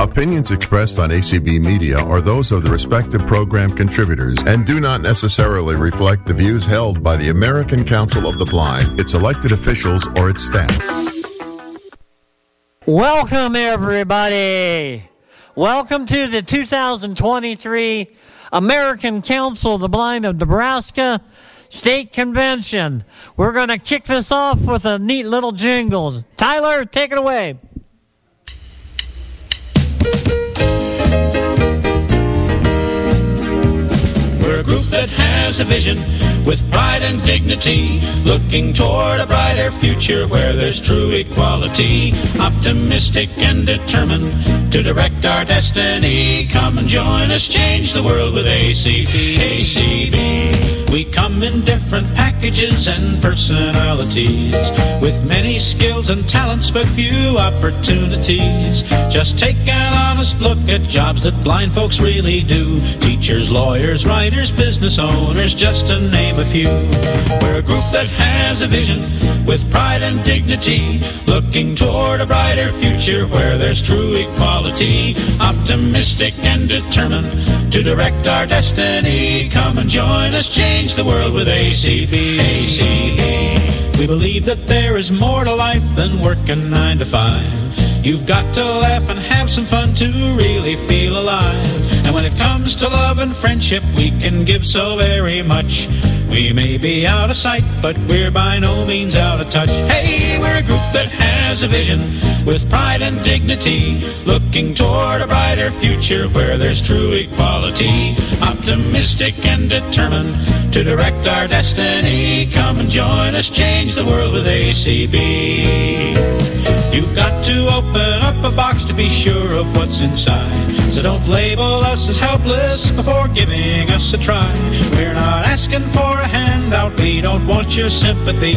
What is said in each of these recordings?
Opinions expressed on ACB Media are those of the respective program contributors and do not necessarily reflect the views held by the American Council of the Blind, its elected officials, or its staff. Welcome, everybody. Welcome to the 2023 American Council of the Blind of Nebraska State Convention. We're going to kick this off with a neat little jingle. Tyler, take it away. We're a group that has a vision with pride and dignity, looking toward a brighter future where there's true equality. Optimistic and determined to direct our destiny. Come and join us, change the world with ACB. We come in different packages and personalities, with many skills and talents but few opportunities. Just take an honest look at jobs that blind folks really do. Teachers, lawyers, writers, business owners, just to name a few. We're a group that has a vision with pride and dignity, looking toward a brighter future where there's true equality. Optimistic and determined to direct our destiny. Come and join us, change the world with ACB. ACB. We believe that there is more to life than working nine to five. You've got to laugh and have some fun to really feel alive. And when it comes to love and friendship, we can give so very much. We may be out of sight, but we're by no means out of touch. Hey, we're a group that has a vision with pride and dignity, looking toward a brighter future where there's true equality. Optimistic and determined to direct our destiny. Come and join us, change the world with ACB. You've got to open up a box to be sure of what's inside. So don't label us as helpless before giving us a try. We're not asking for a handout, we don't want your sympathy.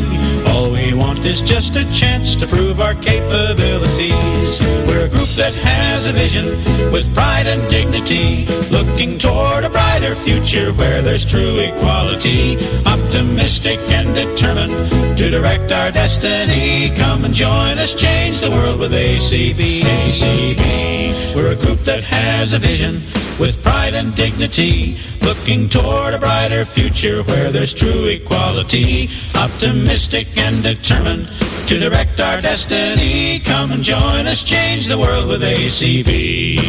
All we want is just a chance to prove our capabilities. We're a group that has a vision with pride and dignity, looking toward a brighter future where there's true equality. Optimistic and determined to direct our destiny. Come and join us, change the world with ACB. ACB. We're a group that has a vision with pride and dignity, looking toward a brighter future where there's true equality. Optimistic and determined to direct our destiny. Come and join us, change the world with ACB.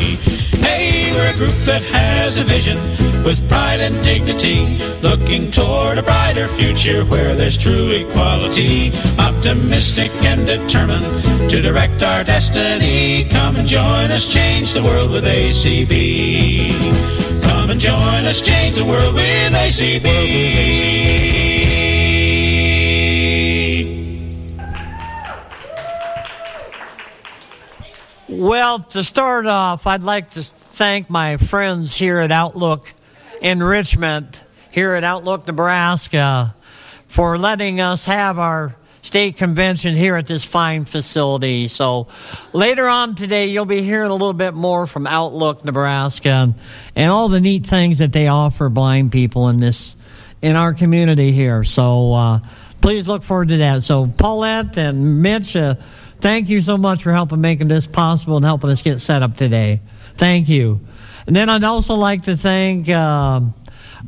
Hey, we're a group that has a vision with pride and dignity, looking toward a brighter future where there's true equality. Optimistic and determined to direct our destiny. Come and join us, change the world with ACB. Come and join us, change the world with ACB. Well, to start off, I'd like to thank my friends here at Outlook Enrichment, here at Outlook, Nebraska, for letting us have our state convention here at this fine facility. So later on today, you'll be hearing a little bit more from Outlook, Nebraska, and, and all the neat things that they offer blind people in this in our community here. So uh, please look forward to that. So Paulette and Mitch. Uh, thank you so much for helping making this possible and helping us get set up today. Thank you. And then I'd also like to thank uh,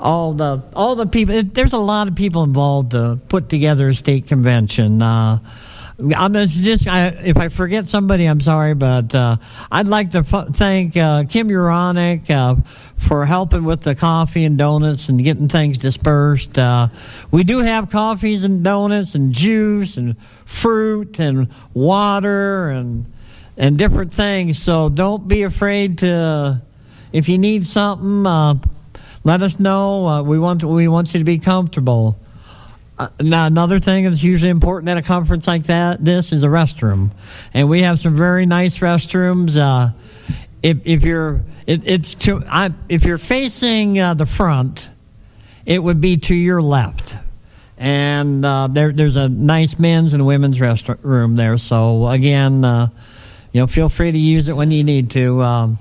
all the all the people. There's a lot of people involved to put together a state convention. Uh, I'm just I, if I forget somebody, I'm sorry, but uh, I'd like to f- thank uh, Kim Uronic uh, for helping with the coffee and donuts and getting things dispersed. Uh, we do have coffees and donuts and juice and fruit and water and and different things. So don't be afraid to if you need something. Let us know. Uh, we want we want you to be comfortable. Uh, now, another thing that's usually important at a conference like that, this is a restroom, and we have some very nice restrooms. Uh, if, if you're it, it's to I, if you're facing uh, the front, it would be to your left, and uh, there, there's a nice men's and women's restroom there. So again, uh, you know, feel free to use it when you need to. Um,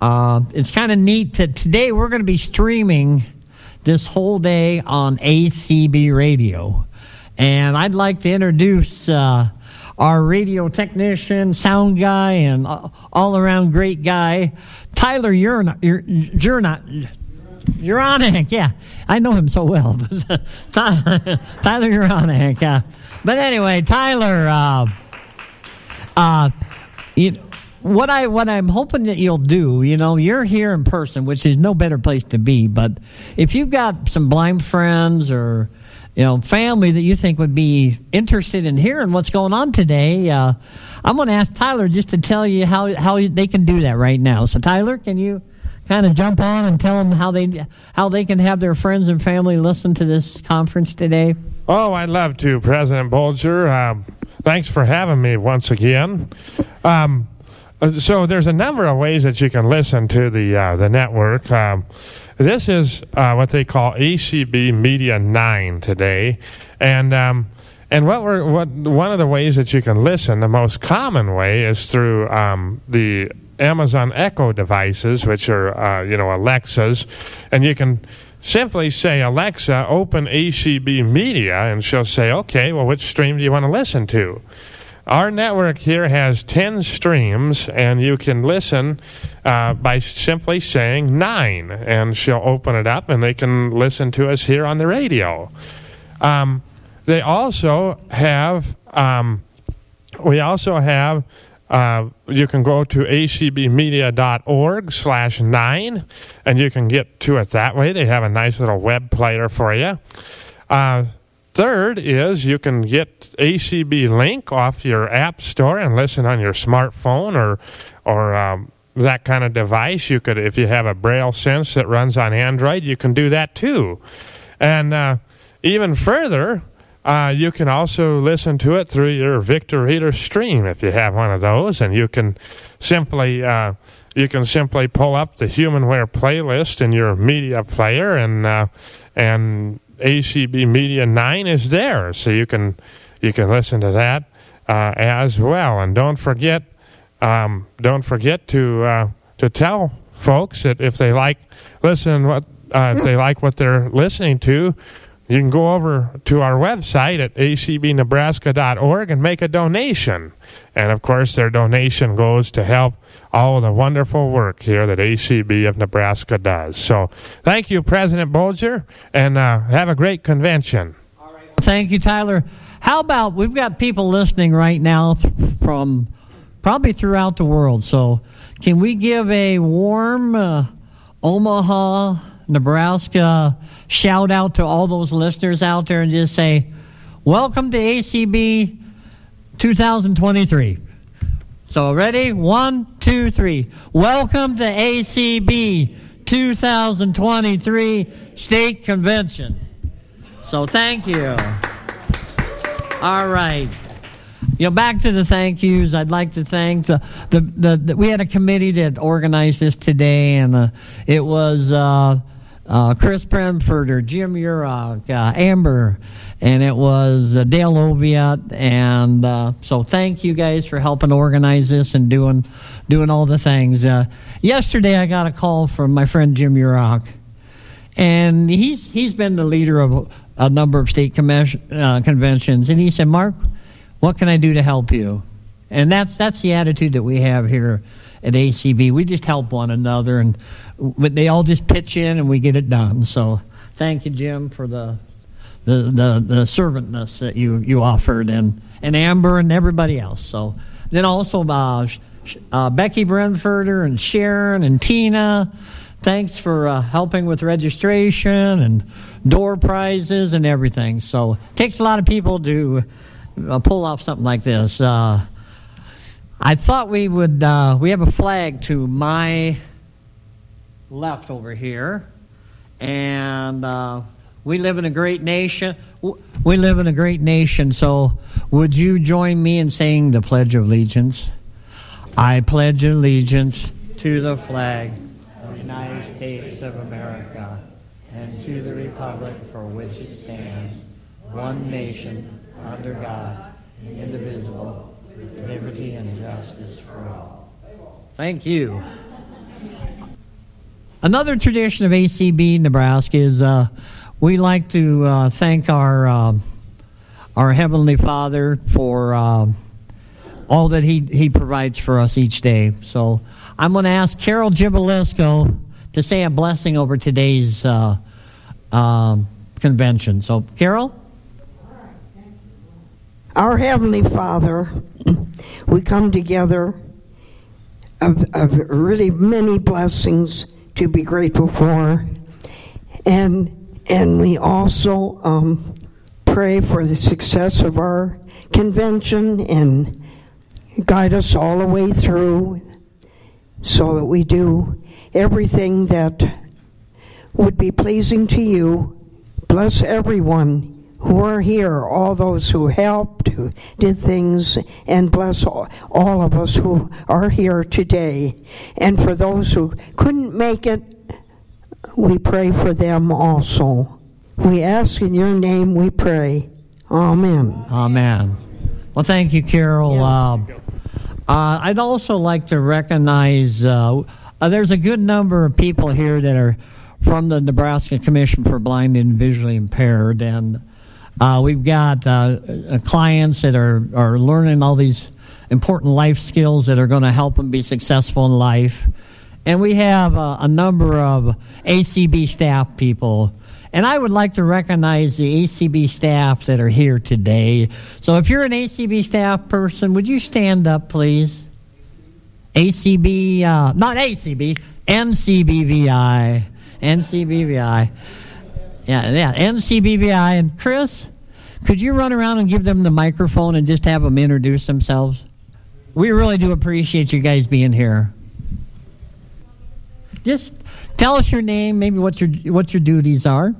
uh, it's kind of neat that today we're going to be streaming this whole day on ACB radio. And I'd like to introduce uh, our radio technician, sound guy, and all around great guy, Tyler you're not. Uranic, yeah, I know him so well. Tyler Uranic, uh, but anyway, Tyler, uh, uh, you, what I what I'm hoping that you'll do, you know, you're here in person, which is no better place to be. But if you've got some blind friends or you know family that you think would be interested in hearing what's going on today, uh, I'm going to ask Tyler just to tell you how how they can do that right now. So Tyler, can you? kind of jump on and tell them how they how they can have their friends and family listen to this conference today? Oh, I'd love to, President Bulger. Um, thanks for having me once again. Um, so there's a number of ways that you can listen to the uh, the network. Um, this is uh, what they call ACB Media Nine today, and um, and what we're what one of the ways that you can listen, the most common way is through um, the Amazon Echo devices, which are uh, you know Alexas, and you can simply say Alexa, open ACB Media, and she'll say, okay, well, which stream do you want to listen to? Our network here has 10 streams, and you can listen uh, by simply saying nine, and she'll open it up, and they can listen to us here on the radio. Um, they also have, um, we also have uh, you can go to acbmedia.org slash nine, and you can get to it that way. They have a nice little web player for you. Uh, third is you can get ACB Link off your app store and listen on your smartphone or or um, that kind of device. You could, if you have a Braille Sense that runs on Android, you can do that too. And uh, even further, uh, you can also listen to it through your Victor Reader stream if you have one of those, and you can simply uh, you can simply pull up the Humanware playlist in your media player, and uh, and ACB Media Nine is there, so you can you can listen to that uh, as well. And don't forget um, don't forget to uh, to tell folks that if they like listen what if they like what they're listening to you can go over to our website at acbnebraska.org and make a donation. And of course, their donation goes to help all the wonderful work here that ACB of Nebraska does. So thank you, President Bulger, and uh, have a great convention. Thank you, Tyler. How about we've got people listening right now from probably throughout the world. So can we give a warm uh, Omaha, Nebraska shout out to all those listeners out there and just say, Welcome to ACB 2023. So, ready? One, two, three. Welcome to ACB 2023 State Convention. So, thank you. All right. You know, back to the thank yous. I'd like to thank the the, the, the we had a committee that organized this today, and uh, it was uh, uh, Chris Brentford Jim Urok, uh, Amber, and it was uh, Dale Oviatt. And uh, so thank you guys for helping organize this and doing doing all the things. Uh, yesterday I got a call from my friend Jim Urok, and he's he's been the leader of a number of state uh, conventions, and he said, "Mark, what can I do to help you?" And that's that's the attitude that we have here at ACB. We just help one another, and they all just pitch in, and we get it done. So thank you, Jim, for the the the, the servantness that you you offered, and and Amber and everybody else. So then also uh, uh, Becky Brentforder and Sharon and Tina. Thanks for uh, helping with registration and door prizes and everything. So it takes a lot of people to uh, pull off something like this. Uh, I thought we would, uh, we have a flag to my left over here. And uh, we live in a great nation. We live in a great nation. So would you join me in saying the Pledge of Allegiance? I pledge allegiance to the flag of the United States of America and to the republic for which it stands, one nation, under God, indivisible with liberty and justice for all. Thank you. Another tradition of ACB Nebraska is uh, we like to uh, thank our uh, our Heavenly Father for uh, all that he, he provides for us each day. So I'm going to ask Carol Gibalisco to say a blessing over today's uh, uh, convention. So, Carol? Our Heavenly Father, we come together of, of really many blessings to be grateful for. And and we also um, pray for the success of our convention and guide us all the way through so that we do everything that would be pleasing to you. Bless everyone who are here, all those who helped, who did things, and bless all, all of us who are here today. And for those who couldn't make it, we pray for them also. We ask in your name, we pray. Amen. Amen. Well, thank you, Carol. Uh, uh, I'd also like to recognize uh, uh, there's a good number of people here that are from the Nebraska Commission for Blind and Visually Impaired, and uh, we've got uh, clients that are, are learning all these important life skills that are going to help them be successful in life. And we have uh, a number of ACB staff people. And I would like to recognize the ACB staff that are here today. So if you're an ACB staff person, would you stand up, please? ACB, uh, not ACB, NCBVI. NCBVI. Yeah, yeah, NCBVI. And Chris, could you run around and give them the microphone and just have them introduce themselves? We really do appreciate you guys being here just tell us your name, maybe what your what your duties are.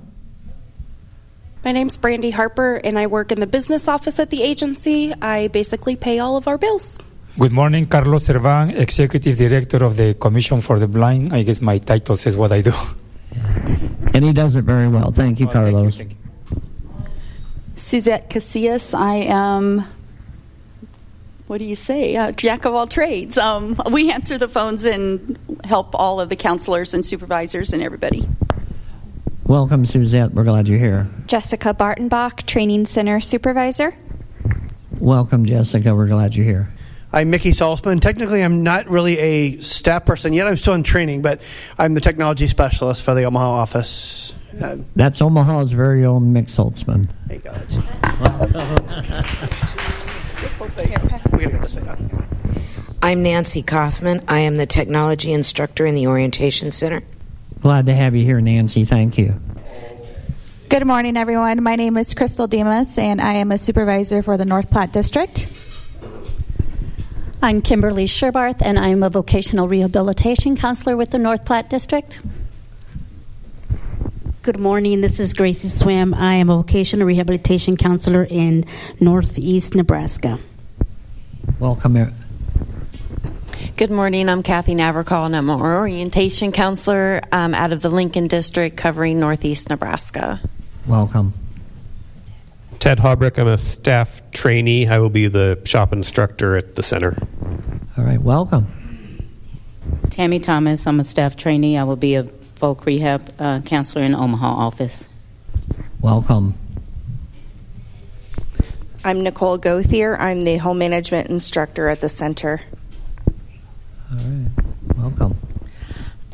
My name's Brandy Harper, and I work in the business office at the agency. I basically pay all of our bills. Good morning, Carlos Servan, Executive Director of the Commission for the Blind. I guess my title says what I do. And he does it very well. Thank you, Carlos. Thank you, thank you. Suzette Casillas. I am, what do you say, uh, jack of all trades. Um, we answer the phones and help all of the counselors and supervisors and everybody. Welcome, Suzette. We're glad you're here. Jessica Bartenbach, Training Center Supervisor. Welcome, Jessica. We're glad you're here. I'm Mickey Salzman. Technically, I'm not really a staff person yet. I'm still in training, but I'm the technology specialist for the Omaha office. Uh, That's Omaha's very own Mick Saltzman. there you go. That's- We're gonna get this thing up. I'm Nancy Kaufman. I am the technology instructor in the Orientation Center. Glad to have you here, Nancy. Thank you. Good morning, everyone. My name is Crystal Demas, and I am a supervisor for the North Platte District. I'm Kimberley Scherbarth, and I'm a vocational rehabilitation counselor with the North Platte District. Good morning. This is Gracie Swam. I am a vocational rehabilitation counselor in Northeast Nebraska. Welcome. Good morning. I'm Kathy Navarcall, and I'm an orientation counselor um, out of the Lincoln District covering Northeast Nebraska. Welcome. Ted Haubrick, I'm a staff trainee. I will be the shop instructor at the center. All right. Welcome. Tammy Thomas, I'm a staff trainee. I will be a voc rehab uh, counselor in Omaha office. Welcome. I'm Nicole Gothier. I'm the home management instructor at the center. All right. Welcome.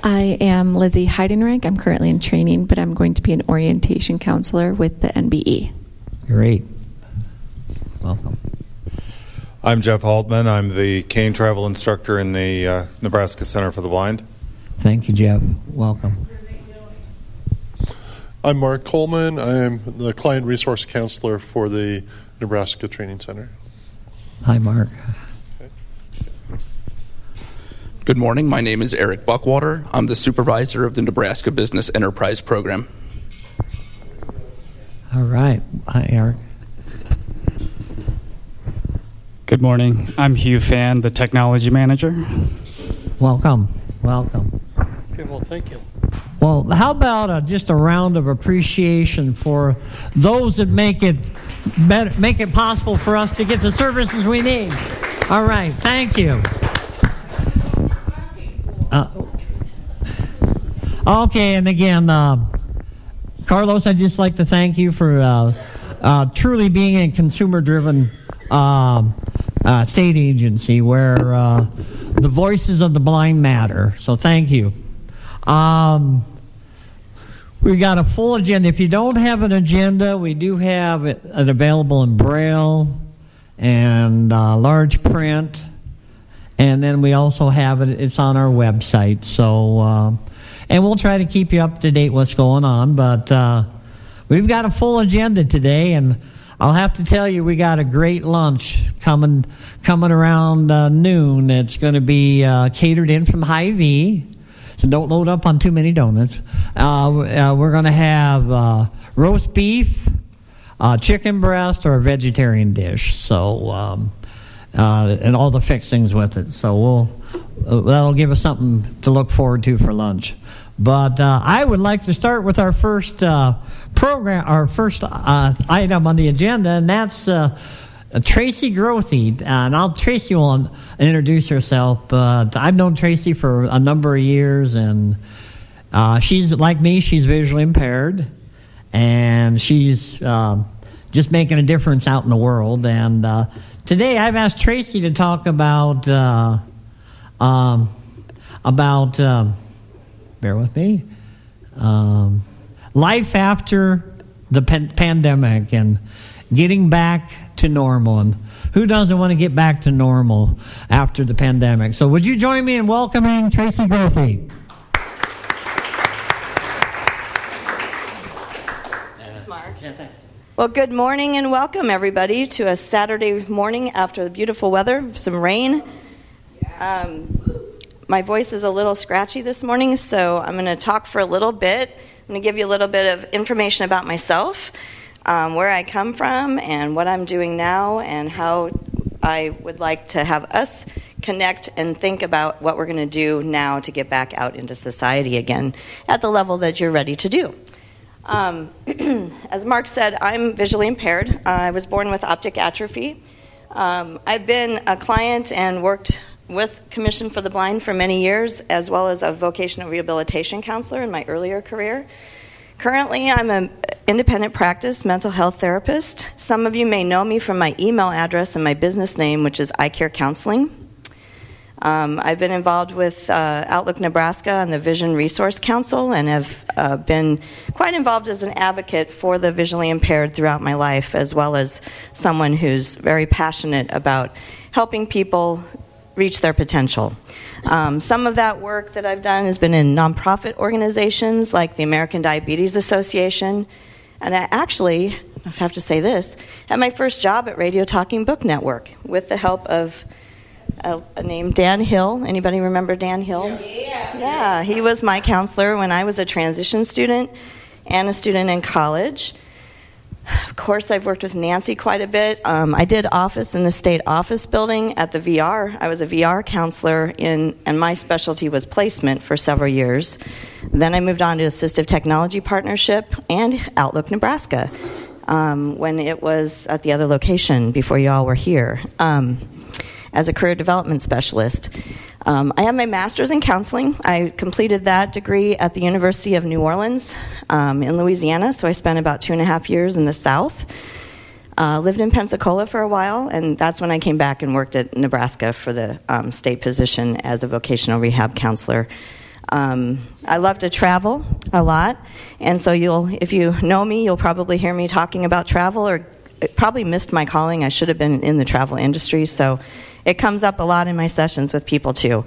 I am Lizzie Heidenreich. I'm currently in training, but I'm going to be an orientation counselor with the NBE. Great. Welcome. I'm Jeff Haltman. I'm the cane travel instructor in the uh, Nebraska Center for the Blind. Thank you, Jeff. Welcome. I'm Mark Coleman. I'm the client resource counselor for the Nebraska Training Center. Hi, Mark. Good morning. My name is Eric Buckwater. I'm the supervisor of the Nebraska Business Enterprise Program. All right. Hi, Eric. Good morning. I'm Hugh Fan, the technology manager. Welcome. Welcome. Okay, well, thank you. Well, how about uh, just a round of appreciation for those that make it better, make it possible for us to get the services we need. All right, thank you. Uh, okay, and again, uh, Carlos, I'd just like to thank you for uh, uh, truly being a consumer-driven um uh, state agency where uh, the voices of the blind matter. So thank you. Um, we got a full agenda. If you don't have an agenda, we do have it, it available in Braille and uh, large print. And then we also have it, it's on our website. So, uh, and we'll try to keep you up to date what's going on. But uh, we've got a full agenda today, and I'll have to tell you, we got a great lunch coming coming around uh, noon. It's going to be uh, catered in from Hy-Vee, so don't load up on too many donuts. Uh, uh, we're going to have uh, roast beef, uh, chicken breast, or a vegetarian dish. So. Um, and all the fixings with it. So we'll that'll give us something to look forward to for lunch. But uh, I would like to start with our first uh, program, our first uh, item on the agenda, and that's uh, Tracy Grothe. And I'll Tracy will introduce herself. But I've known Tracy for a number of years, and she's like me. She's visually impaired, and she's just making a difference out in the world. And Today, I've asked Tracy to talk about uh, um, about um, bear with me um, life after the pan- pandemic and getting back to normal. And who doesn't want to get back to normal after the pandemic? So, would you join me in welcoming Tracy Grothe? Thanks, Mark. Yeah, thanks. Well, good morning and welcome, everybody, to a Saturday morning after the beautiful weather, some rain. Um, my voice is a little scratchy this morning, so I'm going to talk for a little bit. I'm going to give you a little bit of information about myself, um, where I come from, and what I'm doing now, and how I would like to have us connect and think about what we're going to do now to get back out into society again at the level that you're ready to do. Um, as Mark said, I'm visually impaired. Uh, I was born with optic atrophy. Um, I've been a client and worked with Commission for the Blind for many years, as well as a vocational rehabilitation counselor in my earlier career. Currently, I'm an independent practice mental health therapist. Some of you may know me from my email address and my business name, which is iCare Counseling. Um, I've been involved with uh, Outlook Nebraska and the Vision Resource Council and have uh, been quite involved as an advocate for the visually impaired throughout my life, as well as someone who's very passionate about helping people reach their potential. Um, some of that work that I've done has been in nonprofit organizations like the American Diabetes Association. And I actually, I have to say this, had my first job at Radio Talking Book Network with the help of a, a named Dan Hill. Anybody remember Dan Hill? Yeah. yeah, he was my counselor when I was a transition student and a student in college. Of course, I've worked with Nancy quite a bit. Um, I did office in the state office building at the VR. I was a VR counselor in, and my specialty was placement for several years. Then I moved on to Assistive Technology Partnership and Outlook, Nebraska, um, when it was at the other location before you all were here. Um, as a career development specialist. Um, I have my master's in counseling. I completed that degree at the University of New Orleans um, in Louisiana, so I spent about two and a half years in the South. Uh, lived in Pensacola for a while, and that's when I came back and worked at Nebraska for the um, state position as a vocational rehab counselor. Um, I love to travel a lot, and so you'll, if you know me, you'll probably hear me talking about travel or probably missed my calling. I should have been in the travel industry, so it comes up a lot in my sessions with people too.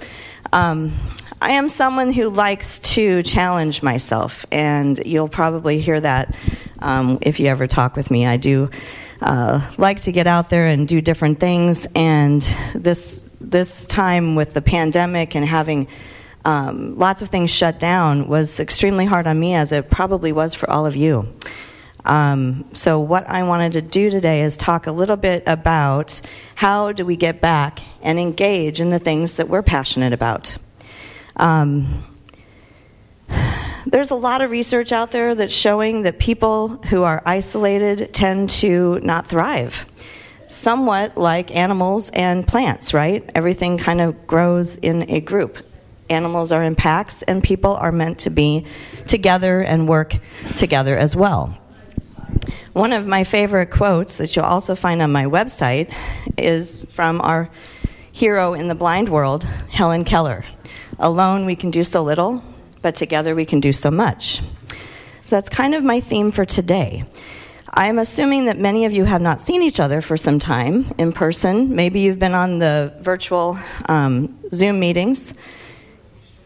Um, I am someone who likes to challenge myself, and you'll probably hear that um, if you ever talk with me. I do uh, like to get out there and do different things, and this this time with the pandemic and having um, lots of things shut down was extremely hard on me, as it probably was for all of you. Um, so, what I wanted to do today is talk a little bit about how do we get back and engage in the things that we're passionate about. Um, there's a lot of research out there that's showing that people who are isolated tend to not thrive. Somewhat like animals and plants, right? Everything kind of grows in a group. Animals are in packs, and people are meant to be together and work together as well. One of my favorite quotes that you'll also find on my website is from our hero in the blind world, Helen Keller. Alone we can do so little, but together we can do so much. So that's kind of my theme for today. I'm assuming that many of you have not seen each other for some time in person. Maybe you've been on the virtual um, Zoom meetings.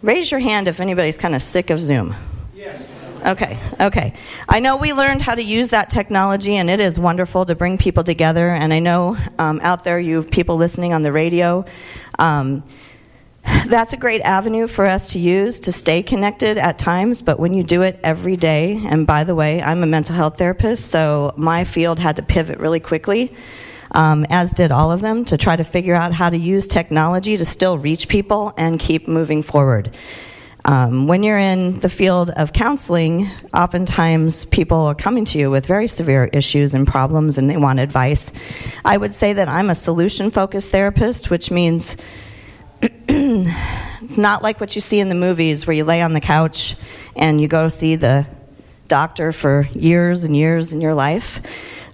Raise your hand if anybody's kind of sick of Zoom. Okay, okay. I know we learned how to use that technology, and it is wonderful to bring people together. And I know um, out there, you people listening on the radio, um, that's a great avenue for us to use to stay connected at times. But when you do it every day, and by the way, I'm a mental health therapist, so my field had to pivot really quickly. Um, as did all of them, to try to figure out how to use technology to still reach people and keep moving forward. Um, when you're in the field of counseling, oftentimes people are coming to you with very severe issues and problems and they want advice. I would say that I'm a solution focused therapist, which means it's not like what you see in the movies where you lay on the couch and you go see the doctor for years and years in your life.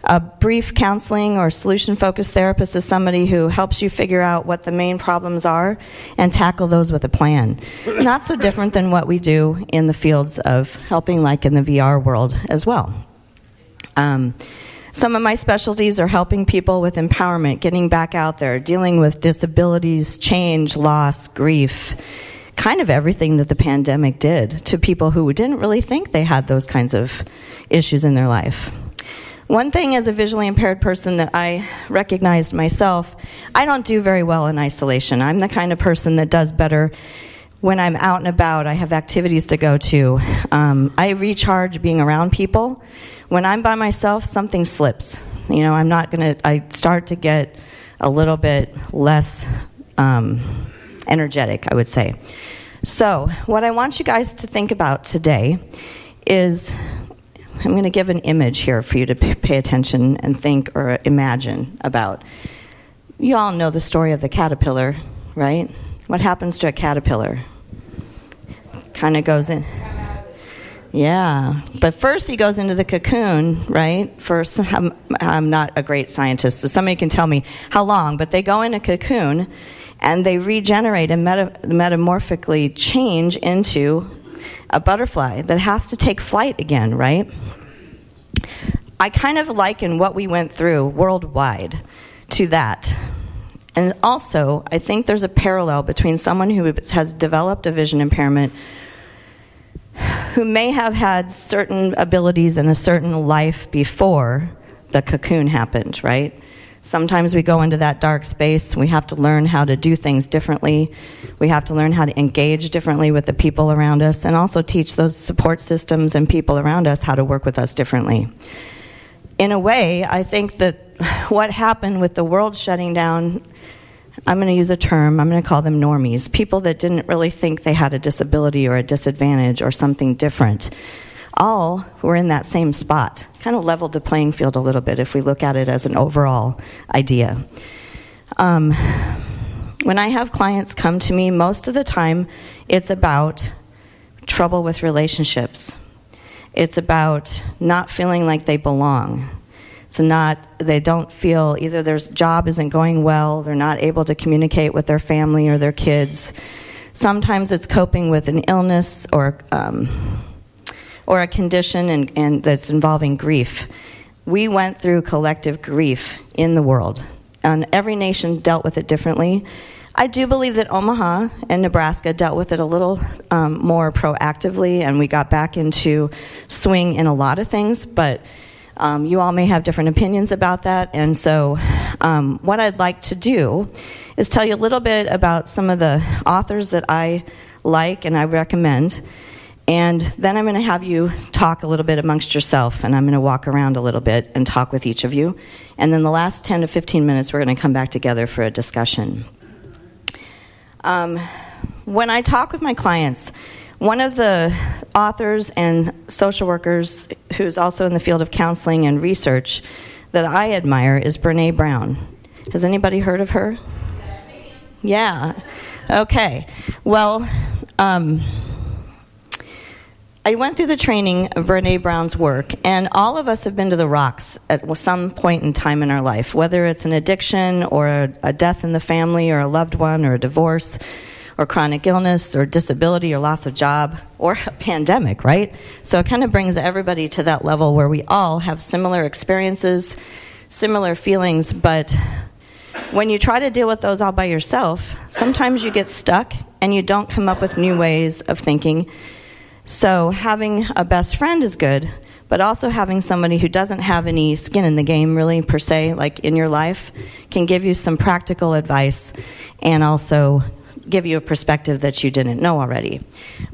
A brief counseling or solution focused therapist is somebody who helps you figure out what the main problems are and tackle those with a plan. Not so different than what we do in the fields of helping, like in the VR world as well. Um, some of my specialties are helping people with empowerment, getting back out there, dealing with disabilities, change, loss, grief, kind of everything that the pandemic did to people who didn't really think they had those kinds of issues in their life. One thing as a visually impaired person that I recognized myself, I don't do very well in isolation. I'm the kind of person that does better when I'm out and about. I have activities to go to. Um, I recharge being around people. When I'm by myself, something slips. You know, I'm not going to, I start to get a little bit less um, energetic, I would say. So, what I want you guys to think about today is I'm going to give an image here for you to pay attention and think or imagine about. You all know the story of the caterpillar, right? What happens to a caterpillar? Kind of goes in. Yeah, but first he goes into the cocoon, right? First, I'm, I'm not a great scientist, so somebody can tell me how long, but they go in a cocoon and they regenerate and meta- metamorphically change into a butterfly that has to take flight again, right? I kind of liken what we went through worldwide to that. And also, I think there's a parallel between someone who has developed a vision impairment who may have had certain abilities in a certain life before the cocoon happened, right? Sometimes we go into that dark space. We have to learn how to do things differently. We have to learn how to engage differently with the people around us and also teach those support systems and people around us how to work with us differently. In a way, I think that what happened with the world shutting down, I'm going to use a term, I'm going to call them normies, people that didn't really think they had a disability or a disadvantage or something different all were in that same spot. Kind of leveled the playing field a little bit if we look at it as an overall idea. Um, when I have clients come to me, most of the time it's about trouble with relationships. It's about not feeling like they belong. It's not, they don't feel either their job isn't going well, they're not able to communicate with their family or their kids. Sometimes it's coping with an illness or um, or a condition and, and that's involving grief. We went through collective grief in the world, and every nation dealt with it differently. I do believe that Omaha and Nebraska dealt with it a little um, more proactively, and we got back into swing in a lot of things, but um, you all may have different opinions about that. And so, um, what I'd like to do is tell you a little bit about some of the authors that I like and I recommend. And then I'm going to have you talk a little bit amongst yourself, and I'm going to walk around a little bit and talk with each of you. And then the last 10 to 15 minutes, we're going to come back together for a discussion. Um, when I talk with my clients, one of the authors and social workers who's also in the field of counseling and research that I admire is Brene Brown. Has anybody heard of her? Yeah. Okay. Well, um, I went through the training of Brene Brown's work, and all of us have been to the rocks at some point in time in our life, whether it's an addiction or a, a death in the family or a loved one or a divorce or chronic illness or disability or loss of job or a pandemic, right? So it kind of brings everybody to that level where we all have similar experiences, similar feelings, but when you try to deal with those all by yourself, sometimes you get stuck and you don't come up with new ways of thinking so having a best friend is good, but also having somebody who doesn't have any skin in the game, really, per se, like in your life, can give you some practical advice and also give you a perspective that you didn't know already.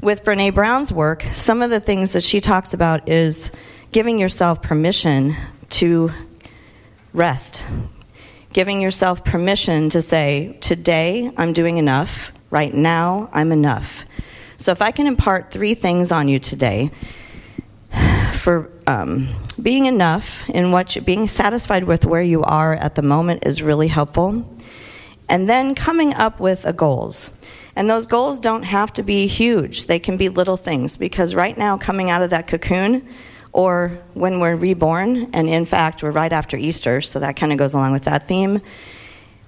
With Brene Brown's work, some of the things that she talks about is giving yourself permission to rest, giving yourself permission to say, Today I'm doing enough, right now I'm enough. So, if I can impart three things on you today for um, being enough in what you, being satisfied with where you are at the moment is really helpful. And then coming up with a goals. And those goals don't have to be huge, they can be little things because right now, coming out of that cocoon, or when we're reborn, and in fact, we're right after Easter, so that kind of goes along with that theme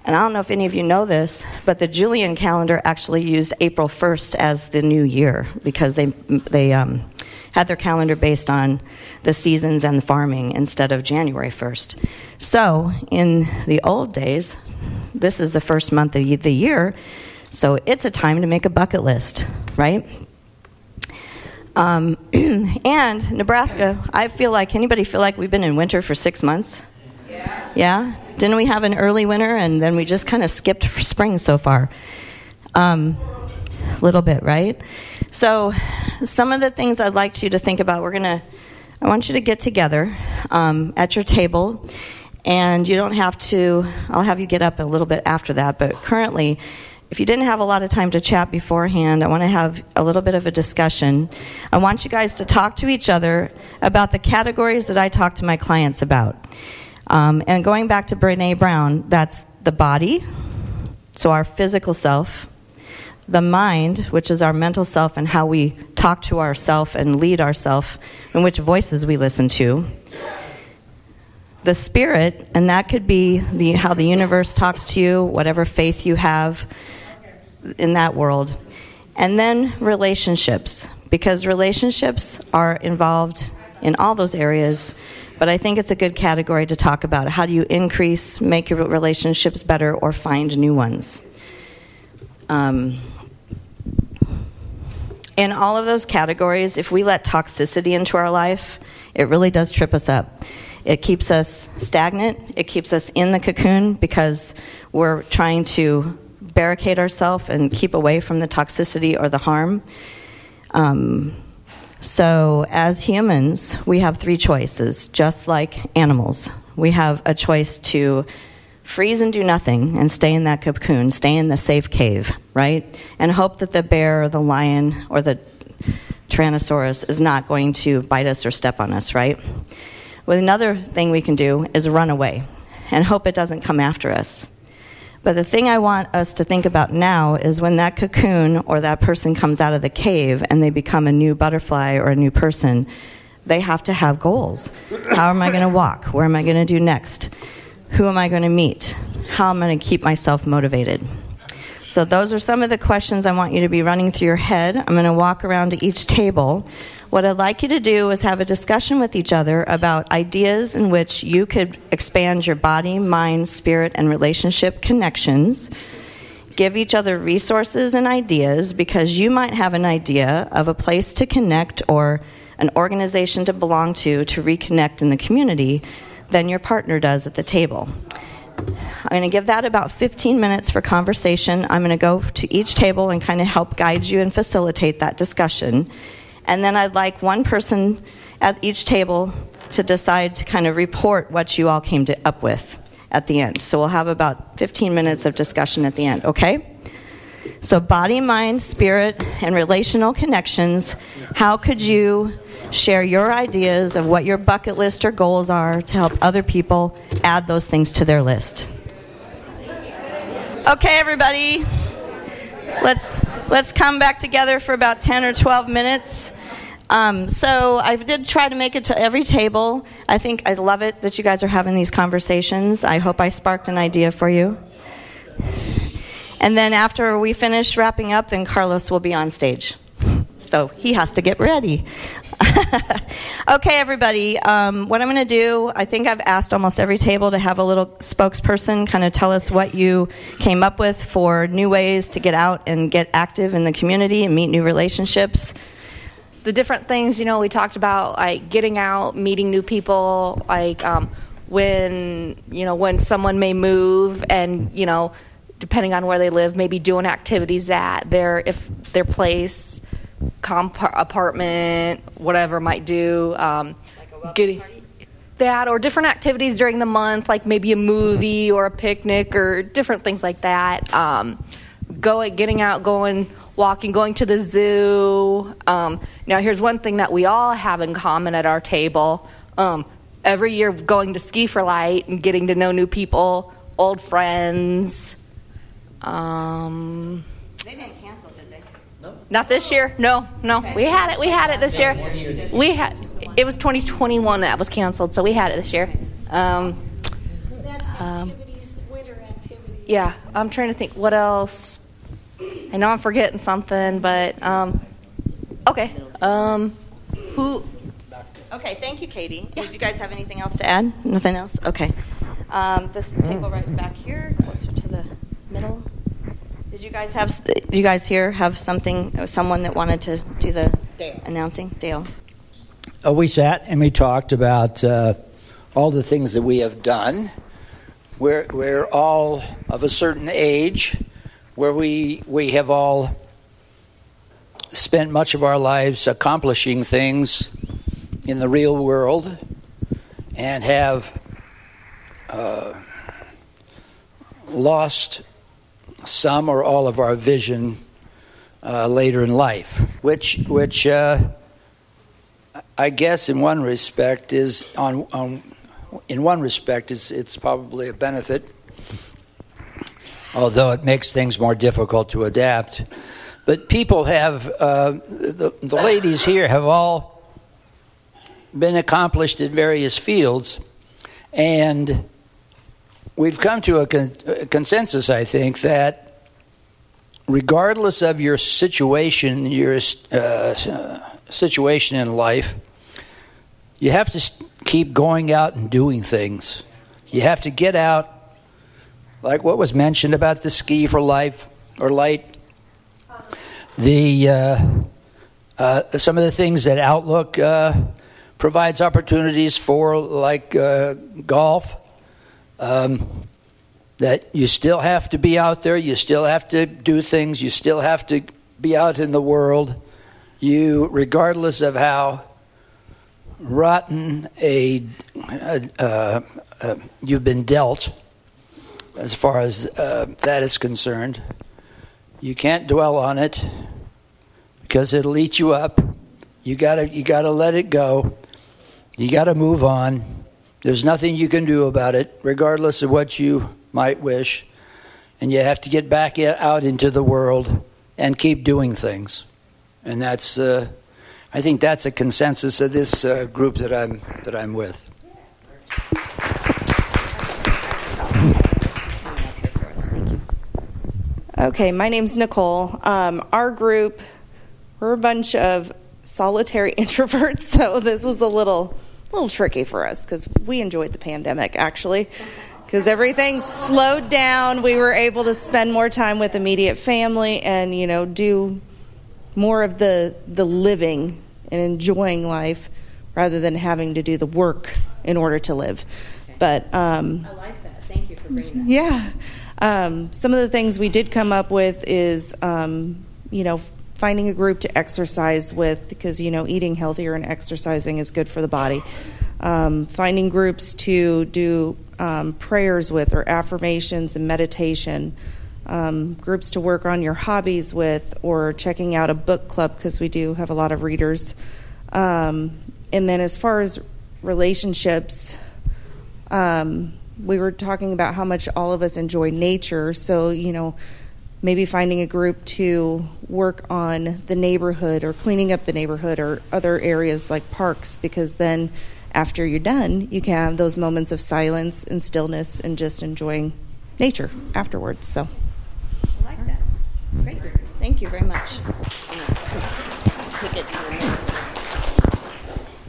and I don't know if any of you know this, but the Julian calendar actually used April 1st as the new year because they, they um, had their calendar based on the seasons and the farming instead of January 1st. So in the old days, this is the first month of the year, so it's a time to make a bucket list, right? Um, and Nebraska, I feel like anybody feel like we've been in winter for six months? Yeah. Didn't we have an early winter and then we just kind of skipped spring so far? A um, little bit, right? So, some of the things I'd like you to think about, we're going to, I want you to get together um, at your table. And you don't have to, I'll have you get up a little bit after that, but currently, if you didn't have a lot of time to chat beforehand, I want to have a little bit of a discussion. I want you guys to talk to each other about the categories that I talk to my clients about. Um, and going back to Brene Brown, that's the body, so our physical self, the mind, which is our mental self and how we talk to ourself and lead ourself, and which voices we listen to. The spirit, and that could be the, how the universe talks to you, whatever faith you have in that world. And then relationships, because relationships are involved in all those areas but I think it's a good category to talk about. How do you increase, make your relationships better, or find new ones? Um, in all of those categories, if we let toxicity into our life, it really does trip us up. It keeps us stagnant, it keeps us in the cocoon because we're trying to barricade ourselves and keep away from the toxicity or the harm. Um, so, as humans, we have three choices, just like animals. We have a choice to freeze and do nothing and stay in that cocoon, stay in the safe cave, right? And hope that the bear or the lion or the Tyrannosaurus is not going to bite us or step on us, right? Well, another thing we can do is run away and hope it doesn't come after us. But the thing I want us to think about now is when that cocoon or that person comes out of the cave and they become a new butterfly or a new person, they have to have goals. How am I going to walk? Where am I going to do next? Who am I going to meet? How am I going to keep myself motivated? So, those are some of the questions I want you to be running through your head. I'm going to walk around to each table what I'd like you to do is have a discussion with each other about ideas in which you could expand your body, mind, spirit, and relationship connections. Give each other resources and ideas because you might have an idea of a place to connect or an organization to belong to to reconnect in the community than your partner does at the table. I'm going to give that about 15 minutes for conversation. I'm going to go to each table and kind of help guide you and facilitate that discussion. And then I'd like one person at each table to decide to kind of report what you all came to, up with at the end. So we'll have about 15 minutes of discussion at the end, okay? So, body, mind, spirit, and relational connections. How could you share your ideas of what your bucket list or goals are to help other people add those things to their list? Okay, everybody. Let's let's come back together for about 10 or 12 minutes. Um, so I did try to make it to every table. I think I love it that you guys are having these conversations. I hope I sparked an idea for you. And then after we finish wrapping up, then Carlos will be on stage. So he has to get ready. okay, everybody. Um, what I'm going to do, I think I've asked almost every table to have a little spokesperson kind of tell us what you came up with for new ways to get out and get active in the community and meet new relationships the different things you know we talked about like getting out meeting new people like um, when you know when someone may move and you know depending on where they live maybe doing activities at their if their place comp apartment whatever might do um, like getting that or different activities during the month like maybe a movie or a picnic or different things like that um, going getting out going walking, going to the zoo. Um, now, here's one thing that we all have in common at our table. Um, every year, going to Ski for Light and getting to know new people, old friends. Um, they didn't cancel, did they? No. Not this year. No, no. Okay. We had it. We had it this year. We had. It was 2021 that was canceled, so we had it this year. Um, um, yeah, I'm trying to think what else. I know I'm forgetting something, but um, okay. Um, who? Okay, thank you, Katie. Yeah. Did you guys have anything else to add? Nothing else? Okay. Um, this table right back here, closer to the middle. Did you guys have? You guys here have something? Someone that wanted to do the Dale. announcing? Dale. Uh, we sat and we talked about uh, all the things that we have done. We're we're all of a certain age where we, we have all spent much of our lives accomplishing things in the real world and have uh, lost some or all of our vision uh, later in life, which, which uh, I guess in one respect is on, on in one respect is it's probably a benefit although it makes things more difficult to adapt. But people have, uh, the, the ladies here have all been accomplished in various fields, and we've come to a, con- a consensus, I think, that regardless of your situation, your uh, situation in life, you have to keep going out and doing things. You have to get out like what was mentioned about the ski for life or light. The uh, uh, some of the things that Outlook uh, provides opportunities for, like uh, golf. Um, that you still have to be out there, you still have to do things, you still have to be out in the world. You, regardless of how rotten a, uh, uh, you've been dealt as far as uh, that is concerned. You can't dwell on it because it'll eat you up. You gotta you gotta let it go. You gotta move on. There's nothing you can do about it, regardless of what you might wish. And you have to get back out into the world and keep doing things. And that's, uh, I think, that's a consensus of this uh, group that I'm that I'm with. Okay, my name's Nicole. Um, our group, we're a bunch of solitary introverts, so this was a little, little tricky for us because we enjoyed the pandemic actually, because everything slowed down. We were able to spend more time with immediate family and you know do more of the the living and enjoying life rather than having to do the work in order to live. Okay. But um, I like that. Thank you for bringing that. Yeah. Um, some of the things we did come up with is, um, you know, finding a group to exercise with because, you know, eating healthier and exercising is good for the body. Um, finding groups to do um, prayers with or affirmations and meditation. Um, groups to work on your hobbies with or checking out a book club because we do have a lot of readers. Um, and then as far as relationships, um, we were talking about how much all of us enjoy nature. So, you know, maybe finding a group to work on the neighborhood or cleaning up the neighborhood or other areas like parks because then after you're done, you can have those moments of silence and stillness and just enjoying nature afterwards. So, I like that. Great. Thank you very much.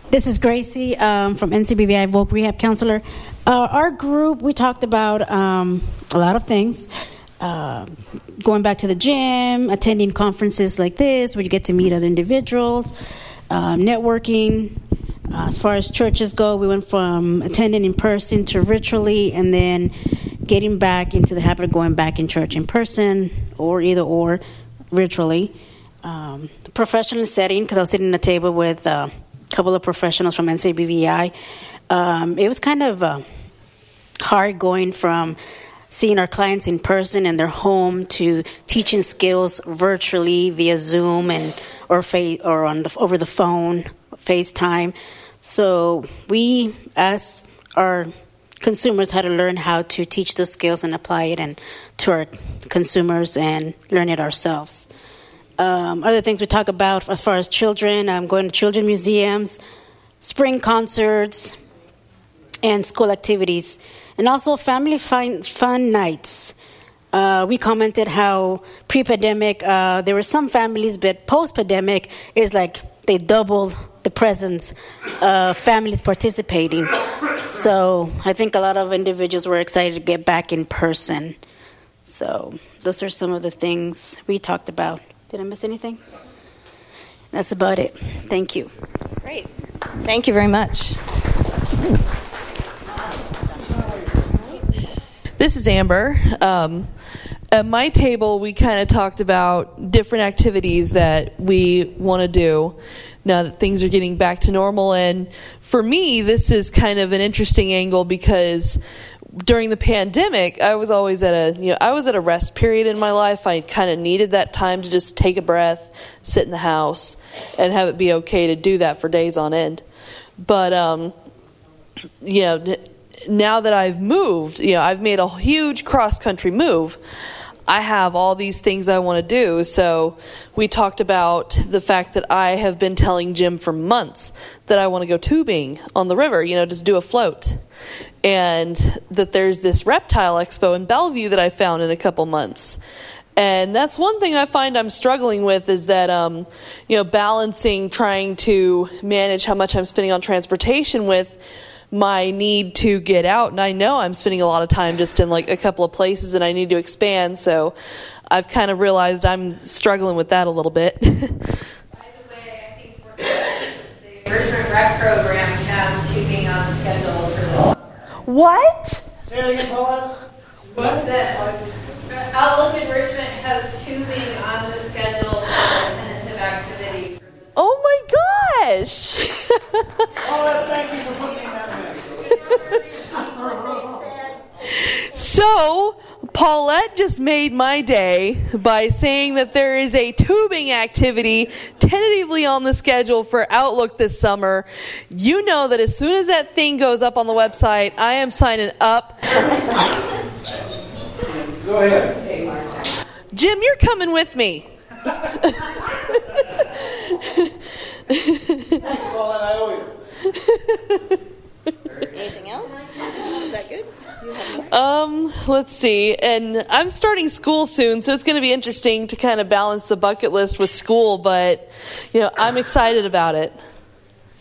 This is Gracie um, from NCBVI Voc Rehab Counselor. Uh, our group, we talked about um, a lot of things. Uh, going back to the gym, attending conferences like this where you get to meet other individuals, uh, networking. Uh, as far as churches go, we went from attending in person to virtually, and then getting back into the habit of going back in church in person or either or virtually. Um, professional setting, because I was sitting at a table with uh, a couple of professionals from NCBVI. Um, it was kind of uh, hard going from seeing our clients in person in their home to teaching skills virtually via Zoom and or fa- or on the, over the phone, FaceTime. So we, as our consumers, had to learn how to teach those skills and apply it and to our consumers and learn it ourselves. Um, other things we talk about as far as children, um, going to children museums, spring concerts, and school activities, and also family fun, fun nights. Uh, we commented how pre-pandemic uh, there were some families, but post-pandemic is like they doubled the presence of families participating. So I think a lot of individuals were excited to get back in person. So those are some of the things we talked about. Did I miss anything? That's about it. Thank you. Great. Thank you very much. This is Amber. Um, at my table, we kind of talked about different activities that we want to do now that things are getting back to normal. And for me, this is kind of an interesting angle because during the pandemic, I was always at a you know I was at a rest period in my life. I kind of needed that time to just take a breath, sit in the house, and have it be okay to do that for days on end. But um, you know, now that I've moved, you know, I've made a huge cross country move. I have all these things I want to do. So we talked about the fact that I have been telling Jim for months that I want to go tubing on the river, you know, just do a float. And that there's this reptile expo in Bellevue that I found in a couple months. And that's one thing I find I'm struggling with is that, um, you know, balancing trying to manage how much I'm spending on transportation with my need to get out and I know I'm spending a lot of time just in like a couple of places and I need to expand so I've kind of realized I'm struggling with that a little bit. By the way, I think the Richmond Rec program has tubing on the schedule for this summer. What? Say it again, Paula. What? That uh, Outlook Enrichment has tubing on the schedule for tentative activity. Oh my thank you for putting so, Paulette just made my day by saying that there is a tubing activity tentatively on the schedule for Outlook this summer. You know that as soon as that thing goes up on the website, I am signing up. Go ahead. Jim, you're coming with me. Thanks, Paulette. I owe you. Anything else? Is that good? Um, let's see. And I'm starting school soon, so it's going to be interesting to kind of balance the bucket list with school, but you know, I'm excited about it.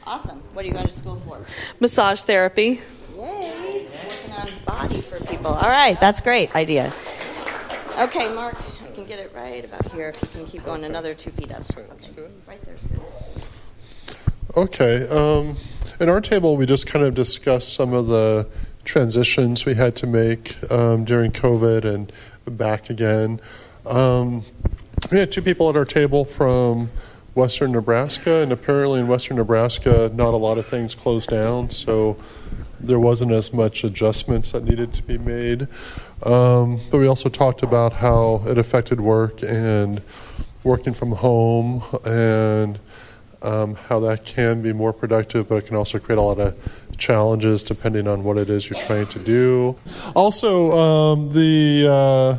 Awesome. What are you going to school for? Massage therapy. Yay. Working on body for people. All right, that's great idea. Okay, Mark, I can get it right about here if you can keep going another two feet up. Okay. Okay. Um, in our table, we just kind of discussed some of the transitions we had to make um, during COVID and back again. Um, we had two people at our table from Western Nebraska, and apparently in Western Nebraska, not a lot of things closed down, so there wasn't as much adjustments that needed to be made. Um, but we also talked about how it affected work and working from home and um, how that can be more productive, but it can also create a lot of challenges depending on what it is you're trying to do. Also, um, the uh,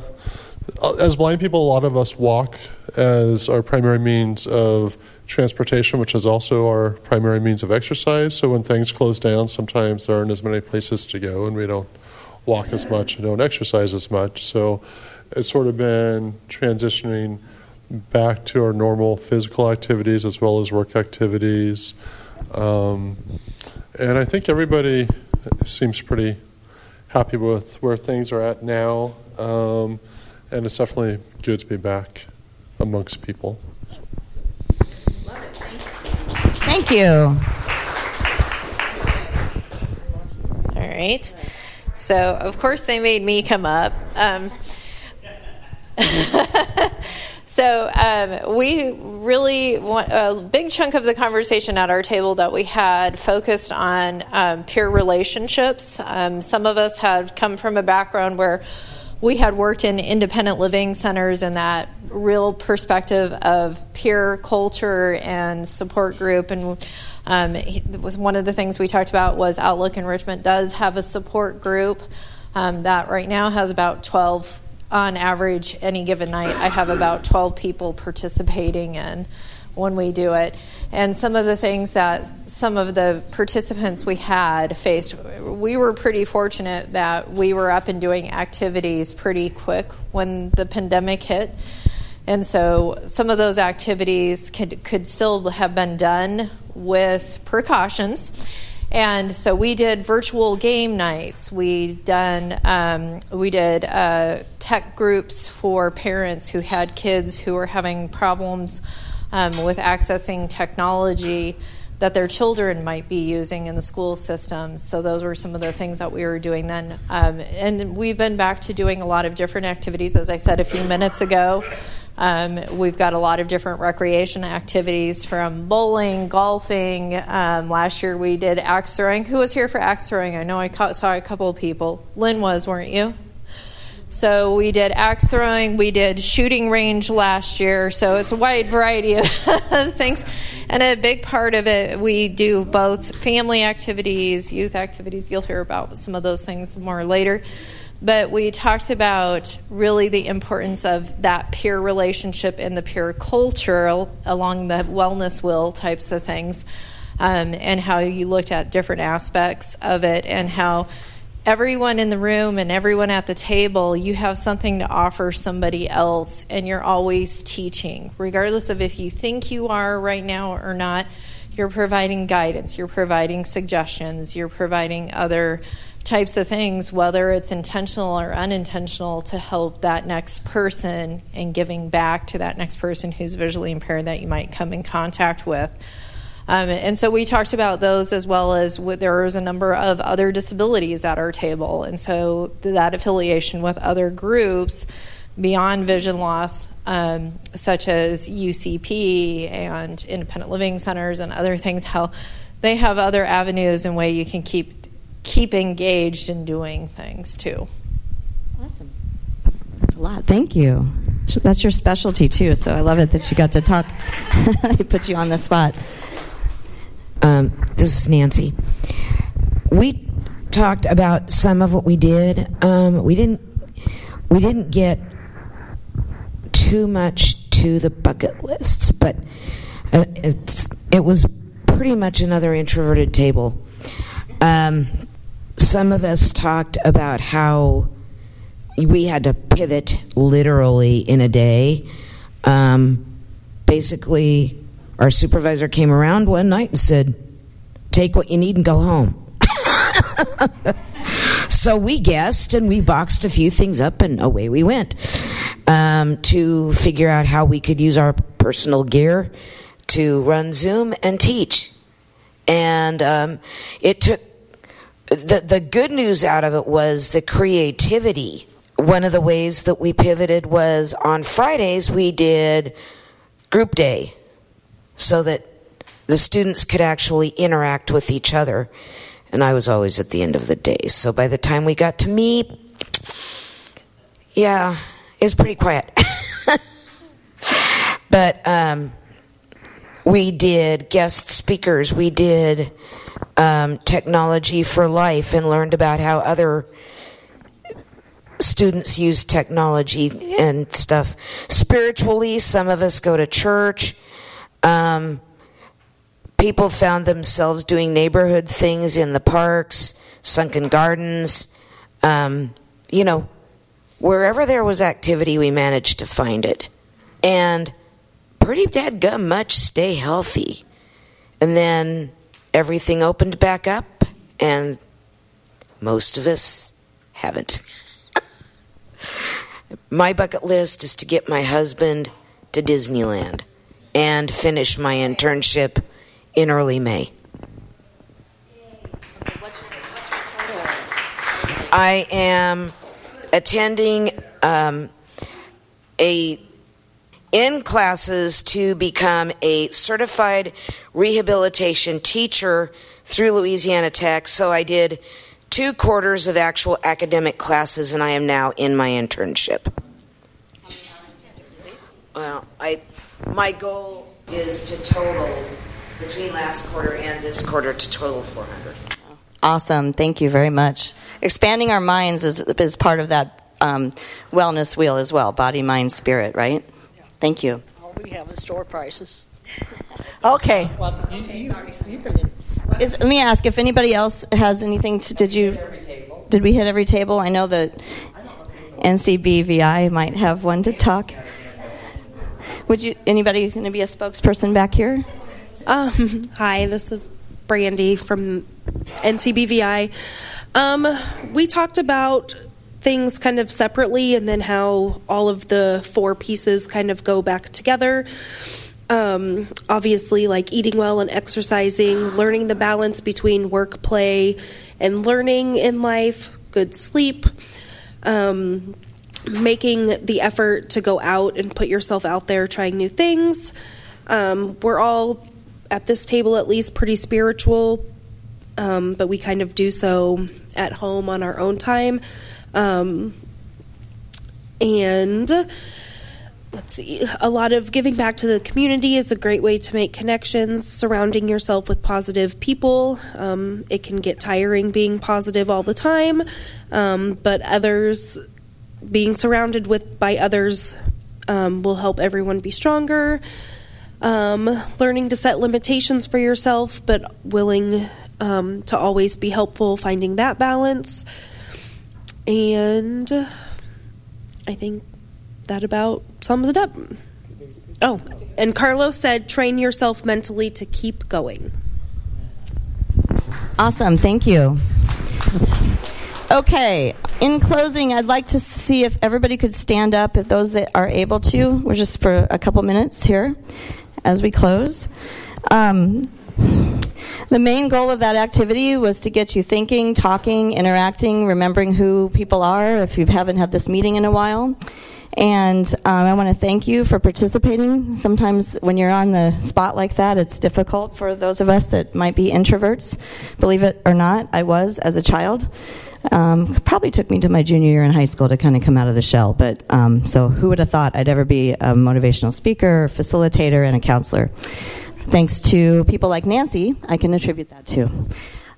as blind people, a lot of us walk as our primary means of transportation, which is also our primary means of exercise. So when things close down, sometimes there aren't as many places to go, and we don't walk as much and don't exercise as much. So it's sort of been transitioning back to our normal physical activities as well as work activities. Um, and I think everybody seems pretty happy with where things are at now. Um, and it's definitely good to be back amongst people. Thank you. All right. So, of course, they made me come up. Um, so, um, we really, a big chunk of the conversation at our table that we had focused on um, peer relationships. Um, some of us have come from a background where we had worked in independent living centers and that real perspective of peer culture and support group and um, was one of the things we talked about was outlook enrichment does have a support group um, that right now has about 12 on average any given night i have about 12 people participating in when we do it. And some of the things that some of the participants we had faced, we were pretty fortunate that we were up and doing activities pretty quick when the pandemic hit. And so some of those activities could, could still have been done with precautions. And so we did virtual game nights. We done um, we did uh, tech groups for parents who had kids who were having problems um, with accessing technology that their children might be using in the school systems. So those were some of the things that we were doing then. Um, and we've been back to doing a lot of different activities, as I said a few minutes ago. Um, we've got a lot of different recreation activities from bowling, golfing. Um, last year we did axe throwing. Who was here for axe throwing? I know I caught, saw a couple of people. Lynn was, weren't you? So we did axe throwing, we did shooting range last year. So it's a wide variety of things. And a big part of it, we do both family activities, youth activities. You'll hear about some of those things more later. But we talked about really the importance of that peer relationship and the peer culture along the wellness wheel types of things, um, and how you looked at different aspects of it and how everyone in the room and everyone at the table, you have something to offer somebody else, and you're always teaching, regardless of if you think you are right now or not. You're providing guidance, you're providing suggestions, you're providing other types of things, whether it's intentional or unintentional, to help that next person and giving back to that next person who's visually impaired that you might come in contact with. Um, and so we talked about those as well as there was a number of other disabilities at our table. And so that affiliation with other groups beyond vision loss, um, such as UCP and independent living centers and other things, how they have other avenues and way you can keep keep engaged in doing things too. Awesome. That's a lot. Thank you. That's your specialty too, so I love it that you got to talk. I put you on the spot. Um, this is Nancy. We talked about some of what we did. Um, we didn't. We didn't get too much to the bucket lists, but uh, it was pretty much another introverted table. Um, some of us talked about how we had to pivot literally in a day. Um, basically, our supervisor came around one night and said, Take what you need and go home. so we guessed and we boxed a few things up and away we went um, to figure out how we could use our personal gear to run Zoom and teach. And um, it took the the good news out of it was the creativity. One of the ways that we pivoted was on Fridays we did group day so that the students could actually interact with each other. And I was always at the end of the day. So by the time we got to me, yeah, it was pretty quiet. but um, we did guest speakers, we did um, technology for life, and learned about how other students use technology and stuff. Spiritually, some of us go to church. Um, people found themselves doing neighborhood things in the parks, sunken gardens. Um, you know, wherever there was activity, we managed to find it. And pretty dead gum much stay healthy. And then everything opened back up, and most of us haven't. my bucket list is to get my husband to Disneyland and finish my internship in early May. I am attending um, a in classes to become a certified rehabilitation teacher through Louisiana Tech. So I did two quarters of actual academic classes, and I am now in my internship. Well, I my goal is to total between last quarter and this quarter to total 400. Awesome. Thank you very much. Expanding our minds is, is part of that um, wellness wheel as well body, mind, spirit, right? Thank you. All we have is store prices. okay. Well, you, you, you can. Is, let me ask if anybody else has anything to. Did you. Did we hit every table? I know that NCBVI might have one to talk. Would you? Anybody going to be a spokesperson back here? Um, hi, this is Brandy from NCBVI. Um, we talked about things kind of separately and then how all of the four pieces kind of go back together. Um, obviously, like eating well and exercising, learning the balance between work, play, and learning in life, good sleep, um, making the effort to go out and put yourself out there trying new things. Um, we're all, at this table at least, pretty spiritual, um, but we kind of do so at home on our own time. Um, and let's see, a lot of giving back to the community is a great way to make connections, surrounding yourself with positive people. Um, it can get tiring being positive all the time, um, but others, being surrounded with by others, um, will help everyone be stronger. Um, learning to set limitations for yourself, but willing um, to always be helpful, finding that balance. And I think that about sums it up. Oh, and Carlos said, train yourself mentally to keep going. Awesome. Thank you. Okay, in closing, I'd like to see if everybody could stand up, if those that are able to. We're just for a couple minutes here as we close. Um, the main goal of that activity was to get you thinking, talking, interacting, remembering who people are if you haven't had this meeting in a while. And um, I want to thank you for participating. Sometimes when you're on the spot like that, it's difficult for those of us that might be introverts. Believe it or not, I was as a child. Um, probably took me to my junior year in high school to kind of come out of the shell. But um, so, who would have thought I'd ever be a motivational speaker, facilitator, and a counselor? Thanks to people like Nancy, I can attribute that to.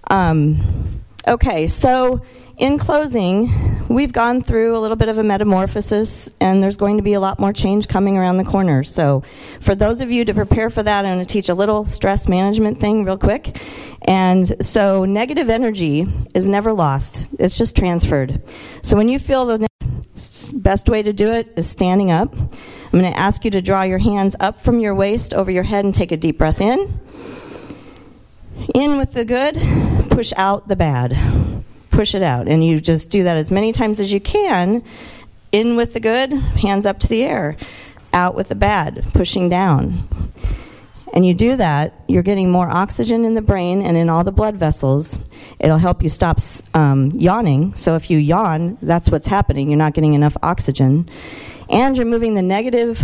Um, okay, so in closing, we've gone through a little bit of a metamorphosis, and there's going to be a lot more change coming around the corner. So, for those of you to prepare for that, I'm going to teach a little stress management thing real quick. And so, negative energy is never lost, it's just transferred. So, when you feel the best way to do it is standing up. I'm going to ask you to draw your hands up from your waist over your head and take a deep breath in. In with the good, push out the bad. Push it out. And you just do that as many times as you can. In with the good, hands up to the air. Out with the bad, pushing down. And you do that, you're getting more oxygen in the brain and in all the blood vessels. It'll help you stop um, yawning. So if you yawn, that's what's happening. You're not getting enough oxygen and you're moving the negative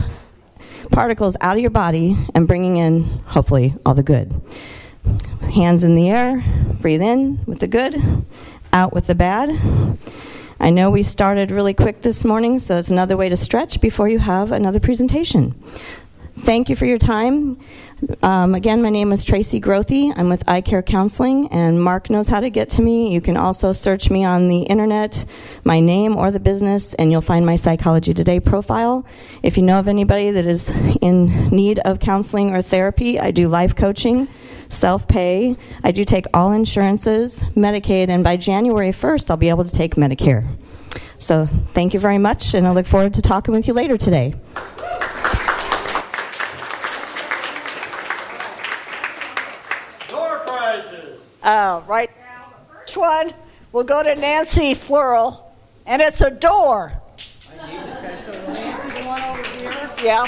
particles out of your body and bringing in, hopefully, all the good. Hands in the air, breathe in with the good, out with the bad. I know we started really quick this morning, so it's another way to stretch before you have another presentation. thank you for your time. Um, again, my name is Tracy Grothe. I'm with Eye Care Counseling, and Mark knows how to get to me. You can also search me on the internet, my name or the business, and you'll find my Psychology Today profile. If you know of anybody that is in need of counseling or therapy, I do life coaching, self pay. I do take all insurances, Medicaid, and by January 1st, I'll be able to take Medicare. So, thank you very much, and I look forward to talking with you later today. Uh, right now, the first one will go to Nancy Flearl, and it's a door. Okay, so the one over here. Yeah.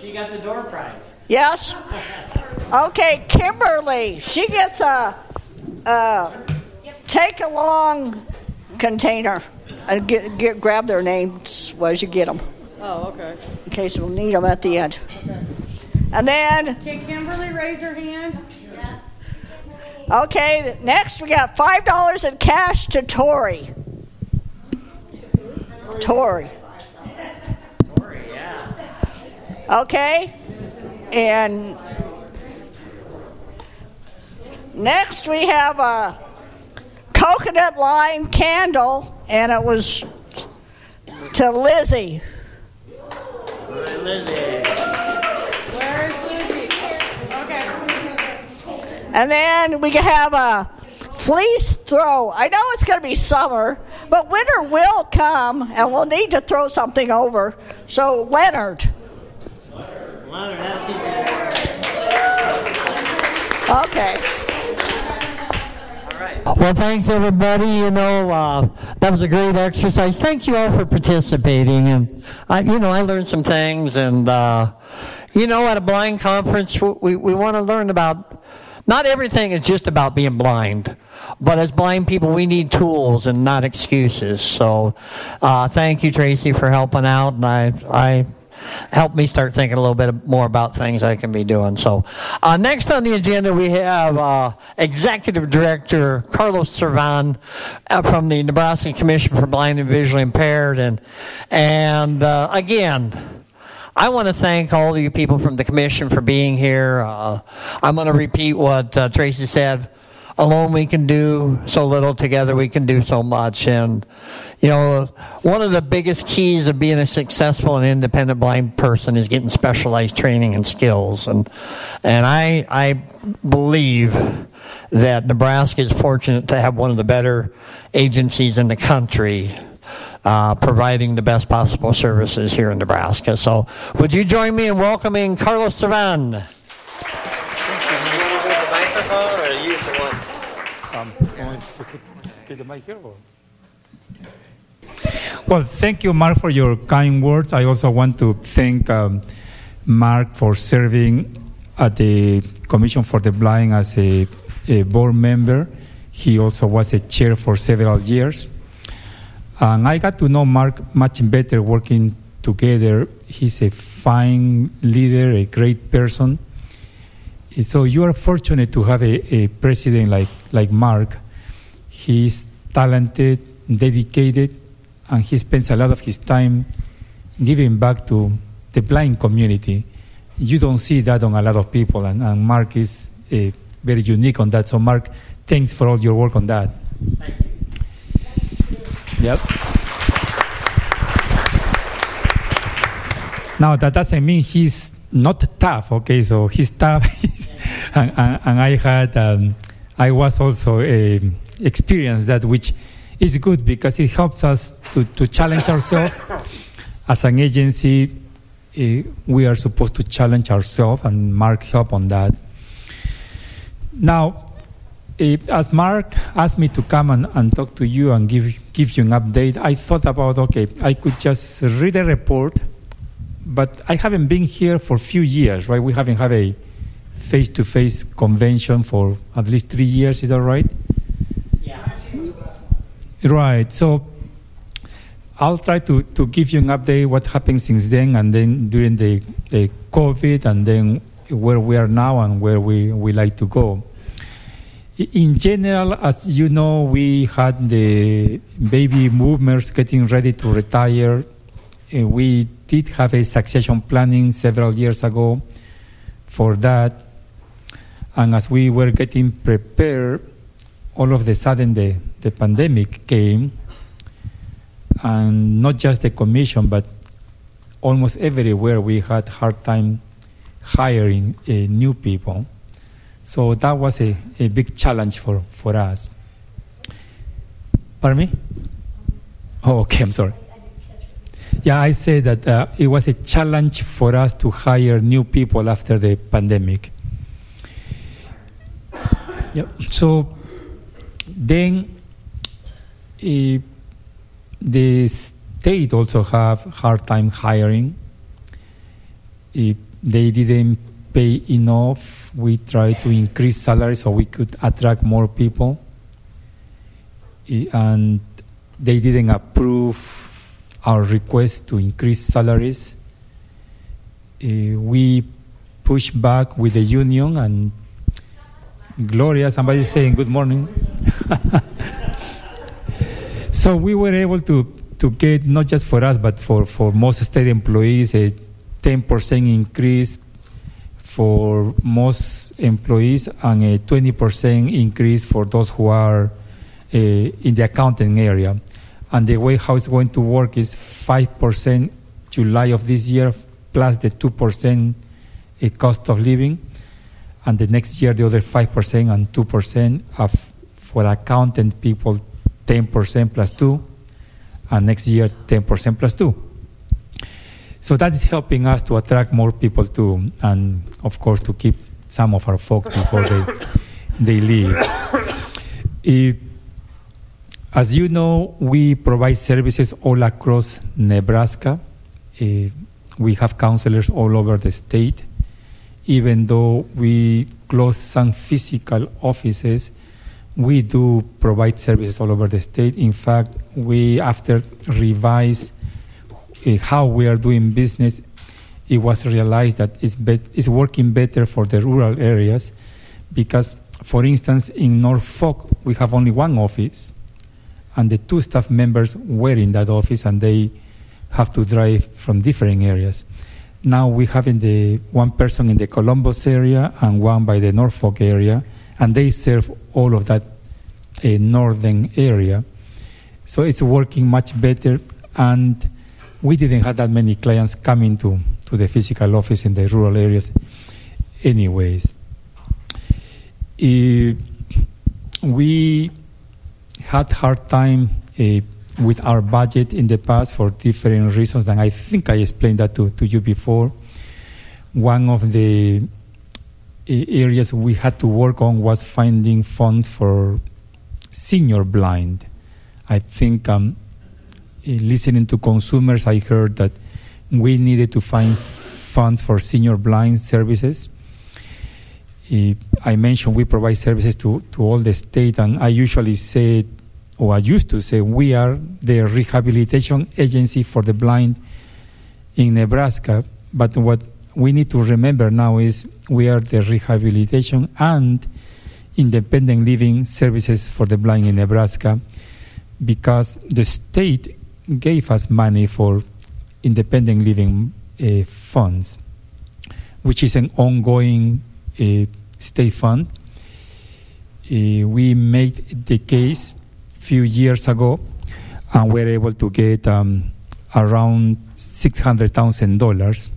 She got the door prize. Yes. Okay, Kimberly, she gets a, a take along container and get, get grab their names as you get them. Oh, okay. In case we'll need them at the end. And then, Can Kimberly raise her hand? Okay, next we got five dollars in cash to Tori. Tori. Tori, yeah. Okay, and next we have a coconut lime candle, and it was to Lizzie. Lizzie. And then we can have a fleece throw. I know it's going to be summer, but winter will come and we'll need to throw something over. So, Leonard. Leonard, okay. Well, thanks everybody. You know, uh, that was a great exercise. Thank you all for participating, and I, you know, I learned some things. And uh, you know, at a blind conference, we we want to learn about. Not everything is just about being blind, but as blind people, we need tools and not excuses. So, uh, thank you, Tracy, for helping out, and I I helped me start thinking a little bit more about things I can be doing. So, uh, next on the agenda, we have uh, Executive Director Carlos Servan uh, from the Nebraska Commission for Blind and Visually Impaired, and and uh, again. I want to thank all of you people from the commission for being here. Uh, I'm going to repeat what uh, Tracy said. Alone we can do so little, together we can do so much. And, you know, one of the biggest keys of being a successful and independent blind person is getting specialized training and skills. And, and I, I believe that Nebraska is fortunate to have one of the better agencies in the country uh, providing the best possible services here in Nebraska. So, would you join me in welcoming Carlos Servan? Well, thank you, Mark, for your kind words. I also want to thank um, Mark for serving at the Commission for the Blind as a, a board member. He also was a chair for several years. And I got to know Mark much better working together. He's a fine leader, a great person. So you are fortunate to have a, a president like, like Mark. He's talented, dedicated, and he spends a lot of his time giving back to the blind community. You don't see that on a lot of people, and, and Mark is uh, very unique on that. So, Mark, thanks for all your work on that. Yep. Now, that doesn't mean he's not tough, okay? So he's tough, and, and, and, I had, um, I was also uh, experienced that, which is good because it helps us to, to challenge ourselves. As an agency, uh, we are supposed to challenge ourselves, and Mark helped on that. Now, uh, as Mark asked me to come and, and talk to you and give, give you an update, I thought about okay, I could just read a report, but I haven't been here for a few years, right? We haven't had a face to face convention for at least three years, is that right? Yeah. Right. So I'll try to, to give you an update what happened since then and then during the, the COVID and then where we are now and where we, we like to go. In general, as you know, we had the baby boomers getting ready to retire. Uh, we did have a succession planning several years ago for that. And as we were getting prepared, all of a sudden the, the pandemic came, and not just the commission, but almost everywhere we had hard time hiring uh, new people. So that was a, a big challenge for, for us. Pardon me? Oh, okay, I'm sorry. Yeah, I say that uh, it was a challenge for us to hire new people after the pandemic. Yep. So then uh, the state also have hard time hiring. If they didn't pay enough, we try to increase salaries so we could attract more people. And they didn't approve our request to increase salaries. We pushed back with the union and Gloria, somebody saying good morning. so we were able to, to get, not just for us, but for, for most state employees, a 10% increase for most employees and a 20% increase for those who are uh, in the accounting area. And the way how it's going to work is 5% July of this year plus the 2% uh, cost of living. And the next year the other 5% and 2% of, for accountant people 10% plus 2 and next year 10% plus 2 so that is helping us to attract more people too and of course to keep some of our folks before they, they leave. If, as you know we provide services all across nebraska. Uh, we have counselors all over the state. Even though we close some physical offices, we do provide services all over the state. In fact, we, after revise uh, how we are doing business, it was realized that it's, be- it's working better for the rural areas because, for instance, in Norfolk, we have only one office, and the two staff members were in that office, and they have to drive from different areas. Now we have in the one person in the Columbus area and one by the Norfolk area, and they serve all of that uh, northern area. So it's working much better, and we didn't have that many clients coming to, to the physical office in the rural areas, anyways. Uh, we had hard time uh, with our budget in the past for different reasons, and I think I explained that to, to you before. One of the areas we had to work on was finding funds for senior blind. I think um, listening to consumers, I heard that we needed to find funds for senior blind services. Eh, I mentioned we provide services to, to all the state, and I usually say or I used to say, we are the rehabilitation agency for the blind in Nebraska. But what we need to remember now is we are the rehabilitation and independent living services for the blind in Nebraska because the state gave us money for independent living uh, funds, which is an ongoing uh, state fund. Uh, we made the case a few years ago, and we were able to get um, around six hundred thousand dollars.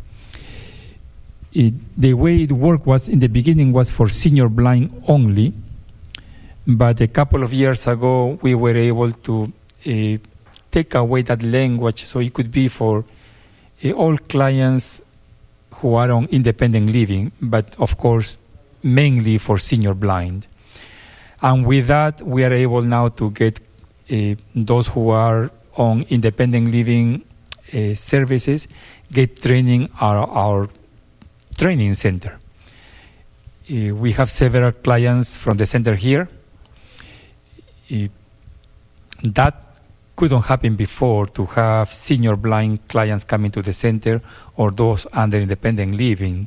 The way it worked was in the beginning was for senior blind only, but a couple of years ago we were able to uh, take away that language so it could be for uh, all clients who are on independent living, but of course mainly for senior blind. And with that, we are able now to get uh, those who are on independent living uh, services get training at our, training center. Uh, we have several clients from the center here. That couldn't happen before to have senior blind clients coming to the center or those under independent living.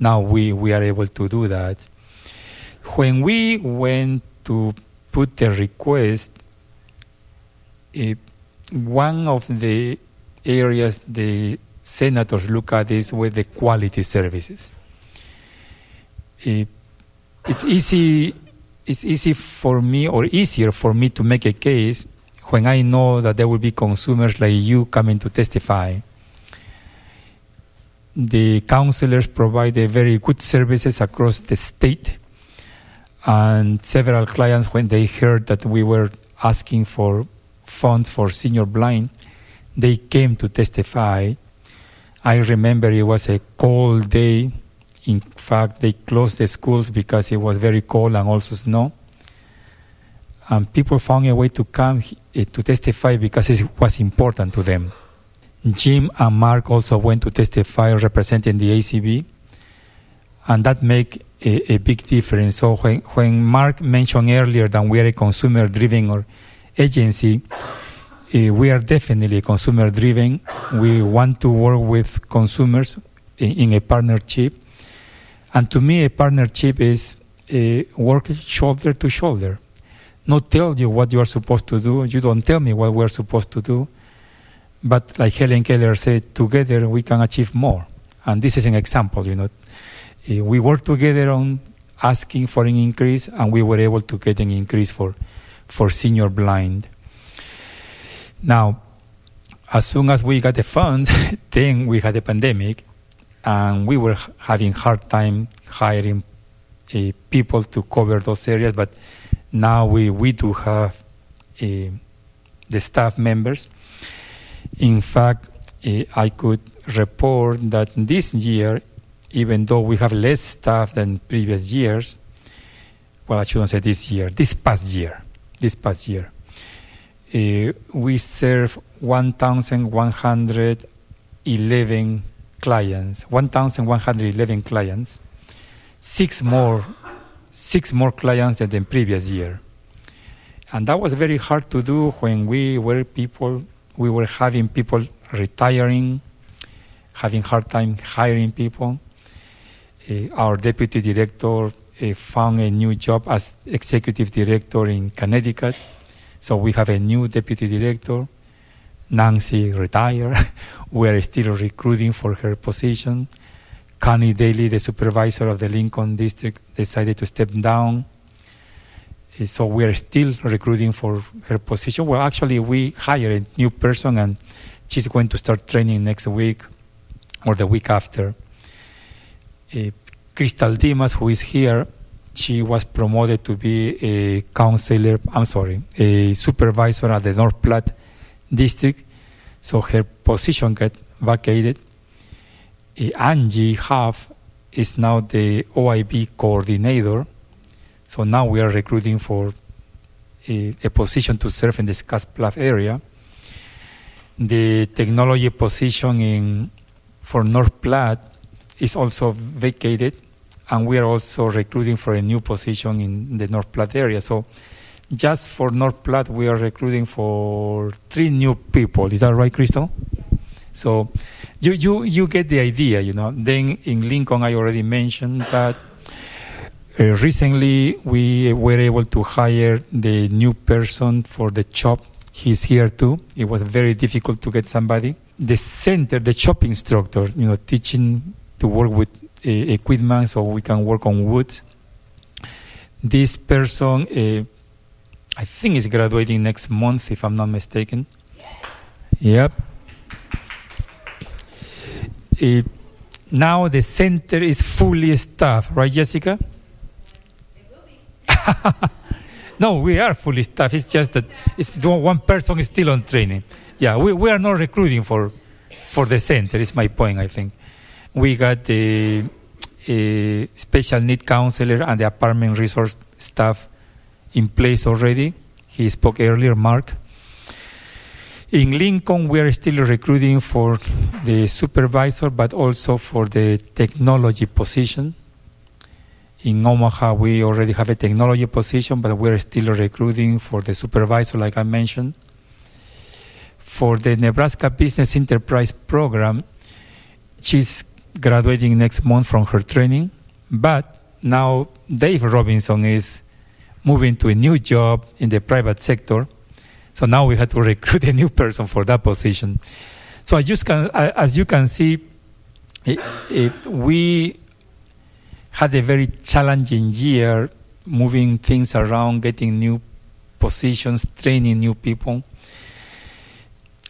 Now we, we are able to do that. When we went to put the request, uh, one of the areas the senators look at is with the quality services. It, it's easy. It's easy for me, or easier for me, to make a case when I know that there will be consumers like you coming to testify. The counselors provide very good services across the state, and several clients, when they heard that we were asking for funds for senior blind, they came to testify. I remember it was a cold day. In fact, they closed the schools because it was very cold and also snow. And people found a way to come to testify because it was important to them. Jim and Mark also went to testify representing the ACB, and that make a, a big difference. So when, when Mark mentioned earlier that we are a consumer-driven or agency, uh, we are definitely consumer driven. We want to work with consumers in, in, a partnership. And to me, a partnership is uh, work shoulder to shoulder. Not tell you what you are supposed to do. You don't tell me what we're supposed to do. But like Helen Keller said, together we can achieve more. And this is an example, you know. Uh, we work together on asking for an increase, and we were able to get an increase for, for senior blind. Now, as soon as we got the funds, then we had a pandemic, and we were having hard time hiring uh, people to cover those areas. But now we, we do have uh, the staff members. In fact, uh, I could report that this year, even though we have less staff than previous years, well, I shouldn't say this year, this past year, this past year, uh, we serve 1,111 clients, 1,111 clients, six more, six more clients than the previous year. And that was very hard to do when we were people, we were having people retiring, having hard time hiring people. Uh, our deputy director uh, found a new job as executive director in Connecticut so we have a new deputy director. Nancy retired. we are still recruiting for her position. Connie Daly, the supervisor of the Lincoln district, decided to step down. Eh, so we are still recruiting for her position. Well, actually, we hired a new person, and she's going to start training next week or the week after. Uh, Crystal Dimas, who is here, she was promoted to be a counselor, I'm sorry, a supervisor at the North Platte district. So her position got vacated. Angie Huff is now the OIB coordinator. So now we are recruiting for a, a position to serve in the Scottsbluff area. The technology position in for North Platte is also vacated and we are also recruiting for a new position in the North Platte area. So just for North Platte, we are recruiting for three new people. Is that right, Crystal? So you, you, you get the idea, you know. Then in Lincoln, I already mentioned that uh, recently we were able to hire the new person for the shop. He's here too. It was very difficult to get somebody. The center, the shop instructor, you know, teaching to work with equipment so we can work on wood. This person, uh, I think, is graduating next month, if I'm not mistaken. Yep. Uh, now the center is fully staffed, right, Jessica? no, we are fully staffed. It's just that it's one person is still on training. Yeah, we, we are not recruiting for for the center. Is my point, I think we got the uh, special need counselor and the apartment resource staff in place already. He spoke earlier, Mark. In Lincoln, we are still recruiting for the supervisor, but also for the technology position. In Omaha, we already have a technology position, but we are still recruiting for the supervisor, like I mentioned. For the Nebraska Business Enterprise Program, she's graduating next month from her training, but now Dave Robinson is moving to a new job in the private sector. So now we had to recruit a new person for that position. So as you can, as you can see, it, it, we had a very challenging year moving things around, getting new positions, training new people.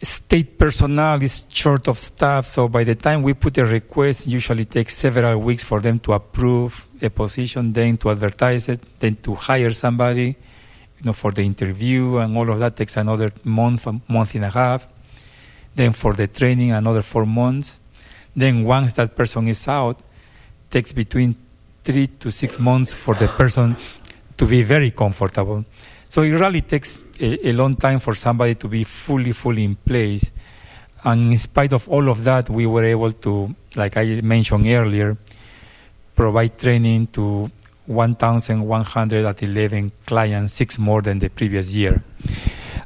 State personnel is short of staff, so by the time we put a request, usually takes several weeks for them to approve a position, then to advertise it, then to hire somebody, you know, for the interview and all of that takes another month, a month and a half. Then for the training, another four months. Then once that person is out, takes between three to six months for the person to be very comfortable. So it really takes a, a, long time for somebody to be fully, fully in place. And in spite of all of that, we were able to, like I mentioned earlier, provide training to 1,111 clients, six more than the previous year.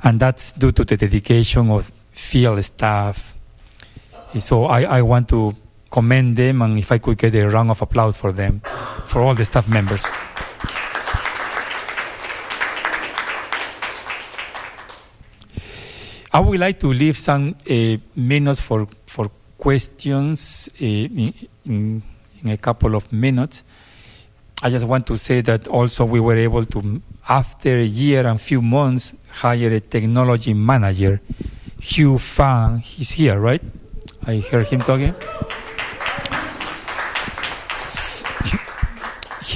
And that's due to the dedication of field staff. So I, I want to commend them, and if I could get a round of applause for them, for all the staff members. I would like to leave some uh, minutes for, for questions uh, in, in, in, a couple of minutes. I just want to say that also we were able to, after a year and few months, hire a technology manager. Hugh Fang, he's here, right? I heard him talking.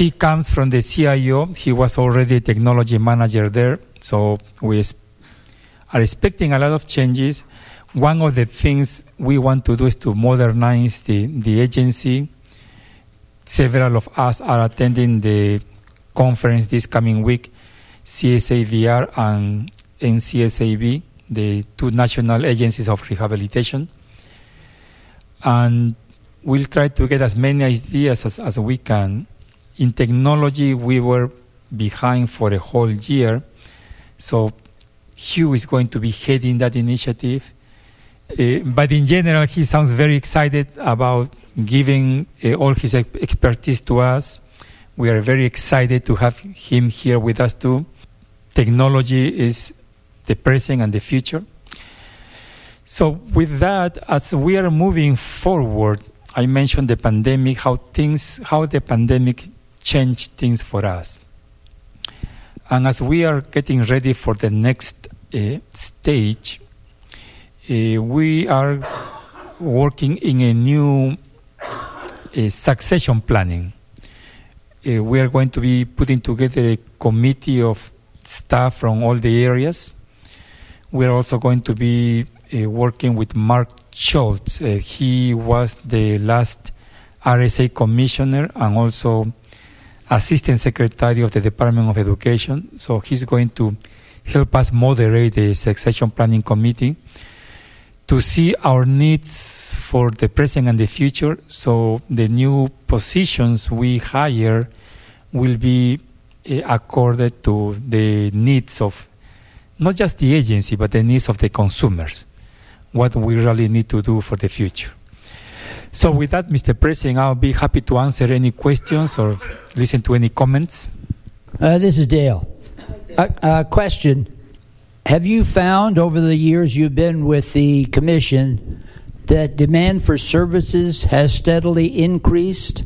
he comes from the CIO. He was already a technology manager there, so we are expecting a lot of changes. One of the things we want to do is to modernize the, the agency. Several of us are attending the conference this coming week, CSAVR and NCSAB, the two national agencies of rehabilitation. And we'll try to get as many ideas as, as we can. In technology, we were behind for a whole year. So Hugh is going to be heading that initiative. Uh, but in general, he sounds very excited about giving uh, all his expertise to us. We are very excited to have him here with us too. Technology is the present and the future. So, with that, as we are moving forward, I mentioned the pandemic, how things, how the pandemic changed things for us. And as we are getting ready for the next uh, stage, uh, we are working in a new succession planning. Uh, we are going to be putting together a committee of staff from all the areas. We are also going to be uh, working with Mark Schultz. Uh, he was the last RSA commissioner and also assistant secretary of the Department of Education. So he's going to help us moderate the succession planning committee to see our needs for the present and the future. So the new positions we hire will be uh, accorded to the needs of not just the agency, but the needs of the consumers what we really need to do for the future. So, with that, Mr. President, I'll be happy to answer any questions or listen to any comments. Uh, this is Dale. A, a question Have you found over the years you've been with the Commission that demand for services has steadily increased?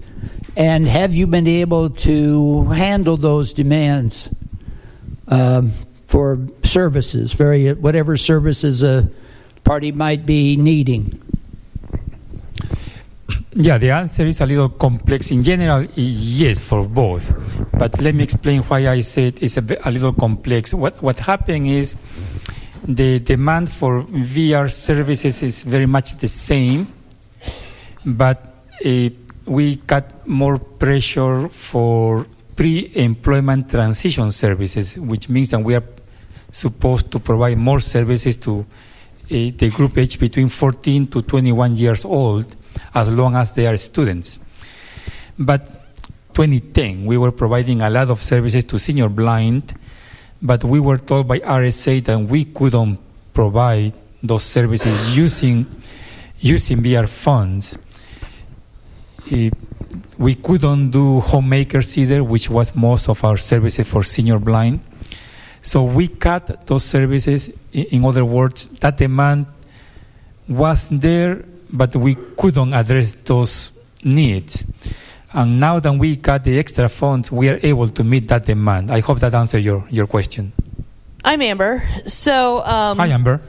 And have you been able to handle those demands um, for services, very whatever services a party might be needing? Yeah, the answer is a little complex. In general, yes, for both. But let me explain why I said it's a, a little complex. What what happened is the demand for VR services is very much the same, but uh, we got more pressure for pre-employment transition services, which means that we are supposed to provide more services to uh, the group age between 14 to 21 years old, as long as they are students. But 2010, we were providing a lot of services to senior blind, but we were told by RSA that we couldn't provide those services using using VR funds. Uh, we couldn't do homemakers either, which was most of our services for senior blind. So we cut those services. In other words, that demand was there, but we couldn't address those needs. And now that we got the extra funds, we are able to meet that demand. I hope that answers your, your question. I'm Amber. So, um, Hi, Amber.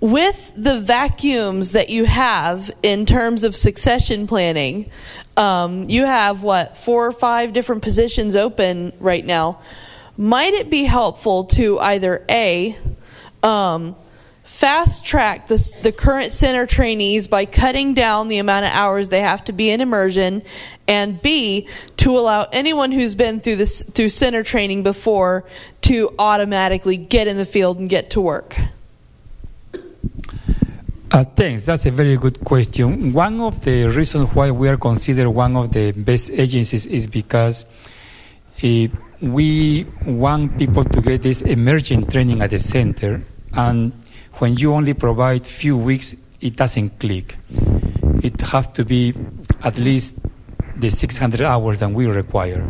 with the vacuums that you have in terms of succession planning, um, you have what four or five different positions open right now. Might it be helpful to either a um, fast track the, the current center trainees by cutting down the amount of hours they have to be in immersion, and b to allow anyone who's been through this through center training before to automatically get in the field and get to work. Uh, thanks. That's a very good question. One of the reasons why we are considered one of the best agencies is because uh, we want people to get this emerging training at the center, and when you only provide few weeks, it doesn't click. It has to be at least the 600 hours that we require.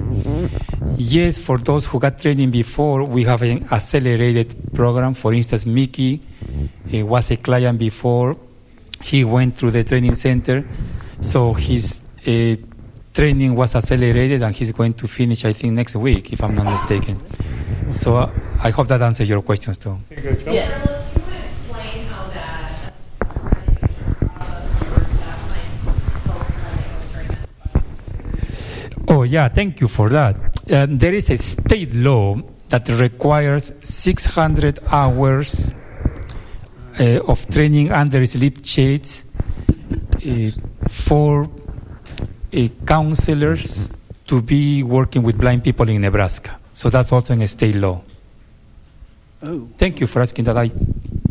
Yes, for those who got training before, we have an accelerated program. For instance, Mickey uh, was a client before. He went through the training center, so his uh, training was accelerated, and he's going to finish, I think, next week, if I'm not mistaken. So uh, I hope that answers your questions too. Yes. Oh, yeah, thank you for that. Um, there is a state law that requires 600 hours uh, of training under sleep shades uh, for uh, counselors to be working with blind people in Nebraska. So that's also in a state law. Oh. Thank you for asking that. I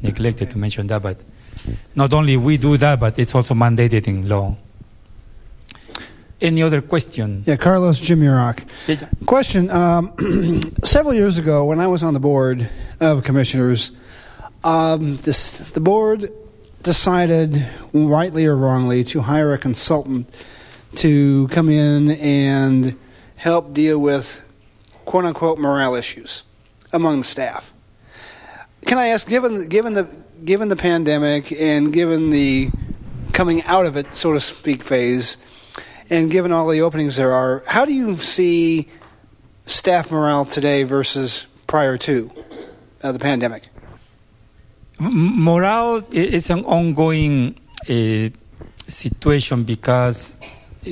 neglected to mention that, but not only we do that, but it's also mandated in law. Any other question? Yeah, Carlos Jim Question: um, Several years ago, when I was on the board of commissioners, um, this, the board decided, rightly or wrongly, to hire a consultant to come in and help deal with "quote unquote" morale issues among the staff. Can I ask, given given the given the pandemic and given the coming out of it, so to speak, phase? And given all the openings there are, how do you see staff morale today versus prior to uh, the pandemic? M- morale is an ongoing uh, situation because uh,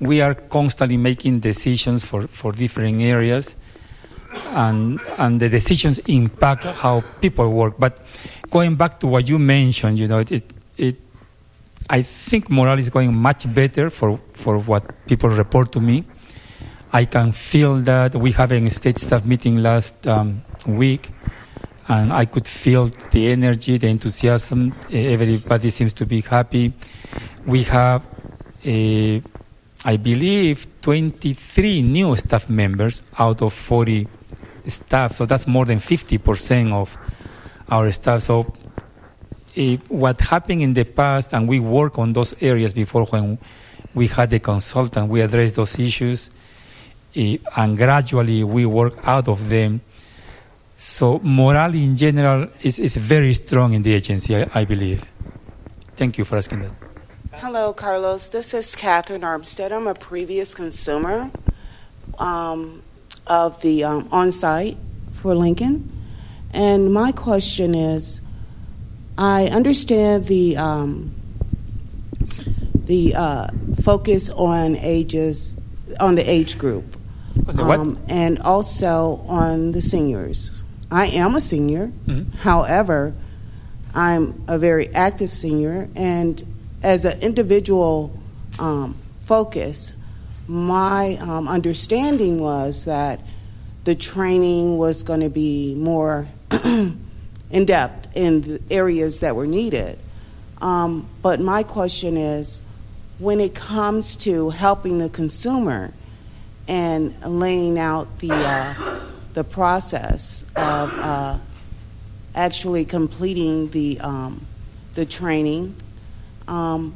we are constantly making decisions for, for different areas and and the decisions impact how people work but going back to what you mentioned you know it, it, it I think morale is going much better for, for what people report to me. I can feel that we have a state staff meeting last um, week, and I could feel the energy, the enthusiasm. Everybody seems to be happy. We have, eh, I believe, 23 new staff members out of 40 staff, so that's more than 50% of our staff. So eh, what happened in the past, and we work on those areas before when we had a consultant, we addressed those issues, eh, and gradually we work out of them. So morale in general is, is very strong in the agency, I, I believe. Thank you for asking that. Hello, Carlos. This is Catherine Armstead. I'm a previous consumer um, of the um, on site for Lincoln. And my question is I understand the, um, the uh, focus on ages, on the age group, the um, and also on the seniors. I am a senior. However, I'm a very active senior, and as an individual um, focus, my um, understanding was that the training was going to be more in depth in the areas that were needed. Um, but my question is when it comes to helping the consumer and laying out the, uh, the process of uh, actually completing the, um, the training, um,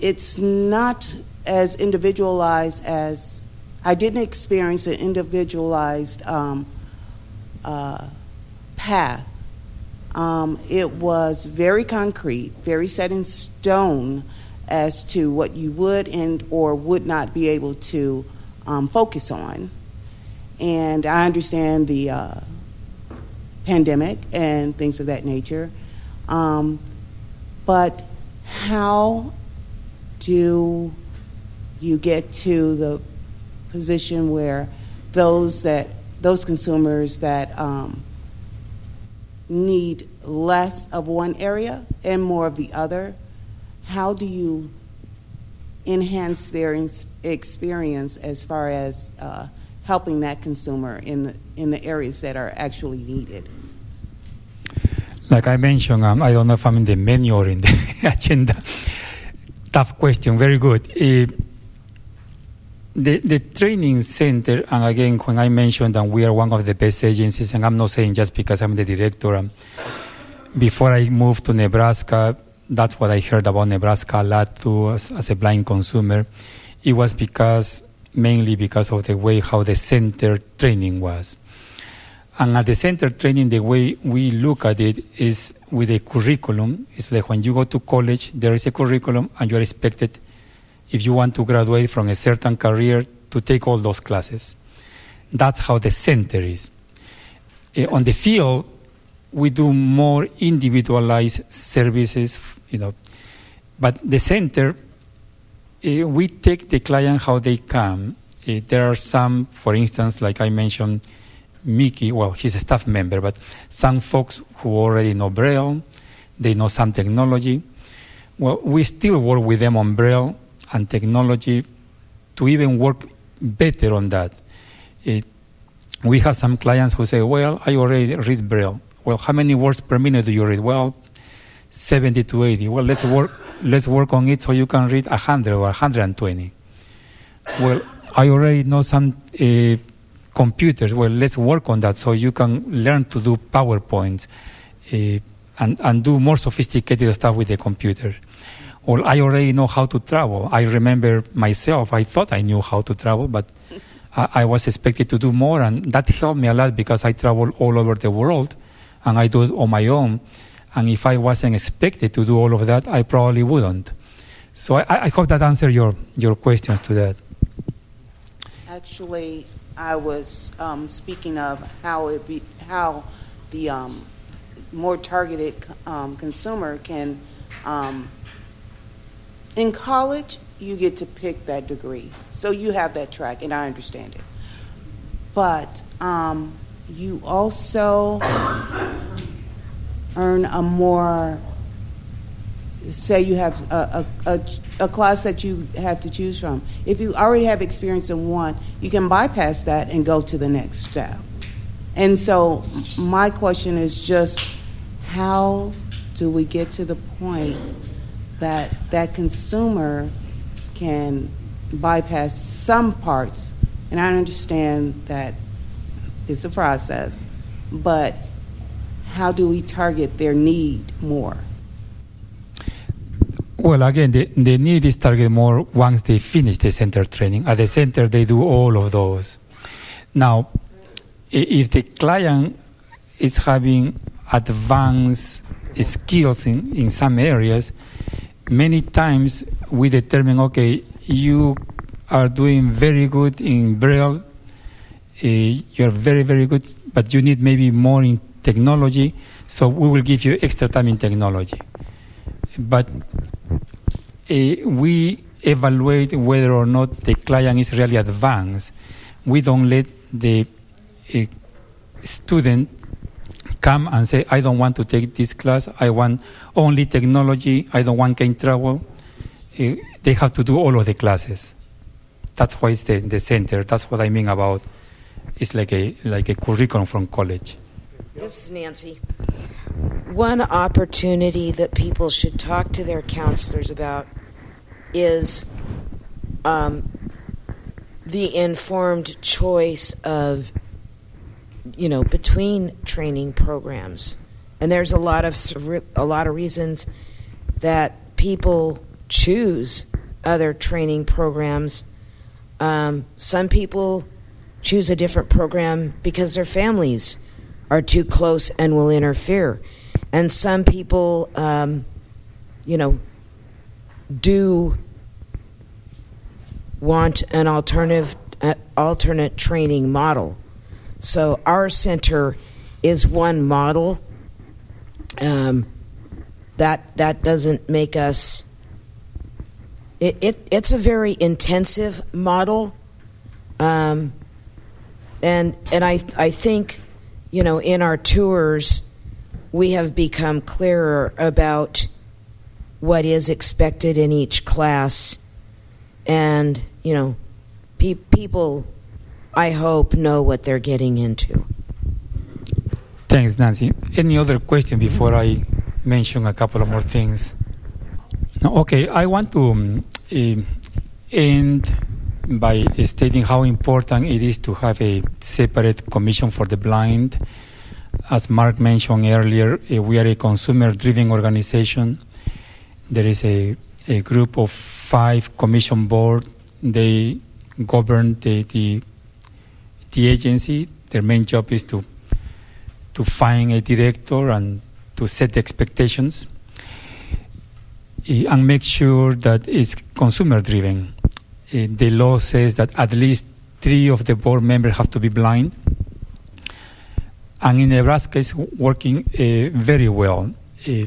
it's not as individualized as I didn't experience an individualized um, uh, path um, it was very concrete, very set in stone as to what you would and or would not be able to um, focus on. And I understand the uh, pandemic and things of that nature. Um, but how do you get to the position where those that those consumers that um, need less of one area and more of the other, how do you enhance their experience as far as uh, helping that consumer in the, in the areas that are actually needed? Like I mentioned, um, I don't know if I'm in the menu or in the agenda. Tough question, very good. Uh, the, the training center, and again, when I mentioned that we are one of the best agencies, and I'm not saying just because I'm the director, um, before I moved to Nebraska, that's what I heard about Nebraska a lot too as, as, a blind consumer. It was because, mainly because of the way how the center training was. And at the center training, the way we look at it is with a curriculum. It's like when you go to college, there is a curriculum, and you are expected, if you want to graduate from a certain career, to take all those classes. That's how the center is. Uh, on the field, we do more individualized services, you know. But the center, uh, we take the client how they come. Uh, there are some, for instance, like I mentioned, Mickey, well, he's a staff member, but some folks who already know Braille, they know some technology. Well, we still work with them on Braille and technology to even work better on that. It, we have some clients who say, well, I already read Braille. Well, how many words per minute do you read? Well, 70 to 80. Well, let's work, let's work on it so you can read 100 or 120. Well, I already know some uh, computers. Well, let's work on that so you can learn to do PowerPoint uh, and, and do more sophisticated stuff with the computer. Or I already know how to travel. I remember myself, I thought I knew how to travel, but I, I was expected to do more, and that helped me a lot because I travel all over the world and I do it on my own. And if I wasn't expected to do all of that, I probably wouldn't. So I, I hope that answered your, your questions to that. Actually, I was um, speaking of how it be how the um, more targeted um, consumer can. In college, you get to pick that degree, so you have that track, and I understand it. But um, you also earn a more say you have a, a, a, a, class that you have to choose from. If you already have experience in one, you can bypass that and go to the next step. And so, my question is just how do we get to the point that that consumer can bypass some parts? And I understand that it's a process, but how do we target their need more? Well, again, the, the need is targeted more once they finish the center training. At the center, they do all of those. Now, if the client is having advanced skills in, in some areas, many times we determine, okay, you are doing very good in Braille, uh, you're very, very good, but you need maybe more in technology, so we will give you extra time in technology. But uh, we evaluate whether or not the client is really advanced. We don't let the uh, student come and say, I don't want to take this class, I want only technology, I don't want gain travel. Uh, they have to do all of the classes. That's why it's the, the center. That's what I mean about it's like a like a curriculum from college. This is Nancy. One opportunity that people should talk to their counselors about is um, the informed choice of, you know, between training programs. And there's a lot of a lot of reasons that people choose other training programs. Um, some people choose a different program because their families are too close and will interfere. and some people, um, you know, do want an alternative uh, alternate training model. So our center is one model. Um, that that doesn't make us. It, it it's a very intensive model, um, and and I I think, you know, in our tours, we have become clearer about what is expected in each class, and you know, pe- people, I hope, know what they're getting into. Thanks, Nancy. Any other question before I mention a couple of more things? No, okay, I want to um, uh, end by stating how important it is to have a separate commission for the blind. As Mark mentioned earlier, uh, we are a consumer driven organization. There is a, a group of five commission board. They govern the, the, the agency. Their main job is to to find a director and to set the expectations and make sure that it's consumer driven. The law says that at least three of the board members have to be blind. And in Nebraska, it's working uh, very well. Uh,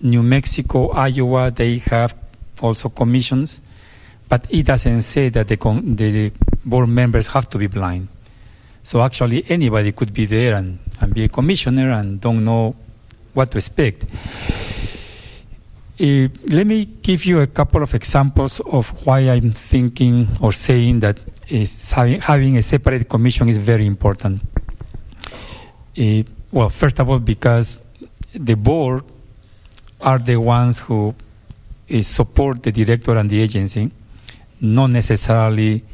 New Mexico, Iowa, they have also commissions, but it doesn't say that the, con- the board members have to be blind. So actually, anybody could be there and, and be a commissioner and don't know what to expect. Uh, let me give you a couple of examples of why I'm thinking or saying that is having, having a separate commission is very important. Uh, well, first of all, because the board are the ones who uh, support the director and the agency, not necessarily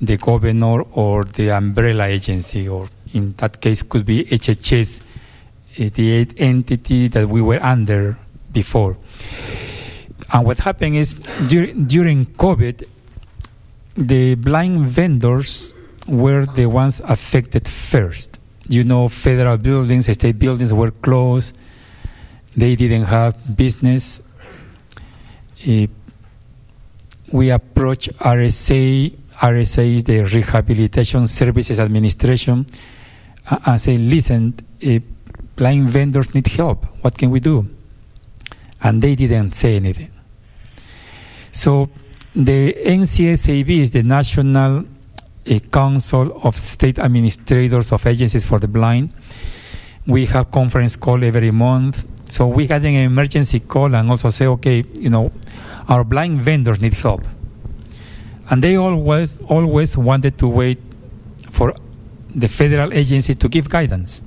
the governor or the umbrella agency, or in that case could be HHS, uh, the entity that we were under before. And what happened is dur- during COVID, the blind vendors were the ones affected first. You know, federal buildings, state buildings were closed. They didn't have business. Uh, we approached RSA RSA is the Rehabilitation Services Administration, uh, and say, listen, uh, blind vendors need help. What can we do? And they didn't say anything. So the NCSAB is the National uh, Council of State Administrators of Agencies for the Blind. We have conference call every month. So we had an emergency call and also say, okay, you know, our blind vendors need help and they always always wanted to wait for the federal agency to give guidance.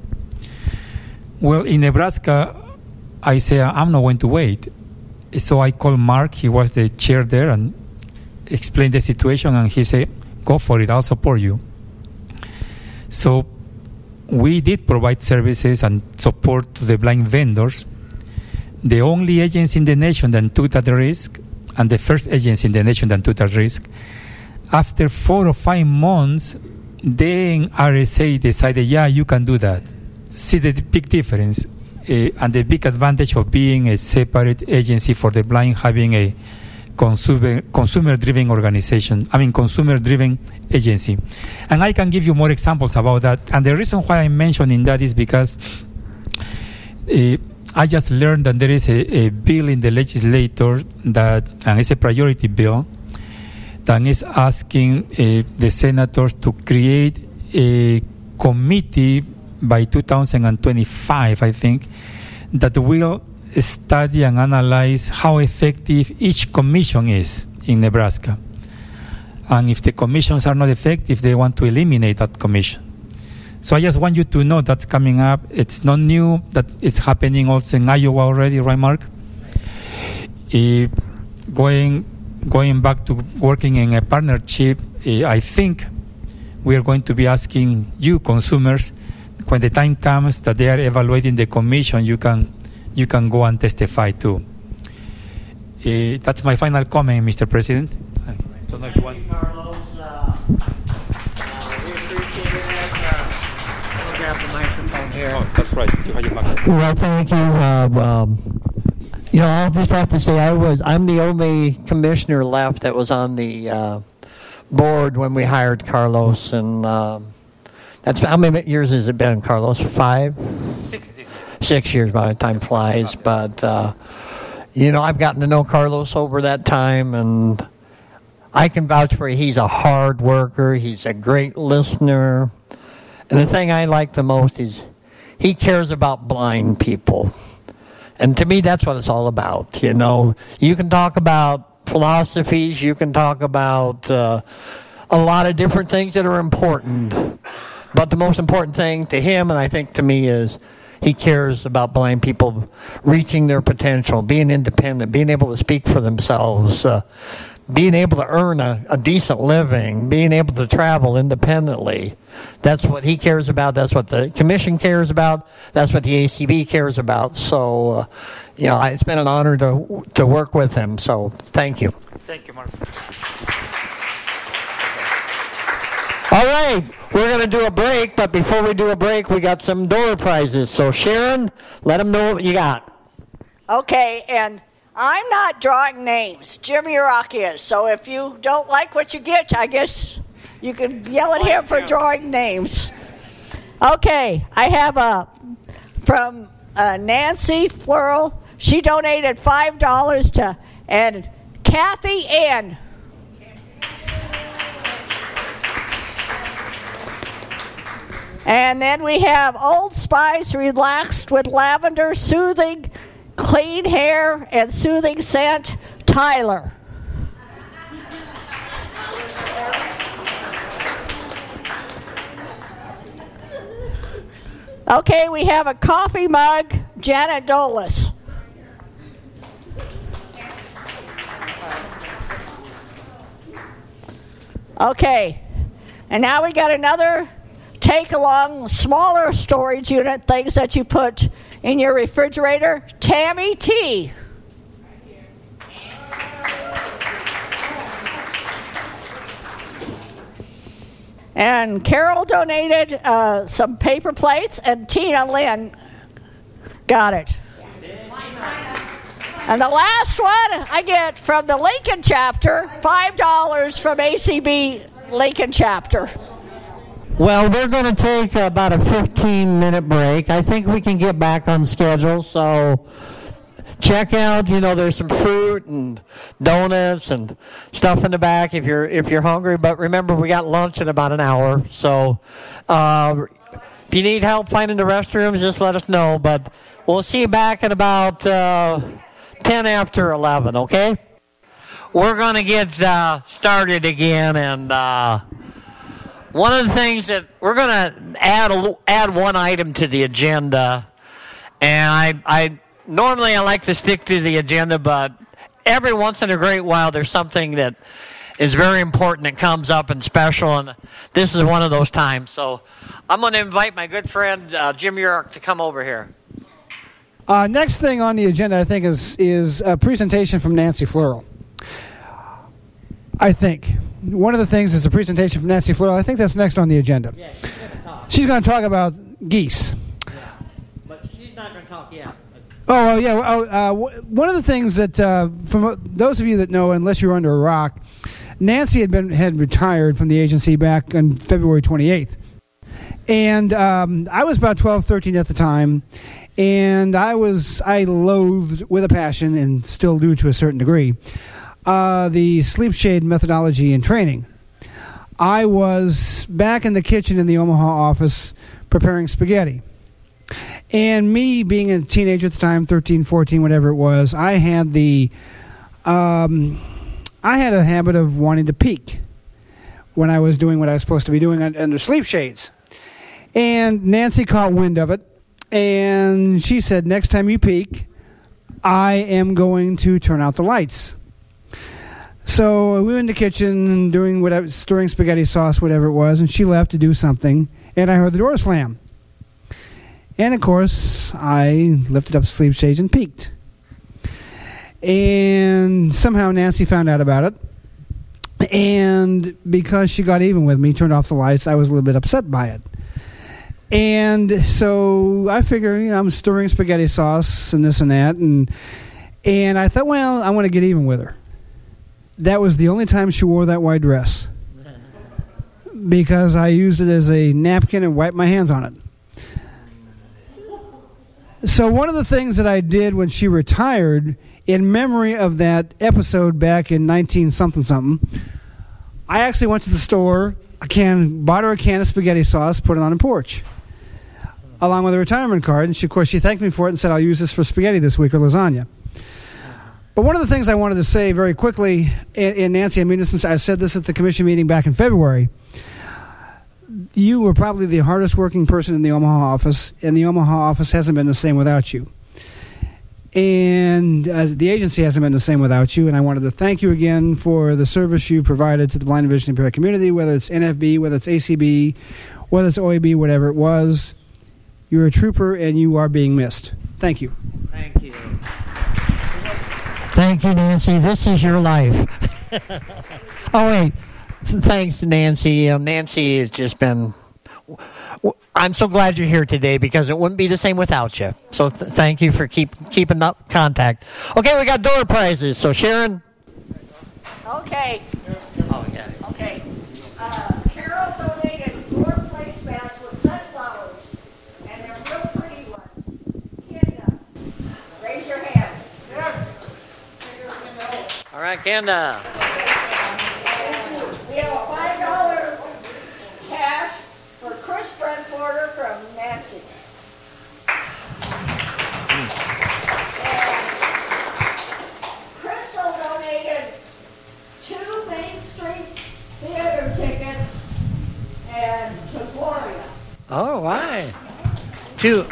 Well, in Nebraska, I say I'm not going to wait, so I called Mark. He was the chair there and explained the situation, and he said, "Go for it. I'll support you." So we did provide services and support to the blind vendors. The only agency in the nation that took that risk and the first agency in the nation that took that risk. After four or five months, then RSA decided, yeah, you can do that. See the big difference uh, and the big advantage of being a separate agency for the blind, having a consumer consumer driven organization. I mean, consumer driven agency. And I can give you more examples about that. And the reason why I'm mentioning that is because. Uh, I just learned that there is a, a, bill in the legislature that, and it's a priority bill, that is asking uh, the senators to create a committee by 2025, I think, that will study and analyze how effective each commission is in Nebraska. And if the commissions are not effective, they want to eliminate that commission. So I just want you to know that's coming up. It's not new, that it's happening also in Iowa already, right, Mark? Going, going back to working in a partnership, uh, I think we are going to be asking you, consumers, when the time comes that they are evaluating the commission, you can, you can go and testify too. Uh, that's my final comment, Mr. President. I don't know if you want. grab the microphone here. Oh, that's right. You have your microphone. Well, thank you. Uh, um, you know, I'll just have to say I was I'm the only commissioner left that was on the uh, board when we hired Carlos, and um, that's how many years has it been, Carlos? Five, Six this year. six years by the time flies. But uh, you know, I've gotten to know Carlos over that time, and I can vouch for he's a hard worker. He's a great listener, and the thing I like the most is he cares about blind people. And to me, that's what it's all about. You know, you can talk about philosophies, you can talk about uh, a lot of different things that are important. But the most important thing to him, and I think to me, is he cares about blind people reaching their potential, being independent, being able to speak for themselves, uh, being able to earn a, a decent living, being able to travel independently. That's what he cares about. That's what the commission cares about. That's what the ACB cares about. So, uh, you know, it's been an honor to to work with him. So, thank you. Thank you, Mark. All right, we're going to do a break, but before we do a break, we got some door prizes. So, Sharon, let them know what you got. Okay, and I'm not drawing names. Jimmy Rock is. So if you don't like what you get, I guess you can yell at him for drawing names. Okay, I have a from uh, Nancy Flearl. She donated five dollars to and Kathy Ann. And then we have Old Spice relaxed with lavender, soothing, clean hair, and soothing scent, Tyler. Okay, we have a coffee mug, Janet Dolis. Okay, and now we got another take along smaller storage unit things that you put in your refrigerator. Tammy T. And Carol donated uh, some paper plates, and Tina Lynn got it. And the last one I get from the Lincoln chapter $5 from ACB Lincoln chapter. Well, we're going to take about a 15 minute break. I think we can get back on schedule. So check out, you know, there's some fruit and donuts and stuff in the back if you're if you're hungry. But remember, we got lunch in about an hour. So uh, if you need help finding the restrooms, just let us know. But we'll see you back at about uh, 10 after 11. Okay? We're going to get uh, started again and. One of the things that we're going to add a, add one item to the agenda, and I, I normally I like to stick to the agenda, but every once in a great while there's something that is very important that comes up and special, and this is one of those times. So I'm going to invite my good friend uh, Jim York to come over here. Uh, next thing on the agenda, I think, is is a presentation from Nancy Flearl. I think one of the things is a presentation from Nancy Flearl. I think that's next on the agenda. Yeah, she's going to talk. She's going to talk about geese. But she's not going to talk yet. Oh, oh yeah. Oh, uh, w- one of the things that, uh, from those of you that know, unless you're under a rock, Nancy had been had retired from the agency back on February 28th, and um, I was about 12, 13 at the time, and I was I loathed with a passion, and still do to a certain degree, uh, the sleep shade methodology and training. I was back in the kitchen in the Omaha office preparing spaghetti. And me being a teenager at the time, 13, 14, whatever it was, I had the um, I had a habit of wanting to peek when I was doing what I was supposed to be doing under sleep shades. And Nancy caught wind of it, and she said, "Next time you peek, I am going to turn out the lights." So we were in the kitchen doing whatever, stirring spaghetti sauce, whatever it was, and she left to do something, and I heard the door slam. And of course, I lifted up the sleep shades and peeked. And somehow Nancy found out about it. And because she got even with me, turned off the lights, I was a little bit upset by it. And so I figure, you know, I'm stirring spaghetti sauce and this and that, and and I thought, well, I want to get even with her. That was the only time she wore that white dress because I used it as a napkin and wiped my hands on it. So one of the things that I did when she retired, in memory of that episode back in 19 something something, I actually went to the store, a can, bought her a can of spaghetti sauce, put it on the porch, along with a retirement card. And she, of course, she thanked me for it and said, "I'll use this for spaghetti this week or lasagna." But one of the things I wanted to say very quickly, and, Nancy, I mean, since I said this at the commission meeting back in February, you were probably the hardest working person in the Omaha office, and the Omaha office hasn't been the same without you. And as the agency hasn't been the same without you, and I wanted to thank you again for the service you provided to the blind and vision impaired community, whether it's NFB, whether it's ACB, whether it's OAB, whatever it was. You're a trooper, and you are being missed. Thank you. Thank you. Thank you, Nancy. This is your life. oh, wait. Thanks, Nancy. Uh, Nancy has just been. I'm so glad you're here today because it wouldn't be the same without you. So th- thank you for keep keeping up contact. Okay, we got door prizes. So Sharon. Okay. Oh yeah. Okay. Uh, Carol donated four placemats with sunflowers, and they're real pretty ones. Kenda, raise your hand. All right, Kenda. We have a five dollar cash for Chris Brentforder from Nancy. And Crystal donated two Main Street theater tickets and to Gloria. Oh, All right. Two.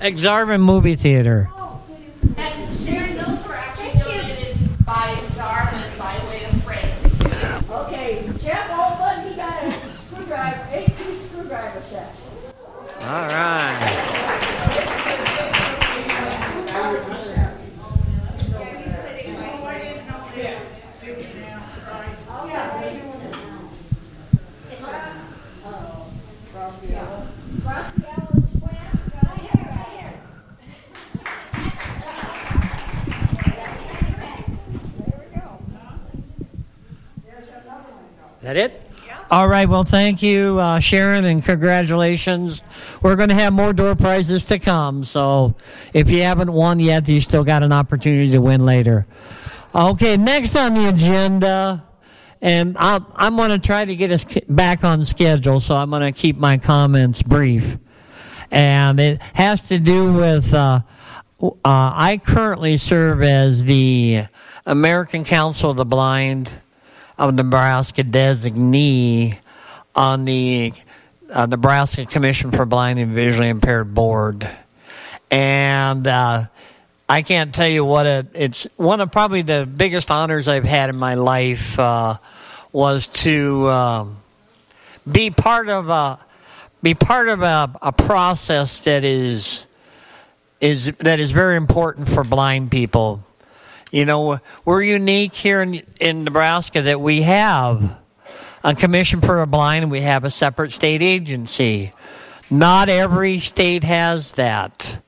Exarban Movie Theater. And Sharon, those were actually donated by Zarman by way of Francie. Okay, Jeff Oldman, he got a screwdriver, eight piece screwdriver set. All right. That it? All right. Well, thank you, uh, Sharon, and congratulations. We're going to have more door prizes to come. So if you haven't won yet, you still got an opportunity to win later. Okay. Next on the agenda, and i I'm going to try to get us back on schedule. So I'm going to keep my comments brief, and it has to do with. Uh, uh, I currently serve as the American Council of the Blind of Nebraska designee on the uh, Nebraska Commission for Blind and Visually Impaired Board. And uh, I can't tell you what it, it's one of probably the biggest honors I've had in my life uh, was to um, be part of a be part of a, a process that is is that is very important for blind people. You know, we're unique here in, in Nebraska that we have a commission for the blind and we have a separate state agency. Not every state has that.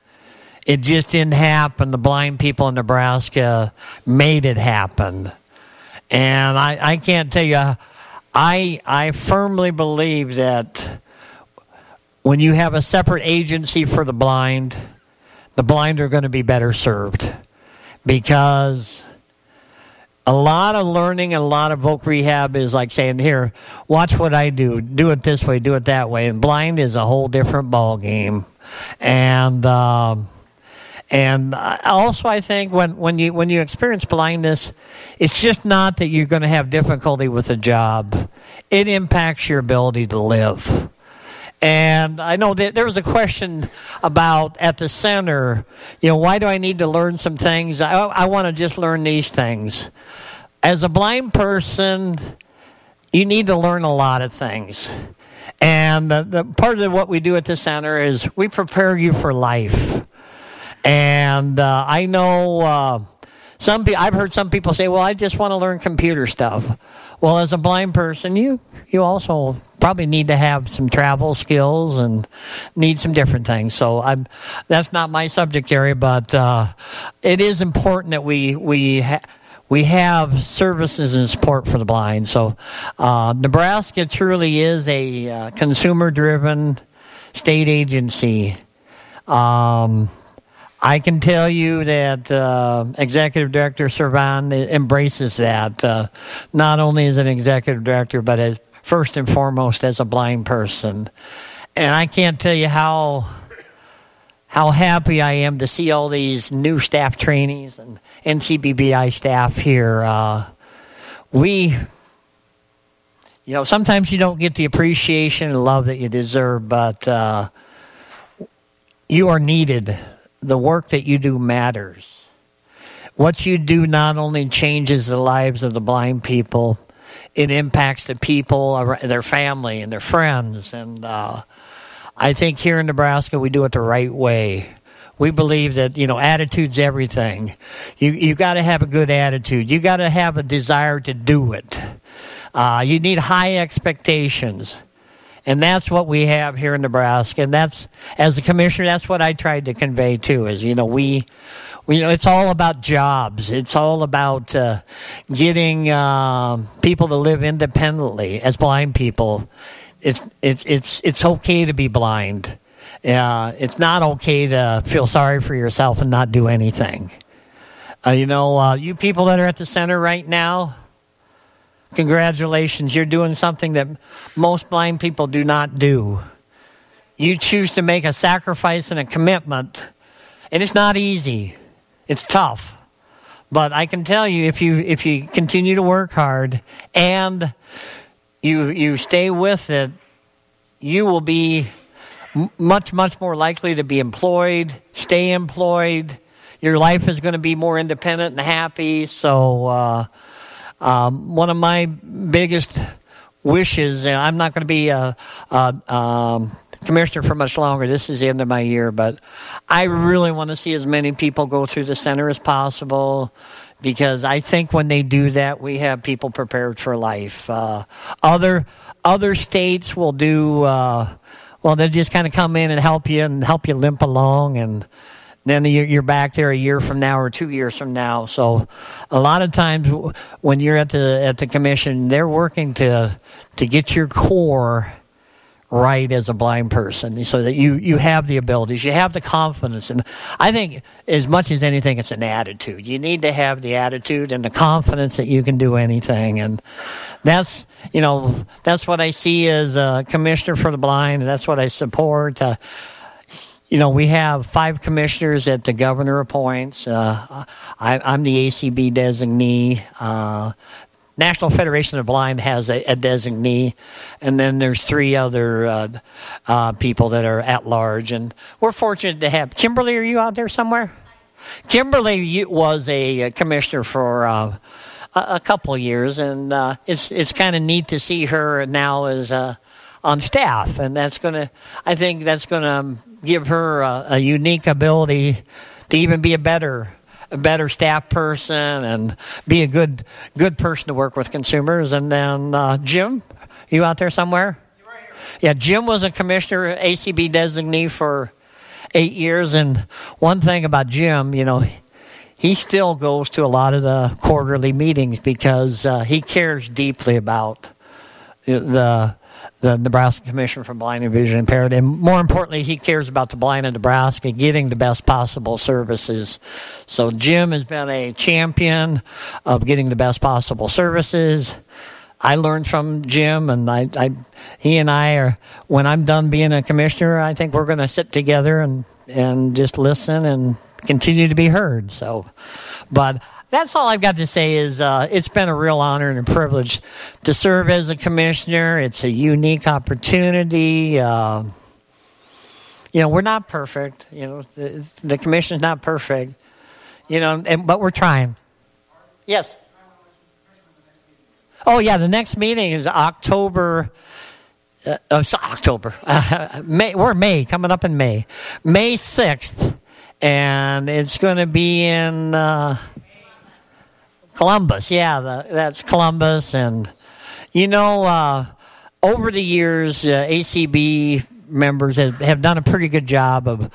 It just didn't happen. The blind people in Nebraska made it happen. And I, I can't tell you, I, I firmly believe that when you have a separate agency for the blind, the blind are going to be better served because a lot of learning and a lot of voc rehab is like saying here watch what i do. Do it this way do it that way. And blind is a whole different ball game and um, and also i think when, when you when you experience blindness it's just not that you're going to have difficulty with a job. It impacts your ability to live and I know that there was a question about at the center, you know, why do I need to learn some things? I, I want to just learn these things. As a blind person, you need to learn a lot of things. And the, the part of what we do at the center is we prepare you for life. And uh, I know uh, some. Pe- I've heard some people say, "Well, I just want to learn computer stuff." Well, as a blind person, you you also probably need to have some travel skills and need some different things. So I'm that's not my subject area, but uh, it is important that we we. Ha- we have services and support for the blind. So, uh, Nebraska truly is a uh, consumer driven state agency. Um, I can tell you that uh, Executive Director Servan embraces that, uh, not only as an executive director, but as first and foremost as a blind person. And I can't tell you how how happy I am to see all these new staff trainees and NCBVI staff here. Uh, we, you know, sometimes you don't get the appreciation and love that you deserve, but uh, you are needed the work that you do matters. What you do not only changes the lives of the blind people, it impacts the people, their family, and their friends. And uh, I think here in Nebraska, we do it the right way. We believe that you know attitude's everything. You you got to have a good attitude. You got to have a desire to do it. Uh, you need high expectations. And that's what we have here in Nebraska. And that's, as a commissioner, that's what I tried to convey too, is, you know, we, we you know, it's all about jobs. It's all about uh, getting uh, people to live independently as blind people. It's, it's, it's, it's okay to be blind. Uh, it's not okay to feel sorry for yourself and not do anything. Uh, you know, uh, you people that are at the center right now, Congratulations, you're doing something that most blind people do not do. You choose to make a sacrifice and a commitment, and it's not easy. It's tough. But I can tell you if you if you continue to work hard and you you stay with it, you will be much much more likely to be employed, stay employed. Your life is going to be more independent and happy. So uh, um, one of my biggest wishes, and I'm not going to be a, a um, commissioner for much longer. This is the end of my year, but I really want to see as many people go through the center as possible because I think when they do that, we have people prepared for life. Uh, other other states will do uh, well. They'll just kind of come in and help you and help you limp along and then you're back there a year from now or two years from now. So, a lot of times when you're at the at the commission, they're working to to get your core right as a blind person, so that you you have the abilities, you have the confidence, and I think as much as anything, it's an attitude. You need to have the attitude and the confidence that you can do anything, and that's you know that's what I see as a commissioner for the blind, and that's what I support. Uh, you know, we have five commissioners that the governor appoints. Uh, I, am the ACB designee. Uh, National Federation of Blind has a, a, designee, and then there's three other uh, uh, people that are at large. And we're fortunate to have Kimberley. Are you out there somewhere? Kimberley was a commissioner for uh, a, a, couple years, and uh, it's it's kind of neat to see her now as on staff, and that's going to. I think that's going to give her a, a unique ability to even be a better a better staff person and be a good good person to work with consumers. And then uh, Jim, you out there somewhere? Yeah, Jim was a commissioner, ACB designee for eight years. And one thing about Jim, you know, he still goes to a lot of the quarterly meetings because uh, he cares deeply about the the Nebraska Commission for Blind and Vision Impaired. And more importantly, he cares about the blind in Nebraska getting the best possible services. So Jim has been a champion of getting the best possible services. I learned from Jim, and I, I he and I are. When I'm done being a commissioner, I think we're going to sit together and and just listen and continue to be heard. So, but that's all I've got to say is uh, it's been a real honor and a privilege to serve as a commissioner. It's a unique opportunity. Uh, you know, we're not perfect. You know, the, the commission's not perfect. You know, and, but we're trying. Yes. Oh yeah, the next meeting is October. Uh, oh, October. May, we're May coming up in May, May sixth and it's going to be in uh, Columbus. Yeah, the, that's Columbus, and you know, uh, over the years, uh, ACB members have, have done a pretty good job of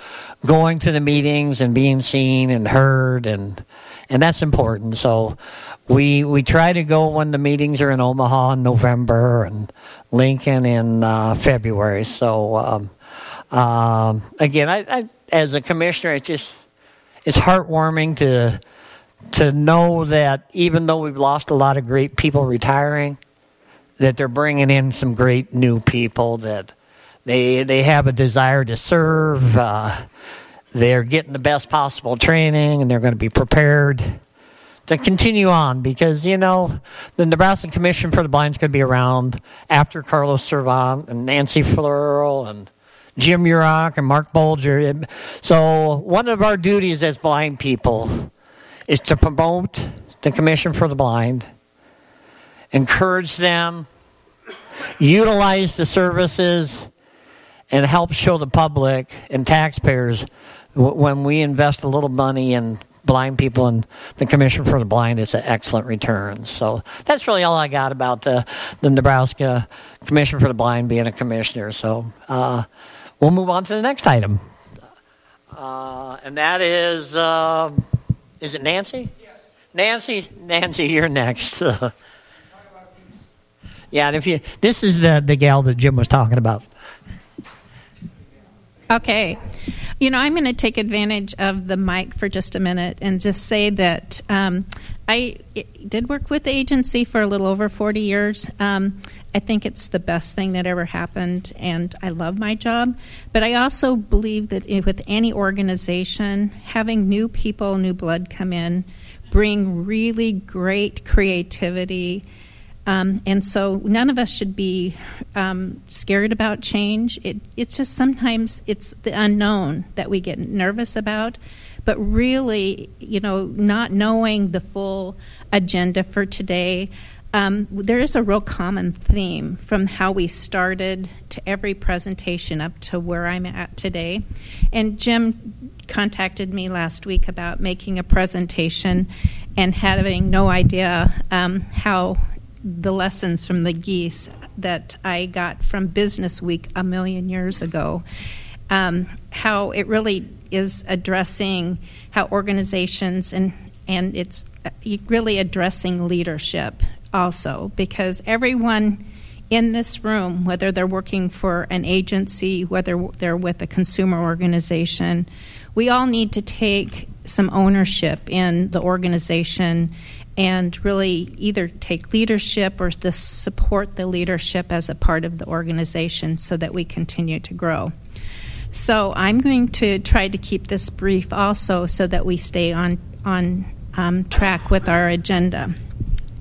going to the meetings and being seen and heard, and and that's important. So we we try to go when the meetings are in Omaha in November and Lincoln in uh, February. So um, um, again, I, I, as a commissioner, it just it's heartwarming to to know that even though we've lost a lot of great people retiring, that they're bringing in some great new people that they they have a desire to serve. Uh, they're getting the best possible training, and they're going to be prepared to continue on because you know the Nebraska Commission for the Blind is going to be around after Carlos Servan and Nancy Flearl and Jim Urach and Mark Bulger. So one of our duties as blind people is to promote the Commission for the Blind, encourage them, utilize the services, and help show the public and taxpayers when we invest a little money in blind people and the Commission for the Blind, it's an excellent return. So that's really all I got about the, the Nebraska Commission for the Blind being a commissioner. So uh, we'll move on to the next item. Uh, and that is, uh, is it Nancy? Yes. Nancy, Nancy, you're next. yeah, and if you, this is the, the gal that Jim was talking about. Okay. You know, I'm going to take advantage of the mic for just a minute and just say that um, I did work with the agency for a little over 40 years. Um, I think it's the best thing that ever happened, and I love my job. But I also believe that with any organization, having new people, new blood come in, bring really great creativity um, and so none of us should be um, scared about change. It, it's just sometimes it's the unknown that we get nervous about. But really, you know, not knowing the full agenda for today, um, there is a real common theme from how we started to every presentation up to where I'm at today. And Jim contacted me last week about making a presentation and having no idea um, how the lessons from the geese that I got from Business Week a million years ago. Um, how it really is addressing how organizations and and it's really addressing leadership also because everyone in this room, whether they're working for an agency, whether they're with a consumer organization, we all need to take some ownership in the organization and really either take leadership or the support the leadership as a part of the organization so that we continue to grow. So I'm going to try to keep this brief also so that we stay on on um, track with our agenda.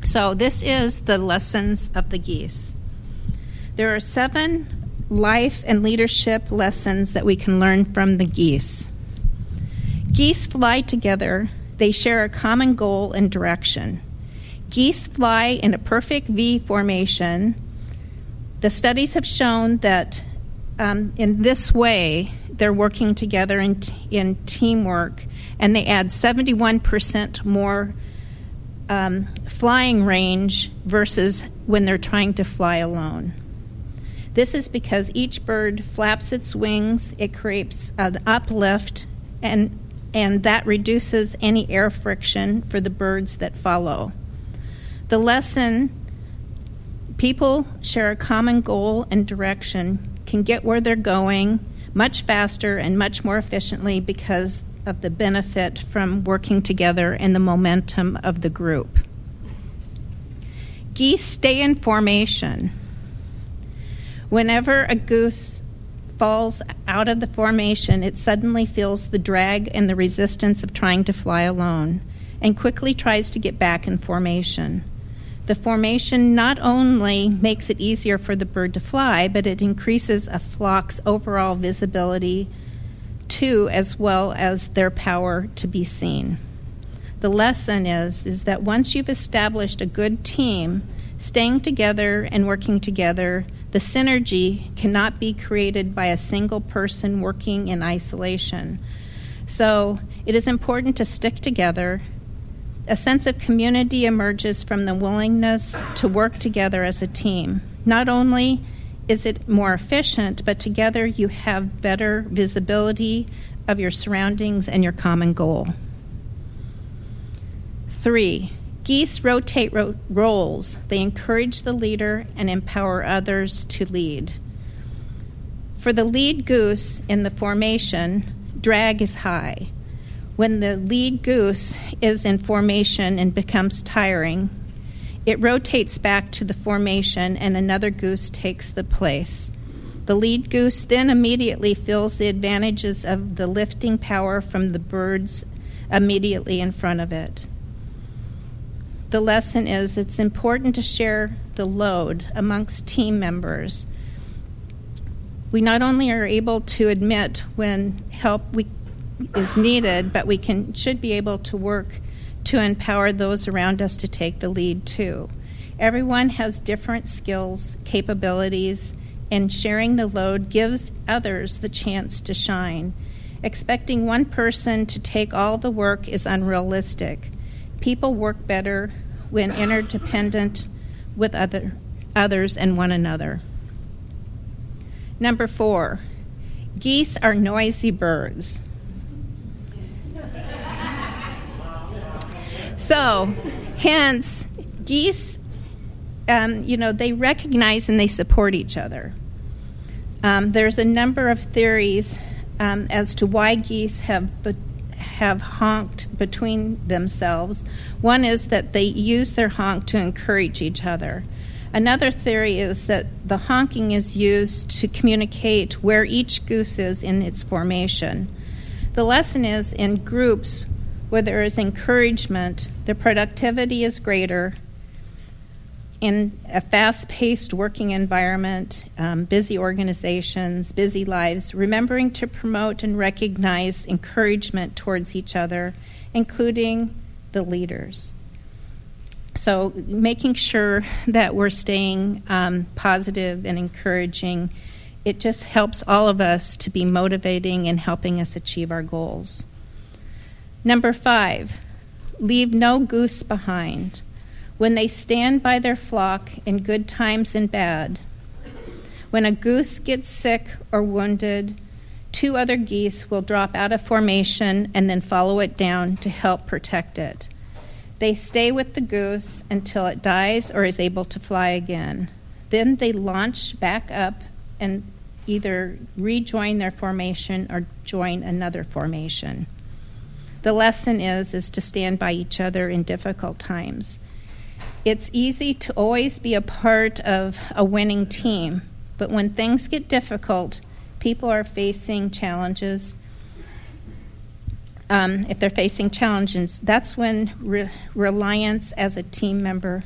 So this is the lessons of the geese. There are seven life and leadership lessons that we can learn from the geese. Geese fly together they share a common goal and direction. Geese fly in a perfect V formation. The studies have shown that um, in this way, they're working together in, t- in teamwork, and they add 71% more um, flying range versus when they're trying to fly alone. This is because each bird flaps its wings, it creates an uplift, and and that reduces any air friction for the birds that follow. The lesson people share a common goal and direction, can get where they're going much faster and much more efficiently because of the benefit from working together and the momentum of the group. Geese stay in formation. Whenever a goose falls out of the formation, it suddenly feels the drag and the resistance of trying to fly alone and quickly tries to get back in formation. The formation not only makes it easier for the bird to fly, but it increases a flock's overall visibility too, as well as their power to be seen. The lesson is, is that once you've established a good team, staying together and working together the synergy cannot be created by a single person working in isolation. So it is important to stick together. A sense of community emerges from the willingness to work together as a team. Not only is it more efficient, but together you have better visibility of your surroundings and your common goal. Three, geese rotate ro- roles. They encourage the leader and empower others to lead. For the lead goose in the formation, drag is high. When the lead goose is in formation and becomes tiring, it rotates back to the formation and another goose takes the place. The lead goose then immediately feels the advantages of the lifting power from the birds immediately in front of it. The lesson is it's important to share the load amongst team members. We not only are able to admit when help we, is needed, but we can should be able to work to empower those around us to take the lead too. Everyone has different skills, capabilities, and sharing the load gives others the chance to shine. Expecting one person to take all the work is unrealistic. People work better when interdependent with other, others and one another. Number four, geese are noisy birds. So, hence, geese, um, you know, they recognize and they support each other. Um, there's a number of theories um, as to why geese have be- have honked between themselves. One is that they use their honk to encourage each other. Another theory is that the honking is used to communicate where each goose is in its formation. The lesson is in groups where there is encouragement, the productivity is greater, in a fast paced working environment, um, busy organizations, busy lives, remembering to promote and recognize encouragement towards each other, including the leaders. So, making sure that we're staying um, positive and encouraging, it just helps all of us to be motivating and helping us achieve our goals. Number five, leave no goose behind when they stand by their flock in good times and bad. When a goose gets sick or wounded, two other geese will drop out of formation and then follow it down to help protect it. They stay with the goose until it dies or is able to fly again. Then they launch back up and either rejoin their formation or join another formation. The lesson is is to stand by each other in difficult times. It's easy to always be a part of a winning team, but when things get difficult, people are facing challenges. Um, if they're facing challenges, that's when re- reliance as a team member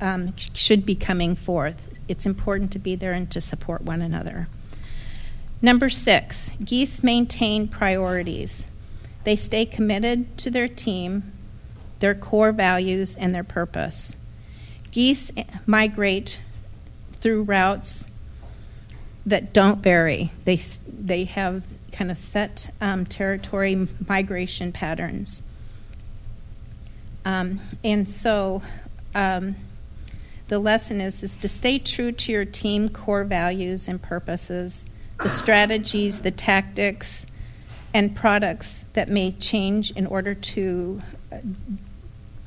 um, should be coming forth. It's important to be there and to support one another. Number six, geese maintain priorities. They stay committed to their team their core values, and their purpose. Geese migrate through routes that don't vary. They, they have kind of set um, territory migration patterns. Um, and so um, the lesson is, is to stay true to your team core values and purposes, the strategies, the tactics, and products that may change in order to uh,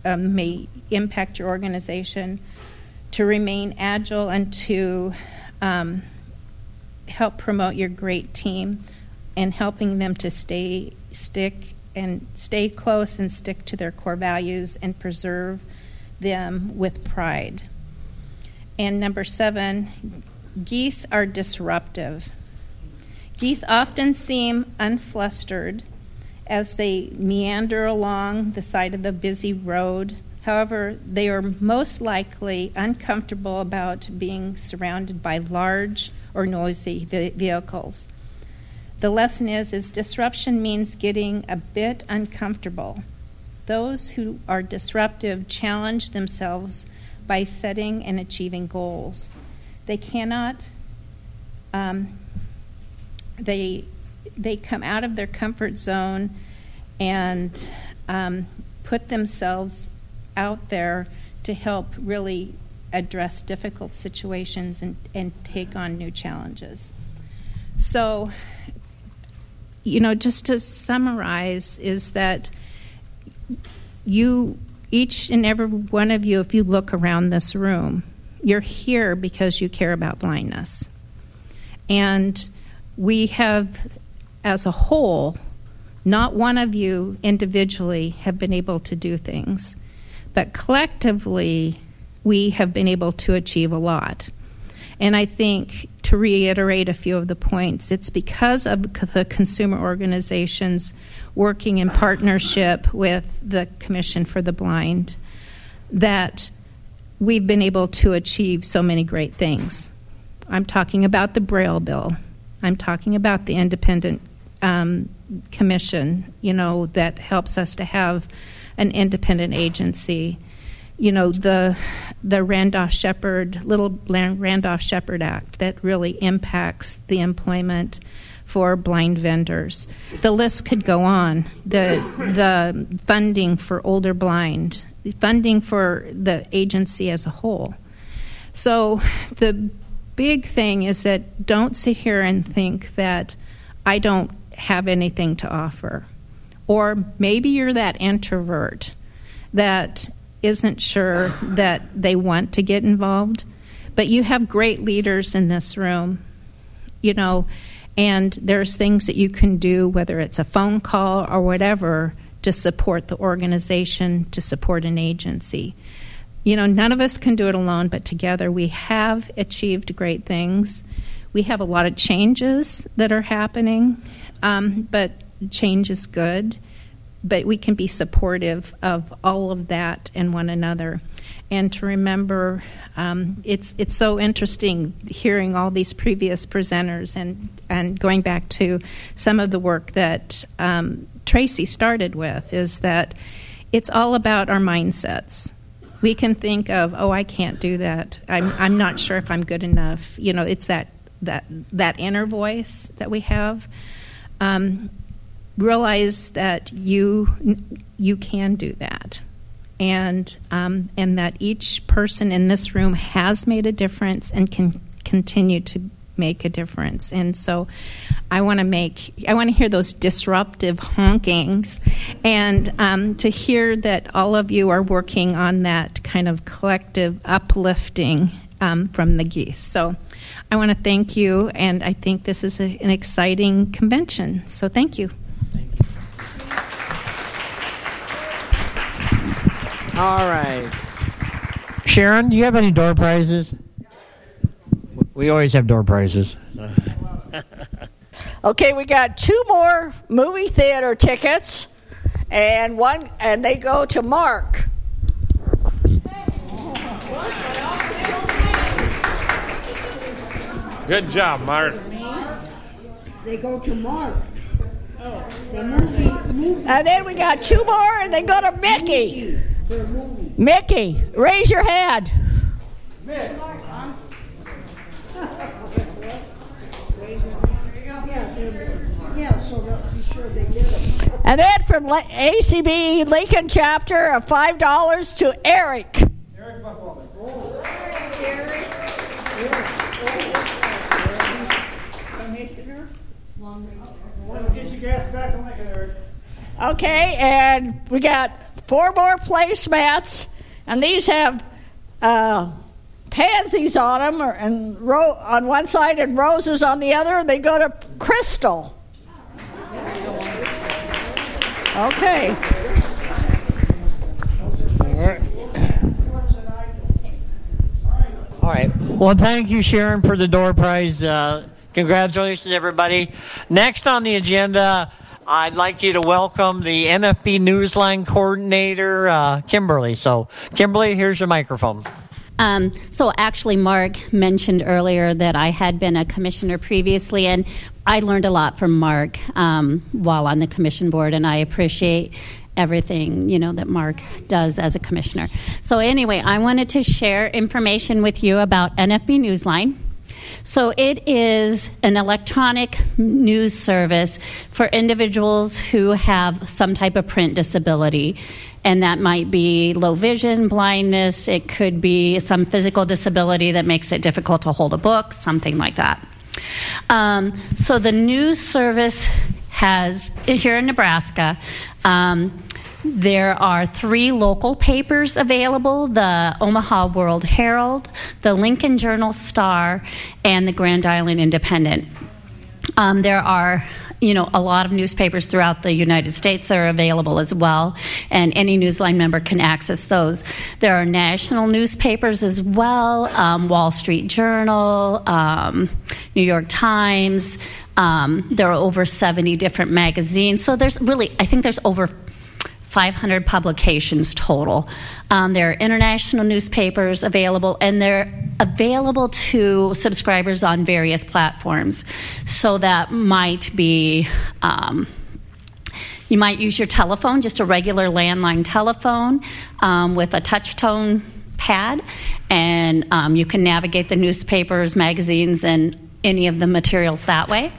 um, may impact your organization, to remain agile and to um, help promote your great team and helping them to stay stick and stay close and stick to their core values and preserve them with pride. And number seven, geese are disruptive. Geese often seem unflustered as they meander along the side of a busy road. However, they are most likely uncomfortable about being surrounded by large or noisy vehicles. The lesson is is disruption means getting a bit uncomfortable. Those who are disruptive challenge themselves by setting and achieving goals. They cannot um, they they come out of their comfort zone and um, put themselves out there to help really address difficult situations and, and take on new challenges. So, you know, just to summarize, is that you, each and every one of you, if you look around this room, you're here because you care about blindness. And we have, as a whole, not one of you individually have been able to do things, but collectively, we have been able to achieve a lot. And I think to reiterate a few of the points, it's because of the consumer organizations working in partnership with the Commission for the Blind that we've been able to achieve so many great things. I'm talking about the Braille Bill. I'm talking about the independent um, commission, you know, that helps us to have an independent agency you know the the Randolph Sheppard little Randolph Sheppard Act that really impacts the employment for blind vendors. The list could go on. The the funding for older blind, funding for the agency as a whole. So the big thing is that don't sit here and think that I don't have anything to offer. Or maybe you're that introvert that isn't sure that they want to get involved. But you have great leaders in this room, you know, and there's things that you can do, whether it's a phone call or whatever, to support the organization, to support an agency. You know, none of us can do it alone, but together we have achieved great things. We have a lot of changes that are happening, um, but change is good but we can be supportive of all of that and one another. And to remember, um, it's it's so interesting hearing all these previous presenters and and going back to some of the work that um, Tracy started with is that it's all about our mindsets. We can think of, oh, I can't do that. I'm I'm not sure if I'm good enough. You know, it's that that that inner voice that we have. Um, realize that you you can do that, and um, and that each person in this room has made a difference and can continue to make a difference. And so, I want to make I want to hear those disruptive honkings, and um, to hear that all of you are working on that kind of collective uplifting um, from the geese. So. I want to thank you, and I think this is a, an exciting convention. So, thank you. All right. Sharon, do you have any door prizes? We always have door prizes. okay, we got two more movie theater tickets, and one, and they go to Mark. Good job, Mark. They go to Mark. And then we got two more, and they go to Mickey. Mickey, raise your hand. And then from ACB Lincoln chapter of five dollars to Eric. Eric in Lincoln, Eric. Okay, and we got four more placemats, and these have uh, pansies on them, or, and ro- on one side and roses on the other. And they go to Crystal. Okay. All right. Well, thank you, Sharon, for the door prize. Uh, congratulations, everybody. Next on the agenda. I'd like you to welcome the NFB Newsline coordinator, uh, Kimberley. So, Kimberley, here's your microphone. Um, so, actually, Mark mentioned earlier that I had been a commissioner previously, and I learned a lot from Mark um, while on the commission board, and I appreciate everything you know that Mark does as a commissioner. So, anyway, I wanted to share information with you about NFB Newsline. So it is an electronic news service for individuals who have some type of print disability. And that might be low vision, blindness, it could be some physical disability that makes it difficult to hold a book, something like that. Um, so the news service has, here in Nebraska, um, there are three local papers available the Omaha World Herald, the Lincoln Journal Star, and the Grand Island Independent. Um, there are you know a lot of newspapers throughout the United States that are available as well, and any Newsline member can access those. There are national newspapers as well: um, Wall Street Journal, um, New York Times. Um, there are over 70 different magazines, so there's really I think there's over 500 publications total. Um, there are international newspapers available, and they're available to subscribers on various platforms. So that might be. Um, you might use your telephone, just a regular landline telephone um, with a touch tone pad, and um, you can navigate the newspapers, magazines, and any of the materials that way.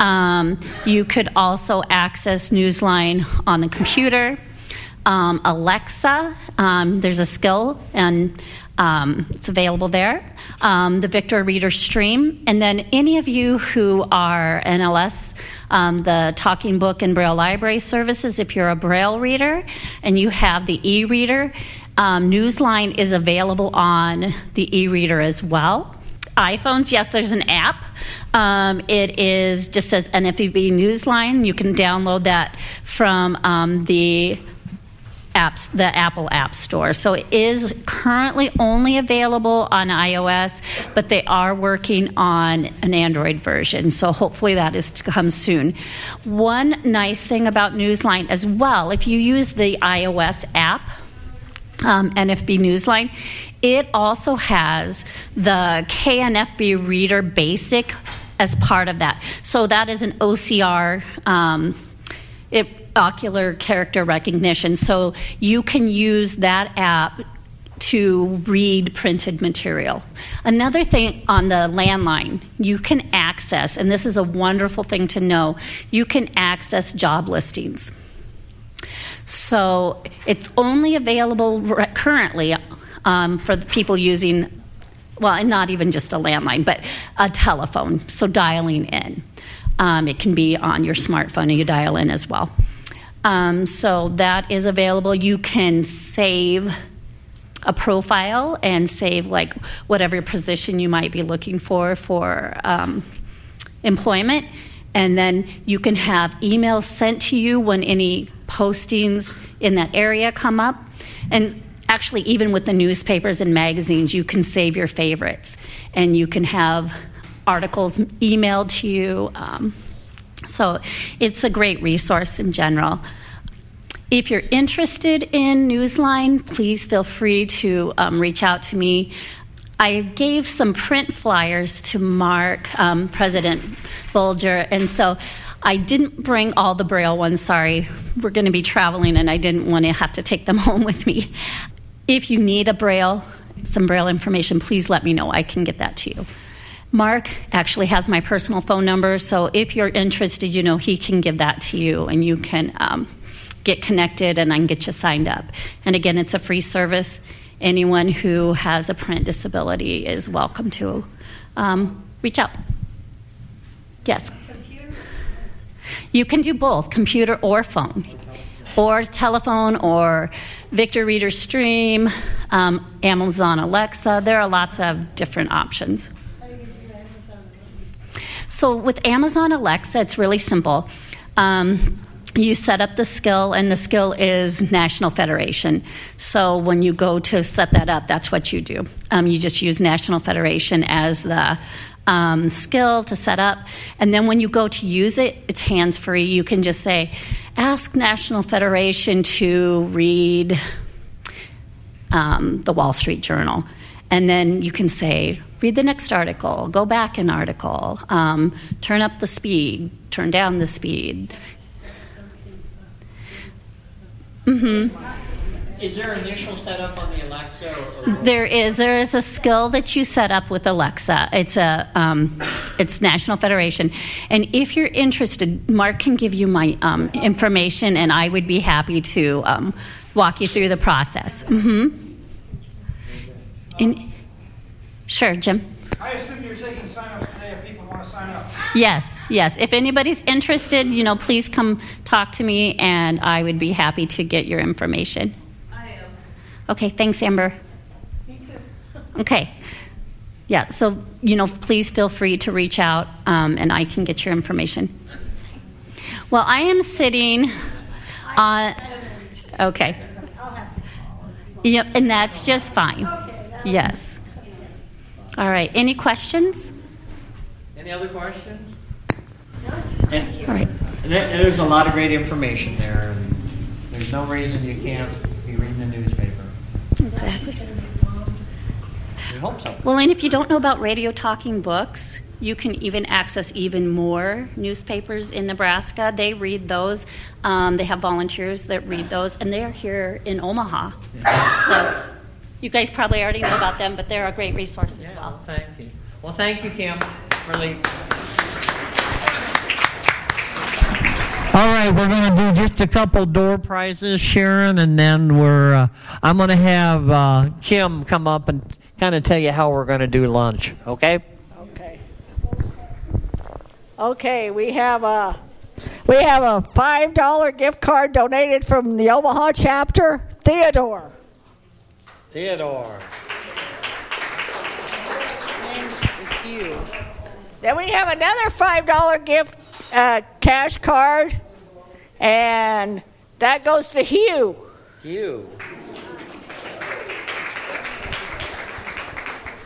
Um, you could also access Newsline on the computer. Um, Alexa, um, there's a skill and um, it's available there. Um, the Victor Reader Stream, and then any of you who are NLS, um, the Talking Book and Braille Library services, if you're a Braille reader and you have the e reader, um, Newsline is available on the e reader as well iPhones, yes, there's an app. Um, it is just says NFB Newsline. You can download that from um, the apps, the Apple App Store. So it is currently only available on iOS, but they are working on an Android version. So hopefully that is to come soon. One nice thing about Newsline as well, if you use the iOS app, um, NFB Newsline, it also has the KNFB Reader Basic as part of that. So that is an OCR. Um, it, ocular character recognition. So you can use that app to read printed material. Another thing on the landline, you can access, and this is a wonderful thing to know, you can access job listings. So it's only available currently um, for the people using, well, and not even just a landline, but a telephone, so dialing in. Um, it can be on your smartphone and you dial in as well. Um, so that is available. You can save a profile and save like whatever position you might be looking for for um, employment. And then you can have emails sent to you when any postings in that area come up. And actually, even with the newspapers and magazines, you can save your favorites and you can have articles emailed to you. Um, so it's a great resource in general. If you're interested in Newsline, please feel free to um, reach out to me. I gave some print flyers to Mark, um, President Bulger, and so I didn't bring all the Braille ones. Sorry, we're going to be traveling, and I didn't want to have to take them home with me. If you need a Braille, some Braille information, please let me know. I can get that to you. Mark actually has my personal phone number, so if you're interested, you know, he can give that to you and you can um, get connected and I can get you signed up. And again, it's a free service. Anyone who has a print disability is welcome to um, reach out. Yes? You can do both, computer or phone, or telephone, or Victor Reader Stream, um, Amazon Alexa. There are lots of different options. So with Amazon Alexa, it's really simple. Um, you set up the skill, and the skill is National Federation. So when you go to set that up, that's what you do. Um, you just use National Federation as the um, skill to set up. And then when you go to use it, it's hands free. You can just say, ask National Federation to read um, the Wall Street Journal. And then you can say, read the next article, go back an article, um, turn up the speed, turn down the speed. Mm-hmm. is there initial setup on the Alexa? Or, There is there is a skill that you set up with Alexa. It's a um, it's National Federation, and if you're interested, Mark can give you my um, information, and I would be happy to um, walk you through the process. Mm-hmm. And, sure, Jim. I assume you're taking sign-ups today if people want to sign up. Yes, yes. If anybody's interested, you know, please come talk to me, and I would be happy to get your information. I am. Okay, thanks, Amber. Me too. Okay. Yeah, so, you know, please feel free to reach out, um, and I can get your information. Well, I am sitting on. Okay. Yep, and that's just fine. Okay. Yes. All right. Any questions? Any other questions? And, All right. and there- and there's a lot of great information there. and There's no reason you can't be reading the newspaper. Exactly. We hope so. Well, and if you don't know about radio talking books, you can even access even more newspapers in Nebraska. They read those. Um, they have volunteers that read those, and they're here in Omaha. So you guys probably already know about them, but they're a great resource as well. Thank you. Well, thank you, Kim. Really. All right, we're going to do just a couple door prizes, Sharon, and then we're. Uh, I'm going to have uh, Kim come up and kind of tell you how we're going to do lunch. Okay? Okay. Okay, we have a we have a five dollar gift card donated from the Omaha chapter. Theodore. Theodore. Then we have another five dollar gift uh, cash card, and that goes to Hugh. Hugh.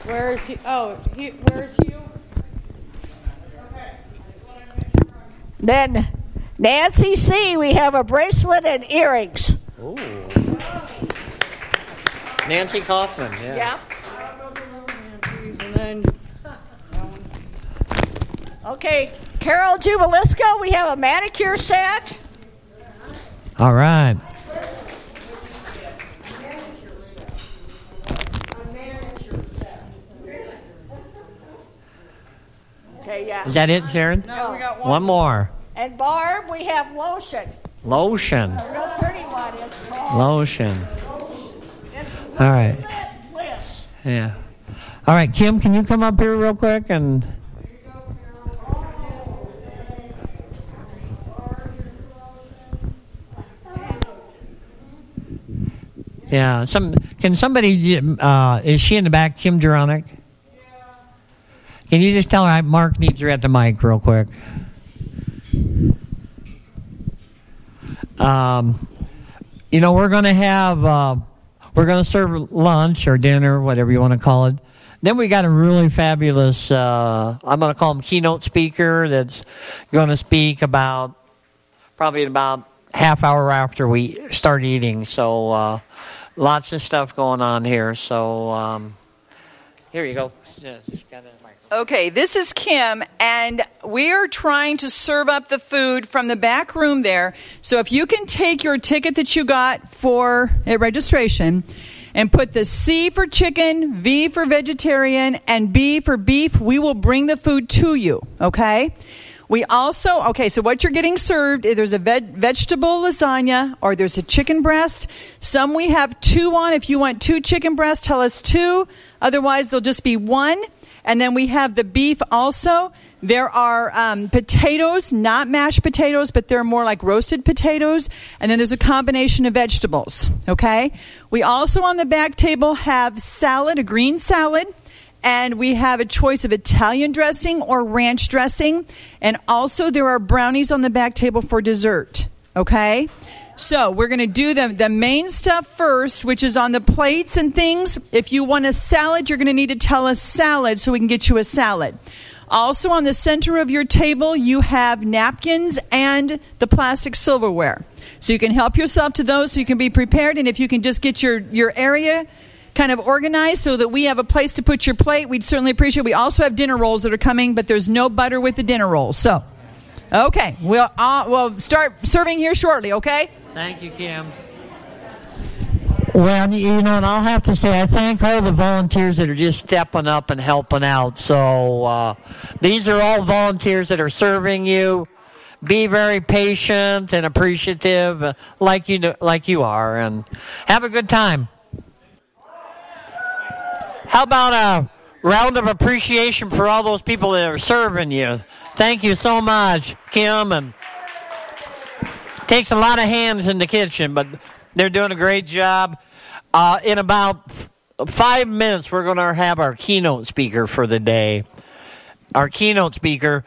Where is he? Oh, he, where is Hugh? Then Nancy C. We have a bracelet and earrings. Ooh. Nancy Kaufman. Yeah. Yeah. Okay, Carol Jubilisco. We have a manicure set. All right. Okay, yeah. Is that it, Sharon? No, we got One One more. And Barb, we have lotion. Lotion. No pretty one. It's called. Lotion. All right. Yeah. All right, Kim, can you come up here real quick and. Yeah. Some can somebody uh, is she in the back, Kim Duronic? Can you just tell her Mark needs her at the mic real quick? Um, you know, we're going to have uh, we're going to serve lunch or dinner, whatever you want to call it. Then we got a really fabulous, uh, I'm going to call him keynote speaker that's going to speak about probably about half hour after we start eating. So uh, lots of stuff going on here. So um, here you go. Just got a mic. Okay, this is Kim, and we are trying to serve up the food from the back room there. So if you can take your ticket that you got for a registration and put the C for chicken, V for vegetarian, and B for beef, we will bring the food to you, okay? We also, okay, so what you're getting served, eh, there's a veg- vegetable lasagna or there's a chicken breast. Some we have two on. If you want two chicken breasts, tell us two. Otherwise, there'll just be one. And then we have the beef also. There are um, potatoes, not mashed potatoes, but they're more like roasted potatoes. And then there's a combination of vegetables. Okay? We also on the back table have salad, a green salad. And we have a choice of Italian dressing or ranch dressing. And also, there are brownies on the back table for dessert. Okay? So, we're going to do the, the main stuff first, which is on the plates and things. If you want a salad, you're going to need to tell us salad so we can get you a salad. Also, on the center of your table, you have napkins and the plastic silverware. So, you can help yourself to those so you can be prepared. And if you can just get your, your area kind of organized so that we have a place to put your plate, we'd certainly appreciate it. We also have dinner rolls that are coming, but there's no butter with the dinner rolls. So, okay, we'll, uh, we'll start serving here shortly, okay? Thank you, Kim. Well, you know, and I'll have to say, I thank all the volunteers that are just stepping up and helping out. So uh, these are all volunteers that are serving you. Be very patient and appreciative, uh, like you like you are, and have a good time. How about a round of appreciation for all those people that are serving you? Thank you so much, Kim, and takes a lot of hands in the kitchen, but they're doing a great job. Uh, in about f- five minutes, we're going to have our keynote speaker for the day. Our keynote speaker,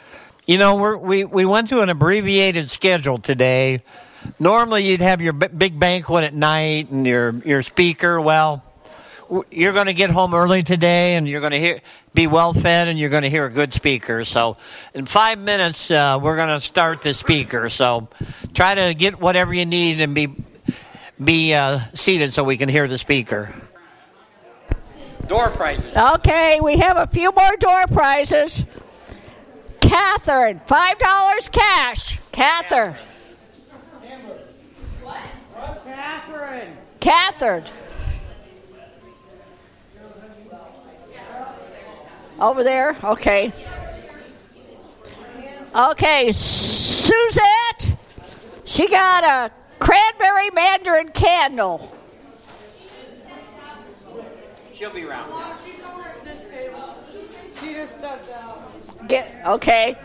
you know, we we went to an abbreviated schedule today. Normally, you'd have your b- big banquet at night and your your speaker. Well, you're going to get home early today, and you're going to hear be well fed, and you're going to hear a good speaker. So, in five minutes, uh, we're going to start the speaker. So, try to get whatever you need and be be uh, seated so we can hear the speaker. Door prizes. Okay, we have a few more door prizes. Catherine, five dollars cash. Catherine. Catherine. Catherine. Over there? Okay. Okay, Suzette. She got a cranberry mandarin candle. She'll be around. She just stepped out. Get okay.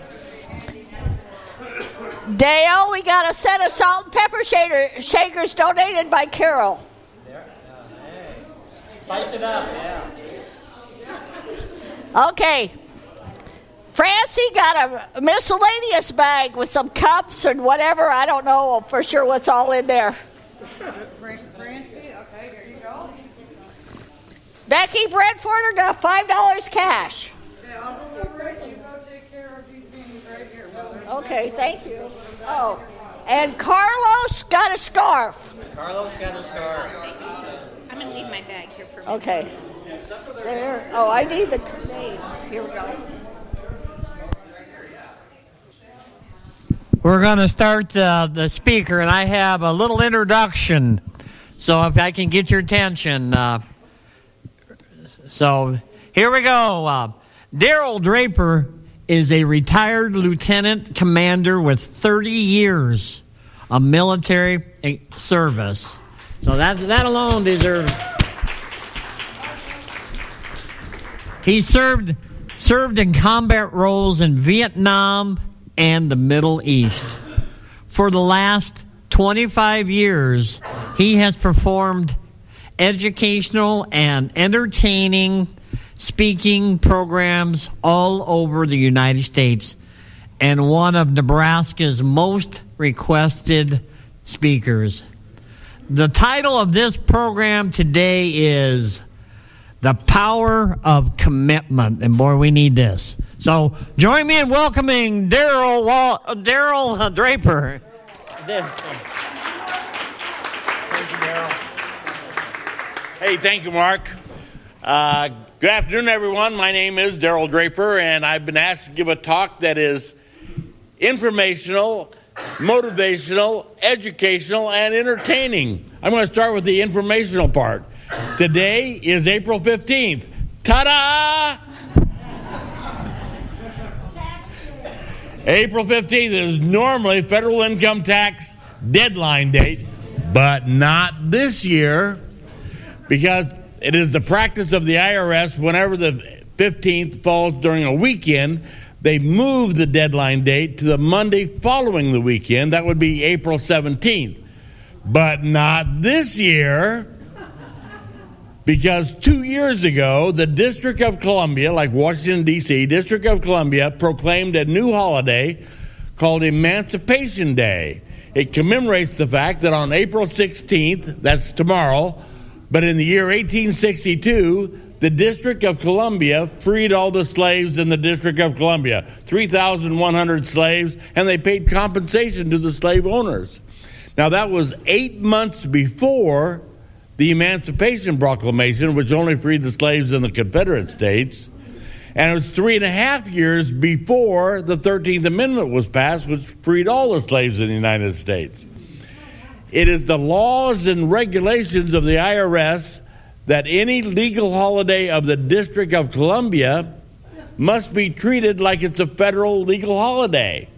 Dale, we got a set of salt and pepper shaker, shakers donated by Carol. Uh, Spice it up, yeah. Okay. Francie got a miscellaneous bag with some cups and whatever. I don't know for sure what's all in there. Francie, okay, there you go. Becky Brentforder got five dollars cash. Okay, I'll deliver it. You go take care of these things right here. Okay, thank you. Oh, and Carlos got a scarf. Carlos got a scarf. I'm going to leave my bag here for a minute. Okay. There. Oh, I need the name. Here we go. We're going to start the, the speaker, and I have a little introduction. So if I can get your attention. Uh, so here we go. Uh, Darrel Draper is a retired lieutenant commander with 30 years of military service. So that, that alone deserves. He served served in combat roles in Vietnam and the Middle East. For the last 25 years, he has performed educational and entertaining speaking programs all over the United States and one of Nebraska's most requested speakers. The title of this program today is The Power of Commitment. And boy, we need this. So join me in welcoming Darrel Wall- Darrel Draper. Hey, thank you, Mark. Uh, good afternoon, everyone. My name is Darrel Draper, and I've been asked to give a talk that is informational, motivational, educational, and entertaining. I'm going to start with the informational part. Today is April 15th. Ta da! April 15th is normally federal income tax deadline date, but not this year because it is the practice of the IRS whenever the 15th falls during a weekend, they move the deadline date to the Monday following the weekend. That would be April 17th. But not this year because two years ago, the District of Columbia, like Washington, D.C., District of Columbia proclaimed a new holiday called Emancipation Day. It commemorates the fact that on April 16th, that's tomorrow, but in the year 1862, the District of Columbia freed all the slaves in the District of Columbia 3,100 slaves, and they paid compensation to the slave owners. Now, that was eight months before the Emancipation Proclamation, which only freed the slaves in the Confederate States. And it was three and a half years before the 13th Amendment was passed, which freed all the slaves in the United States. It is the laws and regulations of the IRS that any legal holiday of the District of Columbia must be treated like it's a federal legal holiday.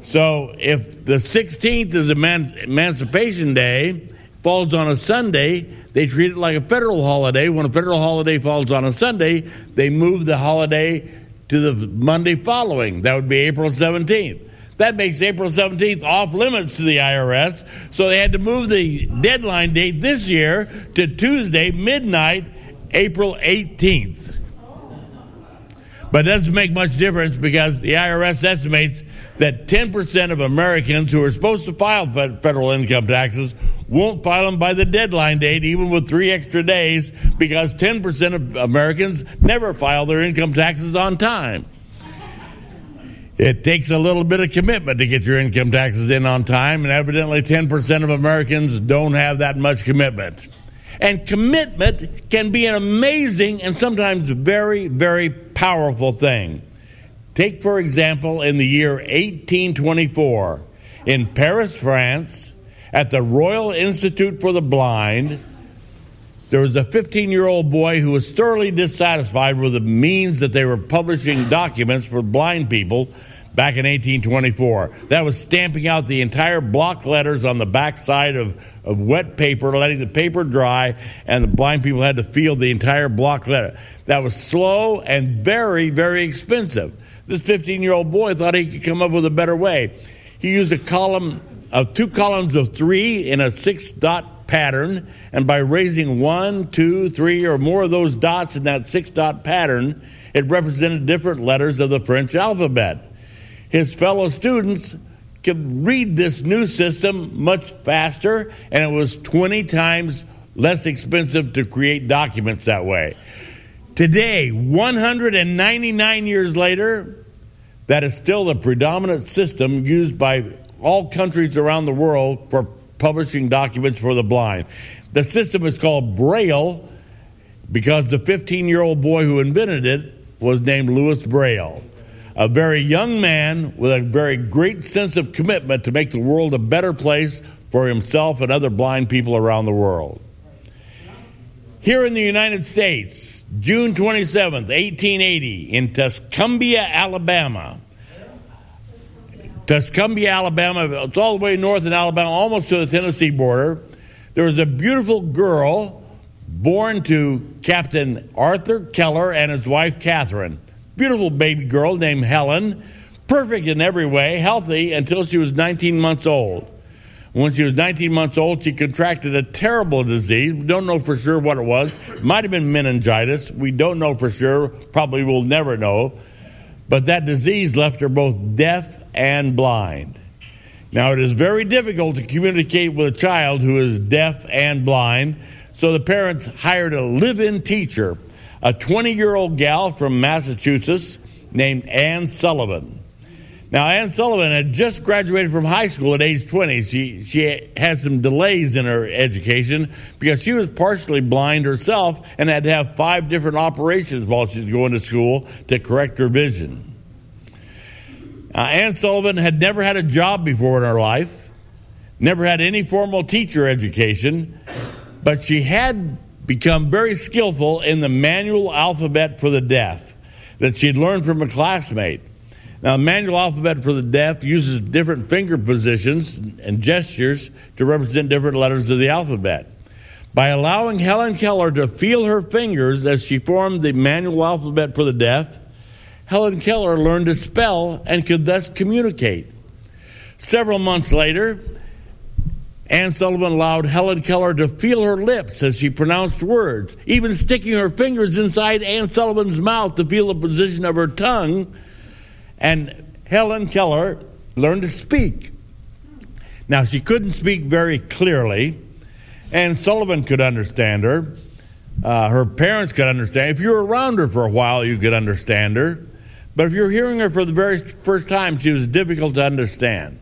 So if the 16th is Eman- Emancipation Day, falls on a Sunday, they treat it like a federal holiday. When a federal holiday falls on a Sunday, they move the holiday to the Monday following. That would be April 17th. That makes April 17th off limits to the IRS. So they had to move the deadline date this year to Tuesday, midnight, April 18th. But it doesn't make much difference because the IRS estimates that 10% of Americans who are supposed to file federal income taxes won't file them by the deadline date, even with three extra days, because 10% of Americans never file their income taxes on time. It takes a little bit of commitment to get your income taxes in on time, and evidently 10% of Americans don't have that much commitment. And commitment can be an amazing and sometimes very, very powerful thing. Take, for example, in the year 1824, in Paris, France, at the Royal Institute for the Blind, there was a 15 year old boy who was thoroughly dissatisfied with the means that they were publishing documents for blind people back in 1824. That was stamping out the entire block letters on the backside of, of wet paper, letting the paper dry, and the blind people had to feel the entire block letter. That was slow and very, very expensive. This 15 year old boy thought he could come up with a better way. He used a column of two columns of three in a six dot pattern, and by raising one, two, three, or more of those dots in that six dot pattern, it represented different letters of the French alphabet. His fellow students could read this new system much faster, and it was 20 times less expensive to create documents that way. Today, 199 years later, that is still the predominant system used by all countries around the world for publishing documents for the blind. The system is called Braille because the 15 year old boy who invented it was named Louis Braille. A very young man with a very great sense of commitment to make the world a better place for himself and other blind people around the world. Here in the United States, June 27th, 1880, in Tuscumbia, Alabama, Tuscumbia, Alabama, it's all the way north in Alabama, almost to the Tennessee border. There was a beautiful girl born to Captain Arthur Keller and his wife Catherine. Beautiful baby girl named Helen, perfect in every way, healthy until she was 19 months old. When she was 19 months old, she contracted a terrible disease. We don't know for sure what it was. It might have been meningitis. We don't know for sure. Probably will never know. But that disease left her both deaf and blind. Now, it is very difficult to communicate with a child who is deaf and blind, so the parents hired a live in teacher, a 20 year old gal from Massachusetts named Anne Sullivan. Now, Anne Sullivan had just graduated from high school at age 20. She, she had some delays in her education because she was partially blind herself and had to have five different operations while she was going to school to correct her vision. Uh, Anne Sullivan had never had a job before in her life, never had any formal teacher education, but she had become very skillful in the manual alphabet for the deaf that she'd learned from a classmate. Now, manual alphabet for the deaf uses different finger positions and gestures to represent different letters of the alphabet. By allowing Helen Keller to feel her fingers as she formed the manual alphabet for the deaf, Helen Keller learned to spell and could thus communicate. Several months later, Anne Sullivan allowed Helen Keller to feel her lips as she pronounced words, even sticking her fingers inside Anne Sullivan's mouth to feel the position of her tongue. And Helen Keller learned to speak. Now, she couldn't speak very clearly. Anne Sullivan could understand her. Uh, her parents could understand. If you were around her for a while, you could understand her. But if you're hearing her for the very first time, she was difficult to understand.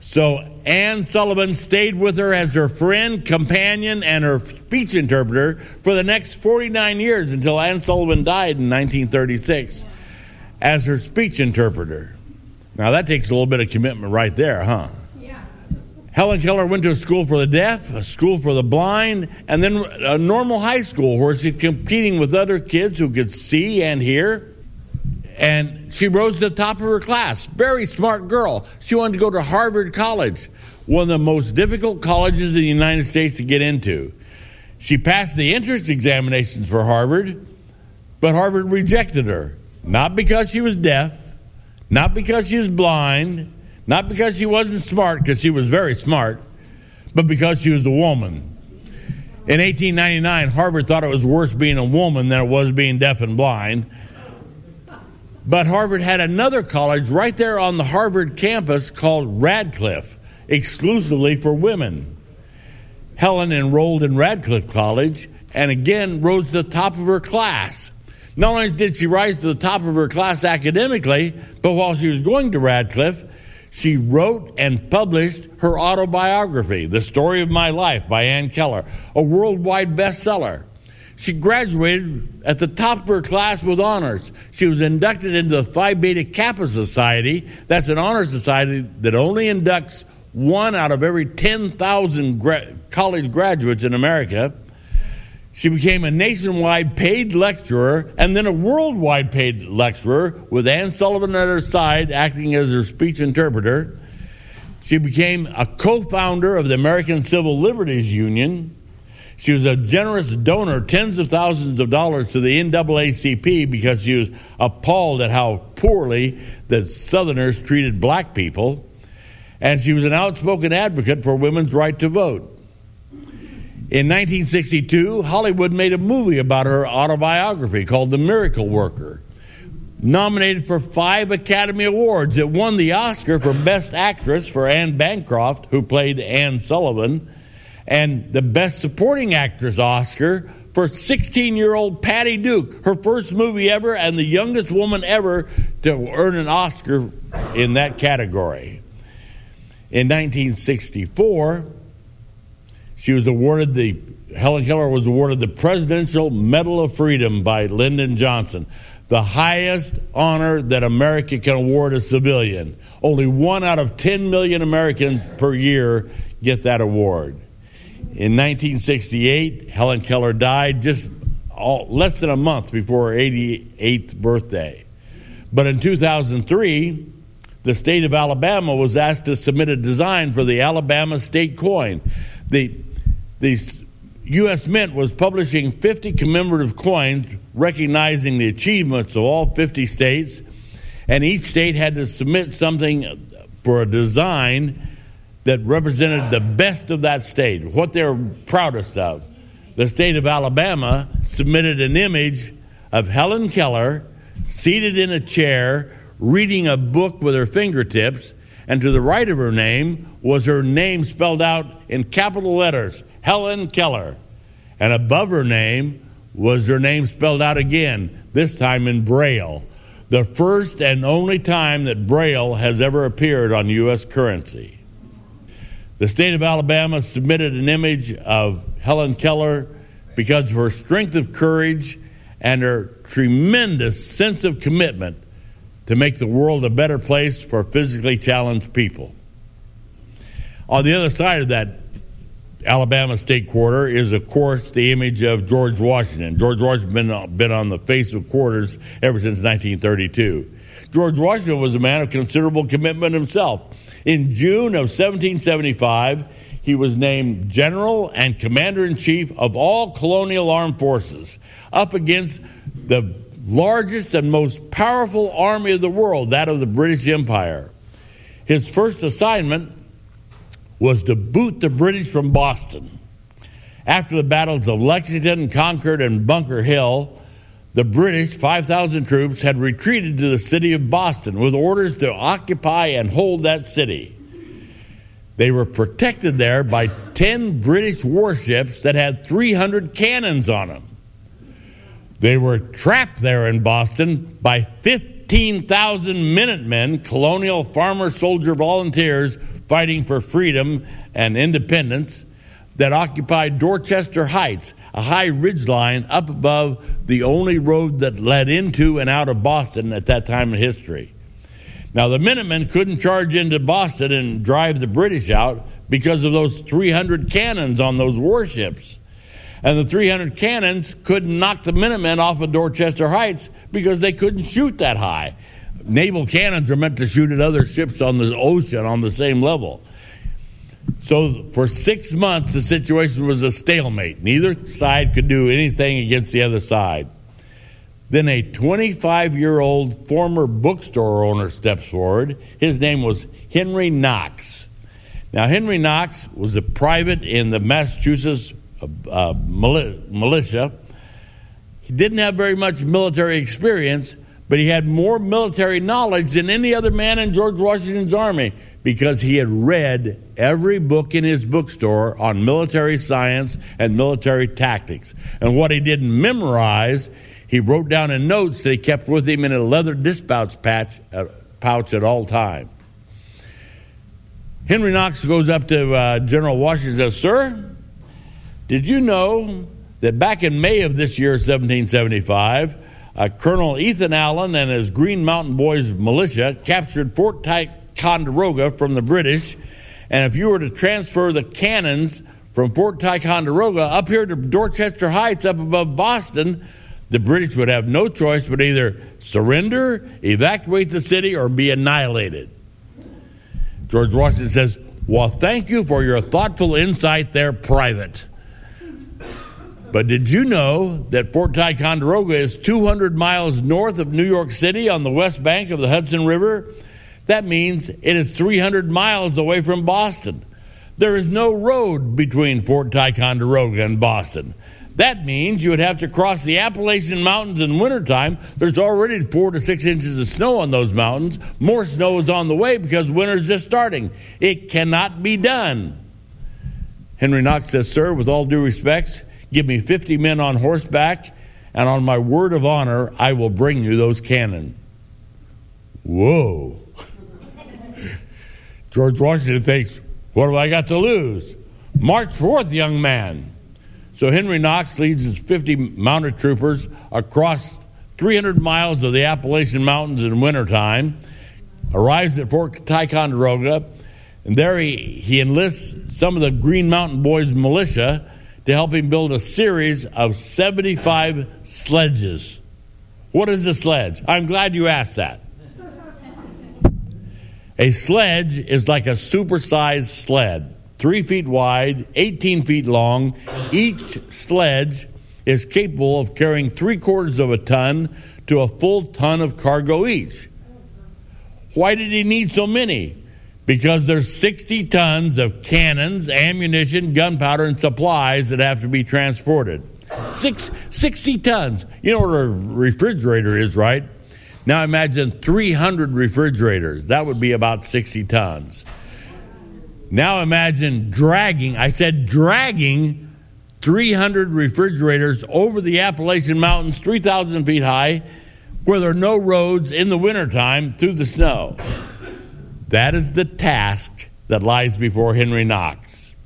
So Anne Sullivan stayed with her as her friend, companion, and her speech interpreter for the next 49 years until Anne Sullivan died in 1936 as her speech interpreter. Now that takes a little bit of commitment right there, huh? Yeah. Helen Keller went to a school for the deaf, a school for the blind, and then a normal high school where she's competing with other kids who could see and hear. And she rose to the top of her class. Very smart girl. She wanted to go to Harvard College, one of the most difficult colleges in the United States to get into. She passed the entrance examinations for Harvard, but Harvard rejected her. Not because she was deaf, not because she was blind, not because she wasn't smart, because she was very smart, but because she was a woman. In 1899, Harvard thought it was worse being a woman than it was being deaf and blind. But Harvard had another college right there on the Harvard campus called Radcliffe, exclusively for women. Helen enrolled in Radcliffe College and again rose to the top of her class. Not only did she rise to the top of her class academically, but while she was going to Radcliffe, she wrote and published her autobiography, The Story of My Life by Ann Keller, a worldwide bestseller. She graduated at the top of her class with honors. She was inducted into the Phi Beta Kappa Society. That's an honor society that only inducts one out of every 10,000 gra- college graduates in America. She became a nationwide paid lecturer and then a worldwide paid lecturer with Anne Sullivan at her side acting as her speech interpreter. She became a co founder of the American Civil Liberties Union. She was a generous donor, tens of thousands of dollars to the NAACP because she was appalled at how poorly the Southerners treated black people. And she was an outspoken advocate for women's right to vote. In 1962, Hollywood made a movie about her autobiography called The Miracle Worker. Nominated for five Academy Awards, it won the Oscar for Best Actress for Anne Bancroft, who played Anne Sullivan, and the Best Supporting Actress Oscar for 16 year old Patty Duke, her first movie ever and the youngest woman ever to earn an Oscar in that category. In 1964, she was awarded the Helen Keller was awarded the Presidential Medal of Freedom by Lyndon Johnson, the highest honor that America can award a civilian. Only one out of 10 million Americans per year get that award. In 1968, Helen Keller died just all, less than a month before her 88th birthday. But in 2003, the state of Alabama was asked to submit a design for the Alabama state coin. The the U.S. Mint was publishing 50 commemorative coins recognizing the achievements of all 50 states, and each state had to submit something for a design that represented the best of that state, what they're proudest of. The state of Alabama submitted an image of Helen Keller seated in a chair reading a book with her fingertips, and to the right of her name was her name spelled out in capital letters Helen Keller. And above her name was her name spelled out again, this time in Braille. The first and only time that Braille has ever appeared on U.S. currency. The state of Alabama submitted an image of Helen Keller because of her strength of courage and her tremendous sense of commitment to make the world a better place for physically challenged people. On the other side of that Alabama State Quarter is, of course, the image of George Washington. George Washington has been, been on the face of quarters ever since 1932. George Washington was a man of considerable commitment himself. In June of 1775, he was named General and Commander in Chief of all colonial armed forces, up against the largest and most powerful army of the world, that of the British Empire. His first assignment was to boot the British from Boston. After the battles of Lexington, Concord, and Bunker Hill, the British, 5,000 troops, had retreated to the city of Boston with orders to occupy and hold that city. They were protected there by 10 British warships that had 300 cannons on them. They were trapped there in Boston by 15,000 Minutemen, colonial farmer soldier volunteers fighting for freedom and independence that occupied Dorchester Heights, a high ridge line up above the only road that led into and out of Boston at that time in history. Now, the Minutemen couldn't charge into Boston and drive the British out because of those 300 cannons on those warships. And the 300 cannons couldn't knock the Minutemen off of Dorchester Heights because they couldn't shoot that high. Naval cannons are meant to shoot at other ships on the ocean on the same level. So for six months, the situation was a stalemate. Neither side could do anything against the other side. Then a 25 year old former bookstore owner steps forward. His name was Henry Knox. Now, Henry Knox was a private in the Massachusetts uh, uh militia. He didn't have very much military experience, but he had more military knowledge than any other man in George Washington's army because he had read every book in his bookstore on military science and military tactics. And what he didn't memorize, he wrote down in notes that he kept with him in a leather dispatch patch, uh, pouch at all times. Henry Knox goes up to uh, General Washington and says, Sir, did you know that back in May of this year, 1775, uh, Colonel Ethan Allen and his Green Mountain Boys militia captured Fort Ticonderoga from the British. And if you were to transfer the cannons from Fort Ticonderoga up here to Dorchester Heights up above Boston, the British would have no choice but either surrender, evacuate the city, or be annihilated. George Washington says, Well, thank you for your thoughtful insight there, Private. But did you know that Fort Ticonderoga is 200 miles north of New York City on the west bank of the Hudson River? That means it is 300 miles away from Boston. There is no road between Fort Ticonderoga and Boston. That means you would have to cross the Appalachian Mountains in wintertime. There's already four to six inches of snow on those mountains. More snow is on the way because winter's just starting. It cannot be done. Henry Knox says, Sir, with all due respects, Give me 50 men on horseback, and on my word of honor, I will bring you those cannon. Whoa. George Washington thinks, What have I got to lose? March forth, young man. So Henry Knox leads his 50 mounted troopers across 300 miles of the Appalachian Mountains in wintertime, arrives at Fort Ticonderoga, and there he, he enlists some of the Green Mountain Boys militia to help him build a series of 75 sledges. What is a sledge? I'm glad you asked that. A sledge is like a supersized sled, three feet wide, 18 feet long. Each sledge is capable of carrying three quarters of a ton to a full ton of cargo each. Why did he need so many? Because there's 60 tons of cannons, ammunition, gunpowder, and supplies that have to be transported. Six, 60 tons. You know what a refrigerator is, right? Now imagine 300 refrigerators. That would be about 60 tons. Now imagine dragging, I said dragging 300 refrigerators over the Appalachian Mountains, 3,000 feet high, where there are no roads in the wintertime through the snow. That is the task that lies before Henry Knox.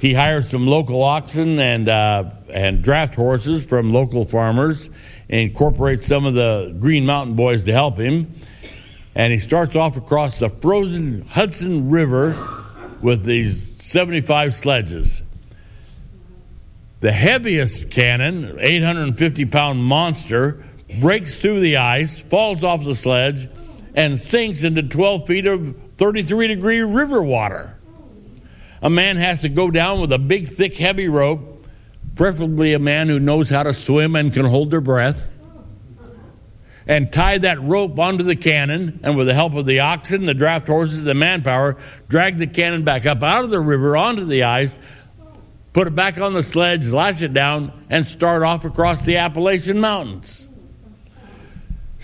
He hires some local oxen and, uh, and draft horses from local farmers incorporates some of the Green Mountain Boys to help him. And he starts off across the frozen Hudson River with these 75 sledges. The heaviest cannon, 850 pound monster, breaks through the ice, falls off the sledge, and sinks into 12 feet of 33 degree river water. A man has to go down with a big, thick, heavy rope, preferably a man who knows how to swim and can hold their breath, and tie that rope onto the cannon, and with the help of the oxen, the draft horses, the manpower, drag the cannon back up out of the river onto the ice, put it back on the sledge, lash it down, and start off across the Appalachian Mountains.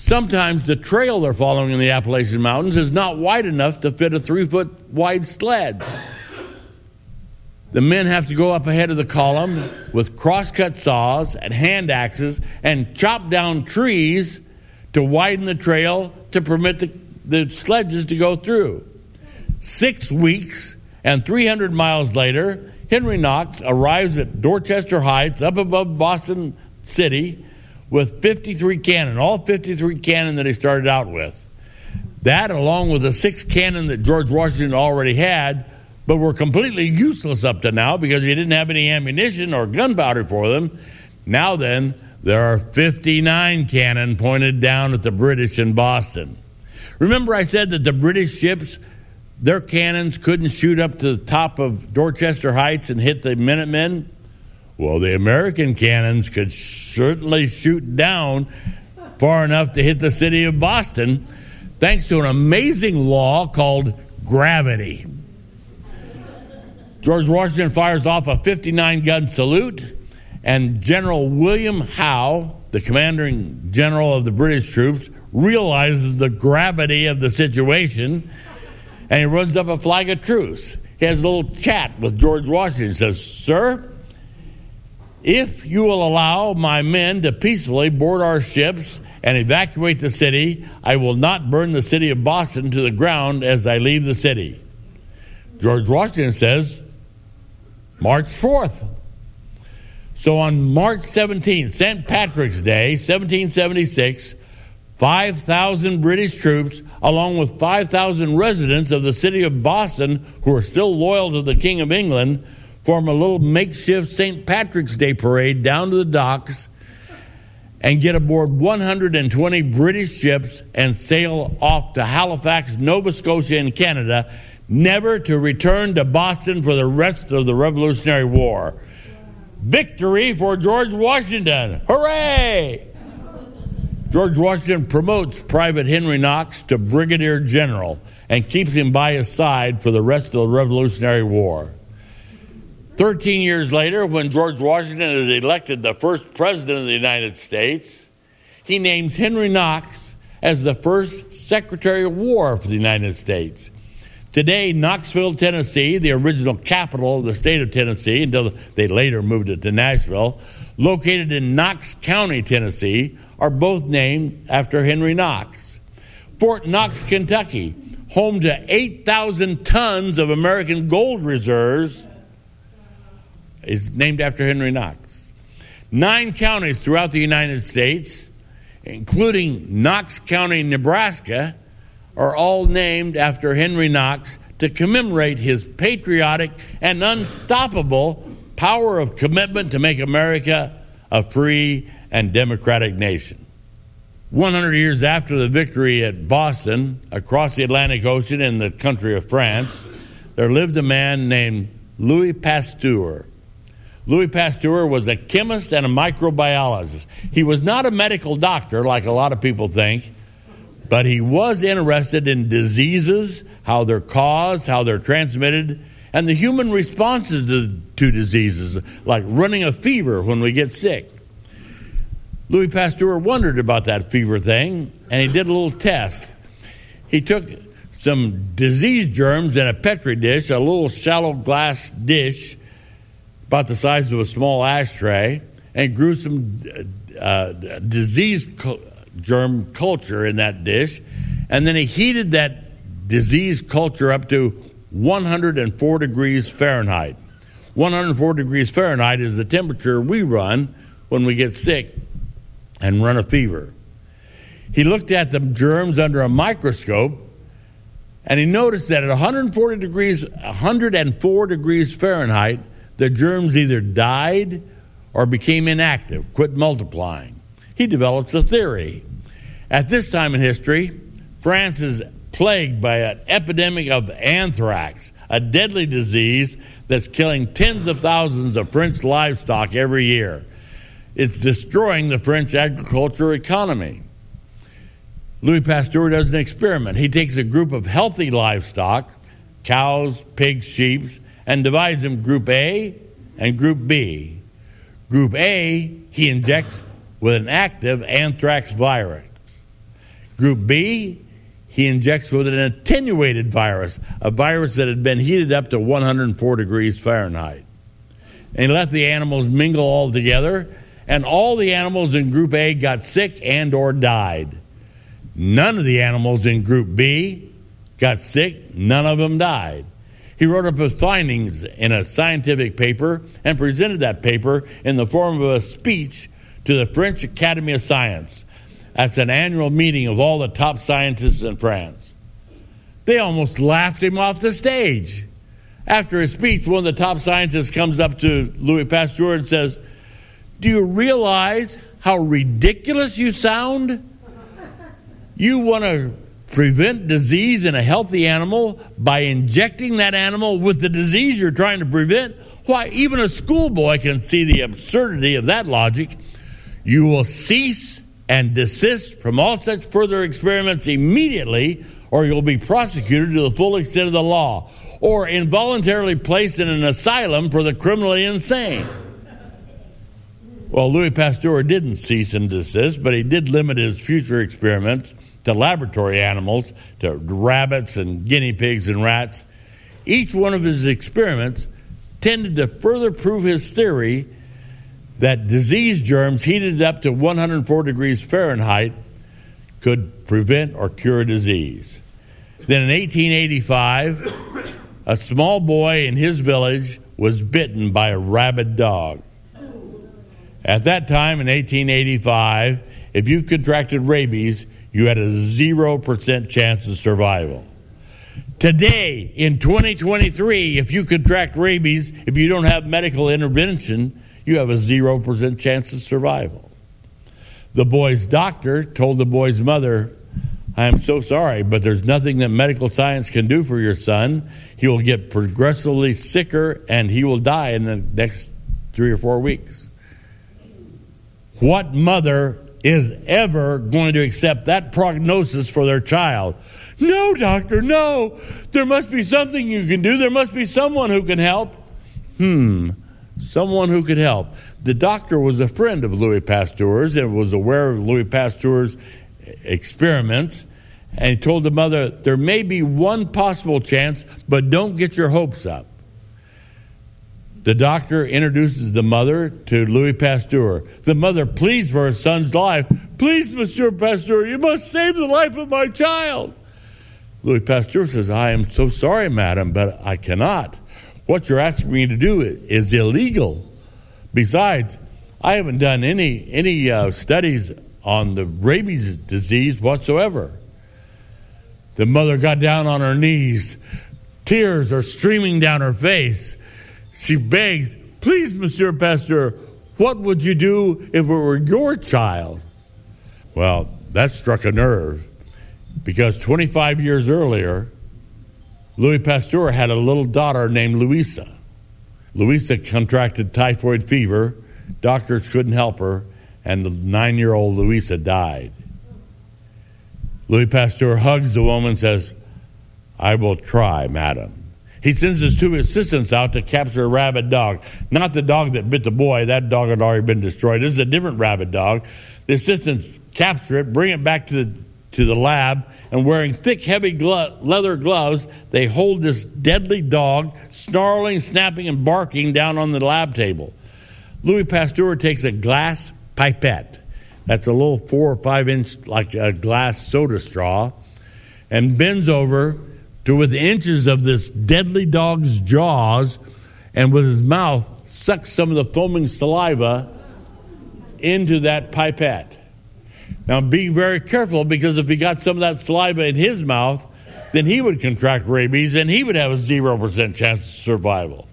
Sometimes the trail they're following in the Appalachian Mountains is not wide enough to fit a three foot wide sled. The men have to go up ahead of the column with crosscut saws and hand axes and chop down trees to widen the trail to permit the, the sledges to go through. Six weeks and 300 miles later, Henry Knox arrives at Dorchester Heights up above Boston City with 53 cannon, all 53 cannon that he started out with. That, along with the six cannon that George Washington already had, but were completely useless up to now because he didn't have any ammunition or gunpowder for them. Now then, there are 59 cannon pointed down at the British in Boston. Remember, I said that the British ships, their cannons couldn't shoot up to the top of Dorchester Heights and hit the Minutemen? Well, the American cannons could certainly shoot down far enough to hit the city of Boston thanks to an amazing law called gravity. George Washington fires off a 59 gun salute, and General William Howe, the commanding general of the British troops, realizes the gravity of the situation and he runs up a flag of truce. He has a little chat with George Washington. He says, Sir, if you will allow my men to peacefully board our ships and evacuate the city, I will not burn the city of Boston to the ground as I leave the city. George Washington says, March 4th. So on March 17th, St. Patrick's Day, 1776, 5,000 British troops, along with 5,000 residents of the city of Boston who are still loyal to the King of England, form a little makeshift St. Patrick's Day parade down to the docks and get aboard 120 British ships and sail off to Halifax, Nova Scotia, in Canada never to return to Boston for the rest of the Revolutionary War. Victory for George Washington! Hooray! George Washington promotes Private Henry Knox to Brigadier General and keeps him by his side for the rest of the Revolutionary War. Thirteen years later, when George Washington is elected the first president of the United States, he names Henry Knox as the first Secretary of War for the United States. Today, Knoxville, Tennessee, the original capital of the state of Tennessee until they later moved it to Nashville, located in Knox County, Tennessee, are both named after Henry Knox. Fort Knox, Kentucky, home to 8,000 tons of American gold reserves, is named after Henry Knox. Nine counties throughout the United States, including Knox County, Nebraska, are all named after Henry Knox to commemorate his patriotic and unstoppable power of commitment to make America a free and democratic nation. 100 years after the victory at Boston, across the Atlantic Ocean in the country of France, there lived a man named Louis Pasteur. Louis Pasteur was a chemist and a microbiologist. He was not a medical doctor like a lot of people think but he was interested in diseases, how they're caused, how they're transmitted, and the human responses to, to diseases, like running a fever when we get sick. Louis Pasteur wondered about that fever thing, and he did a little test. He took some disease germs in a petri dish, a little shallow glass dish about the size of a small ashtray, and grew some uh, disease germ culture in that dish, and then he heated that disease culture up to 104 degrees Fahrenheit. 104 degrees Fahrenheit is the temperature we run when we get sick and run a fever. He looked at the germs under a microscope and he noticed that at 140 degrees 104 degrees Fahrenheit the germs either died or became inactive, quit multiplying he develops a theory. At this time in history, France is plagued by an epidemic of anthrax, a deadly disease that's killing tens of thousands of French livestock every year. It's destroying the French agriculture economy. Louis Pasteur does an experiment. He takes a group of healthy livestock, cows, pigs, sheep, and divides them group A and group B. Group A, he injects with an active anthrax virus. Group B, he injects with an attenuated virus, a virus that had been heated up to 104 degrees Fahrenheit. And he let the animals mingle all together, and all the animals in Group A got sick and or died. None of the animals in Group B got sick, none of them died. He wrote up his findings in a scientific paper and presented that paper in the form of a speech to the French Academy of Science. That's an annual meeting of all the top scientists in France. They almost laughed him off the stage. After his speech, one of the top scientists comes up to Louis Pasteur and says, Do you realize how ridiculous you sound? You want to prevent disease in a healthy animal by injecting that animal with the disease you're trying to prevent? Why, even a schoolboy can see the absurdity of that logic. You will cease and desist from all such further experiments immediately, or you'll be prosecuted to the full extent of the law, or involuntarily placed in an asylum for the criminally insane. Well, Louis Pasteur didn't cease and desist, but he did limit his future experiments to laboratory animals, to rabbits and guinea pigs and rats. Each one of his experiments tended to further prove his theory that disease germs heated up to 104 degrees Fahrenheit could prevent or cure disease. Then in 1885, a small boy in his village was bitten by a rabid dog. At that time in 1885, if you contracted rabies, you had a 0% chance of survival. Today, in 2023, if you contract rabies, if you don't have medical intervention, you have a 0% chance of survival. The boy's doctor told the boy's mother, I am so sorry, but there's nothing that medical science can do for your son. He will get progressively sicker and he will die in the next three or four weeks. What mother is ever going to accept that prognosis for their child? No, doctor, no. There must be something you can do. There must be someone who can help. Hmm someone who could help. The doctor was a friend of Louis Pasteur's and was aware of Louis Pasteur's experiments. And he told the mother, There may be one possible chance, but don't get your hopes up. The doctor introduces the mother to Louis Pasteur. The mother pleads for her son's life. Please, Monsieur Pasteur, you must save the life of my child. Louis Pasteur says, I am so sorry, madam, but I cannot what you're asking me to do is illegal. Besides, I haven't done any any uh, studies on the rabies disease whatsoever. The mother got down on her knees. Tears are streaming down her face. She begs, Please, Monsieur Pasteur, what would you do if it were your child? Well, that struck a nerve because 25 years earlier, Louis Pasteur had a little daughter named Louisa. Louisa contracted typhoid fever. Doctors couldn't help her, and the nine year old Louisa died. Louis Pasteur hugs the woman and says, I will try, madam. He sends his two assistants out to capture a rabid dog. Not the dog that bit the boy, that dog had already been destroyed. This is a different rabid dog. The assistants capture it, bring it back to the to the lab, and wearing thick, heavy glo- leather gloves, they hold this deadly dog, snarling, snapping, and barking down on the lab table. Louis Pasteur takes a glass pipette. That's a little four or five inch, like a glass soda straw, and bends over to within inches of this deadly dog's jaws, and with his mouth sucks some of the foaming saliva into that pipette. Now, be very careful because if he got some of that saliva in his mouth, then he would contract rabies and he would have a 0% chance of survival.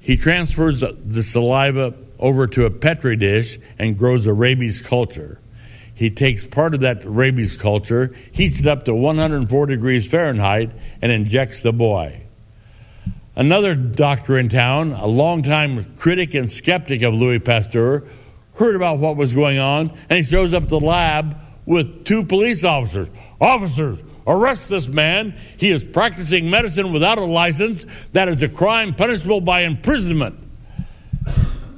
He transfers the saliva over to a Petri dish and grows a rabies culture. He takes part of that rabies culture, heats it up to 104 degrees Fahrenheit, and injects the boy. Another doctor in town, a longtime critic and skeptic of Louis Pasteur, heard about what was going on, and he shows up at the lab with two police officers. Officers, arrest this man. He is practicing medicine without a license. That is a crime punishable by imprisonment.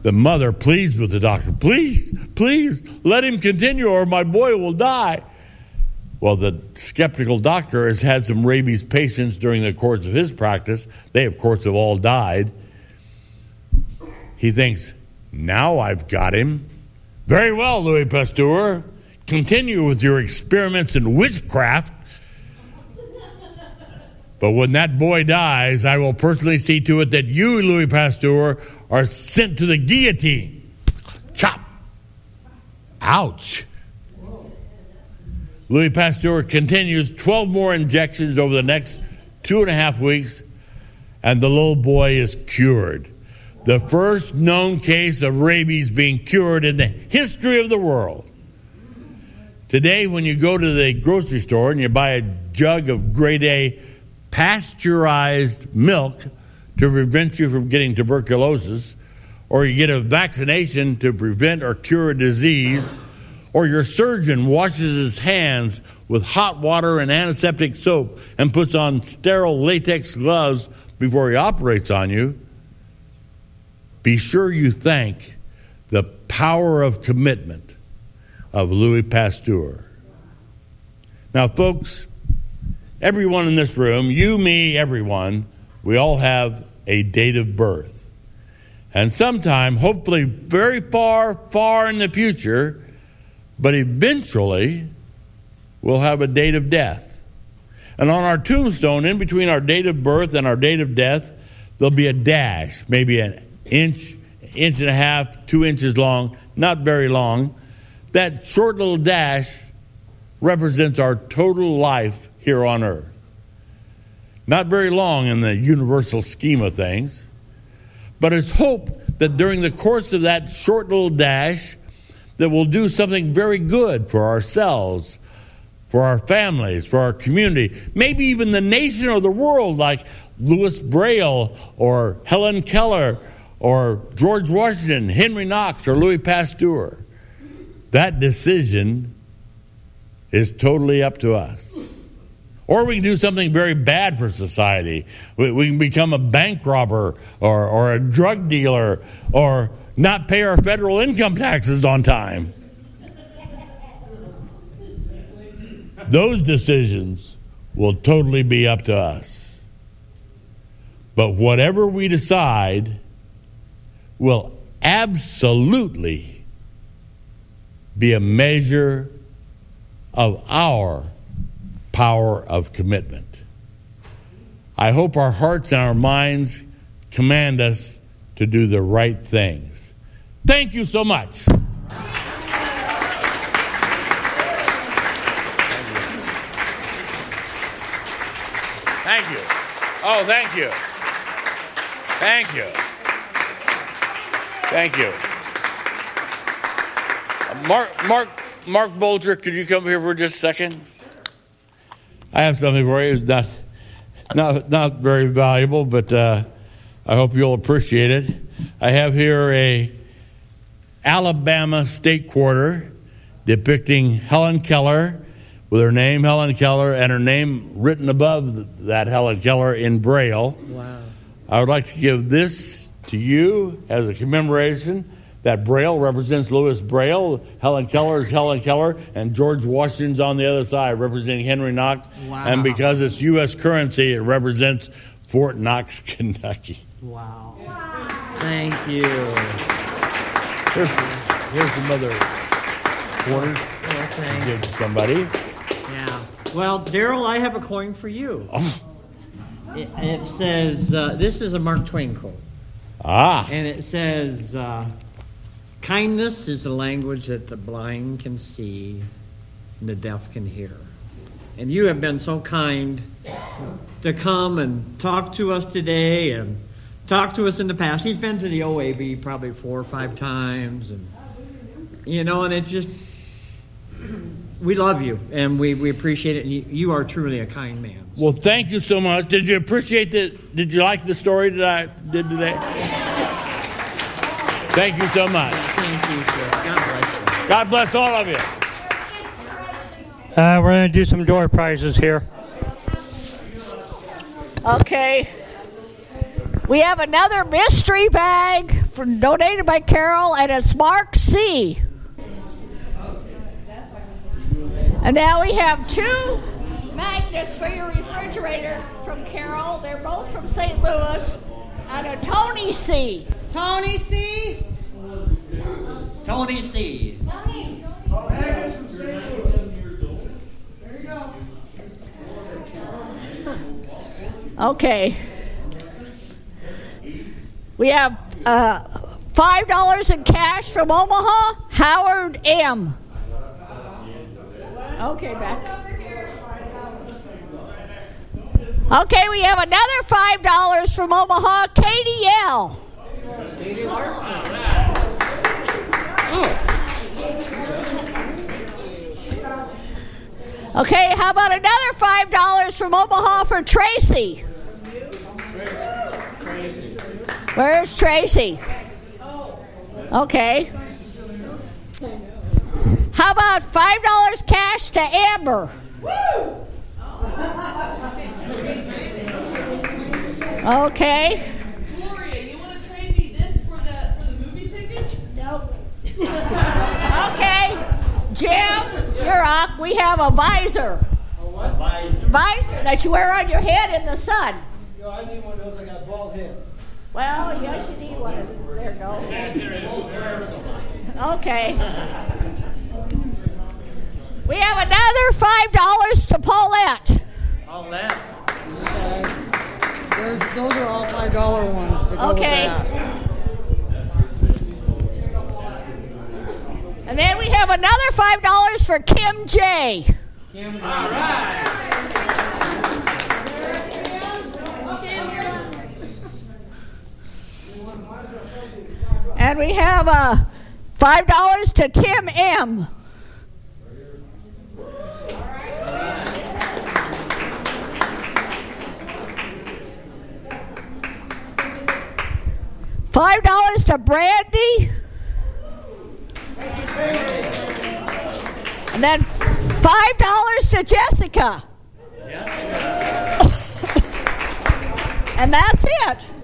The mother pleads with the doctor, please, please, let him continue or my boy will die. Well, the skeptical doctor has had some rabies patients during the course of his practice. They, of course, have all died. He thinks, now I've got him. Very well, Louis Pasteur. Continue with your experiments in witchcraft. But when that boy dies, I will personally see to it that you, Louis Pasteur, are sent to the guillotine. Chop. Ouch. Louis Pasteur continues 12 more injections over the next two and a half weeks. and the little boy is cured. The first known case of rabies being cured in the history of the world. Today, when you go to the grocery store and you buy a jug of grade A pasteurized milk to prevent you from getting tuberculosis, or you get a vaccination to prevent or cure a disease, or your surgeon washes his hands with hot water and antiseptic soap and puts on sterile latex gloves before he operates on you, be sure you thank the power of commitment of Louis Pasteur. Now, folks, everyone in this room, you, me, everyone, we all have a date of birth. And sometime, hopefully very far, far in the future, but eventually, we'll have a date of death. And on our tombstone, in between our date of birth and our date of death, there'll be a dash, maybe an inch, inch and a half, two inches long, not very long. That short little dash represents our total life here on earth. Not very long in the universal scheme of things, but it's hope that during the course of that short little dash, that we'll do something very good for ourselves, for our families, for our community, maybe even the nation or the world, like Louis Braille or Helen Keller or George Washington, Henry Knox, or Louis Pasteur. That decision is totally up to us. Or we can do something very bad for society. We, we, can become a bank robber or, or a drug dealer or not pay our federal income taxes on time. Those decisions will totally be up to us. But whatever we decide will absolutely be a measure of our power of commitment. I hope our hearts and our minds command us to do the right things. Thank you so much. Thank you. Oh, thank you. Thank you. Thank you. Mark, Mark, Mark Bulger, could you come here for just a second? I have something for you. Not, not, not very valuable, but uh, I hope you'll appreciate it. I have here a Alabama state quarter depicting Helen Keller with her name, Helen Keller, and her name written above that Helen Keller in Braille. Wow. I would like to give this to you as a commemoration. That Braille represents Louis Braille, Helen Keller is Helen Keller, and George Washington's on the other side representing Henry Knox. Wow. And because it's U.S. currency, it represents Fort Knox, Kentucky. Wow. wow. Thank you. Here's, here's some other quarters. Okay. Give to somebody. Yeah. Well, Darrel, I have a coin for you. Oh. It, it says, uh, this is a Mark Twain quote. Ah. And it says, uh, kindness is the language that the blind can see and the deaf can hear. And you have been so kind to come and talk to us today and talk to us in the past. He's been to the OAB probably four or five times, and you know, and it's just we love you and we, we appreciate it. And you, you are truly a kind man. Well, thank you so much. Did you appreciate the? Did you like the story that I did today? Thank you so much. Thank you, sir. God bless you. God bless all of you. Uh, we're going to do some door prizes here. Okay. We have another mystery bag from, donated by Carol, and it's Mark C. And now we have two magnets for your refrigerator from Carol. They're both from St. Louis. And a Tony C. Tony C. Tony C. Tony. Okay. We have uh, $5 in cash from Omaha, Howard M. Okay, Beth. Okay, we have another five dollars from Omaha, Okay, how about another five dollars from Omaha for Tracy? Where's Tracy? Okay. How about five dollars cash to Amber? Okay. Gloria, you want to trade me this for the for the movie tickets? Nope. Okay. Jim, you're up. We have a visor. A what? Visor. Visor that you wear on your head in the sun. Yo, I need one of those. I got bald head. Well, yes, you need one. There you go. Okay. We have another five dollars to Paulette. Paulette. that. Those, those are all five dollar ones. To go with Okay. And then we have another five dollars for Kim J. All right. And we have uh, five dollars to Tim M. Five dollars to Brandy. And then five dollars to Jessica. and that's it.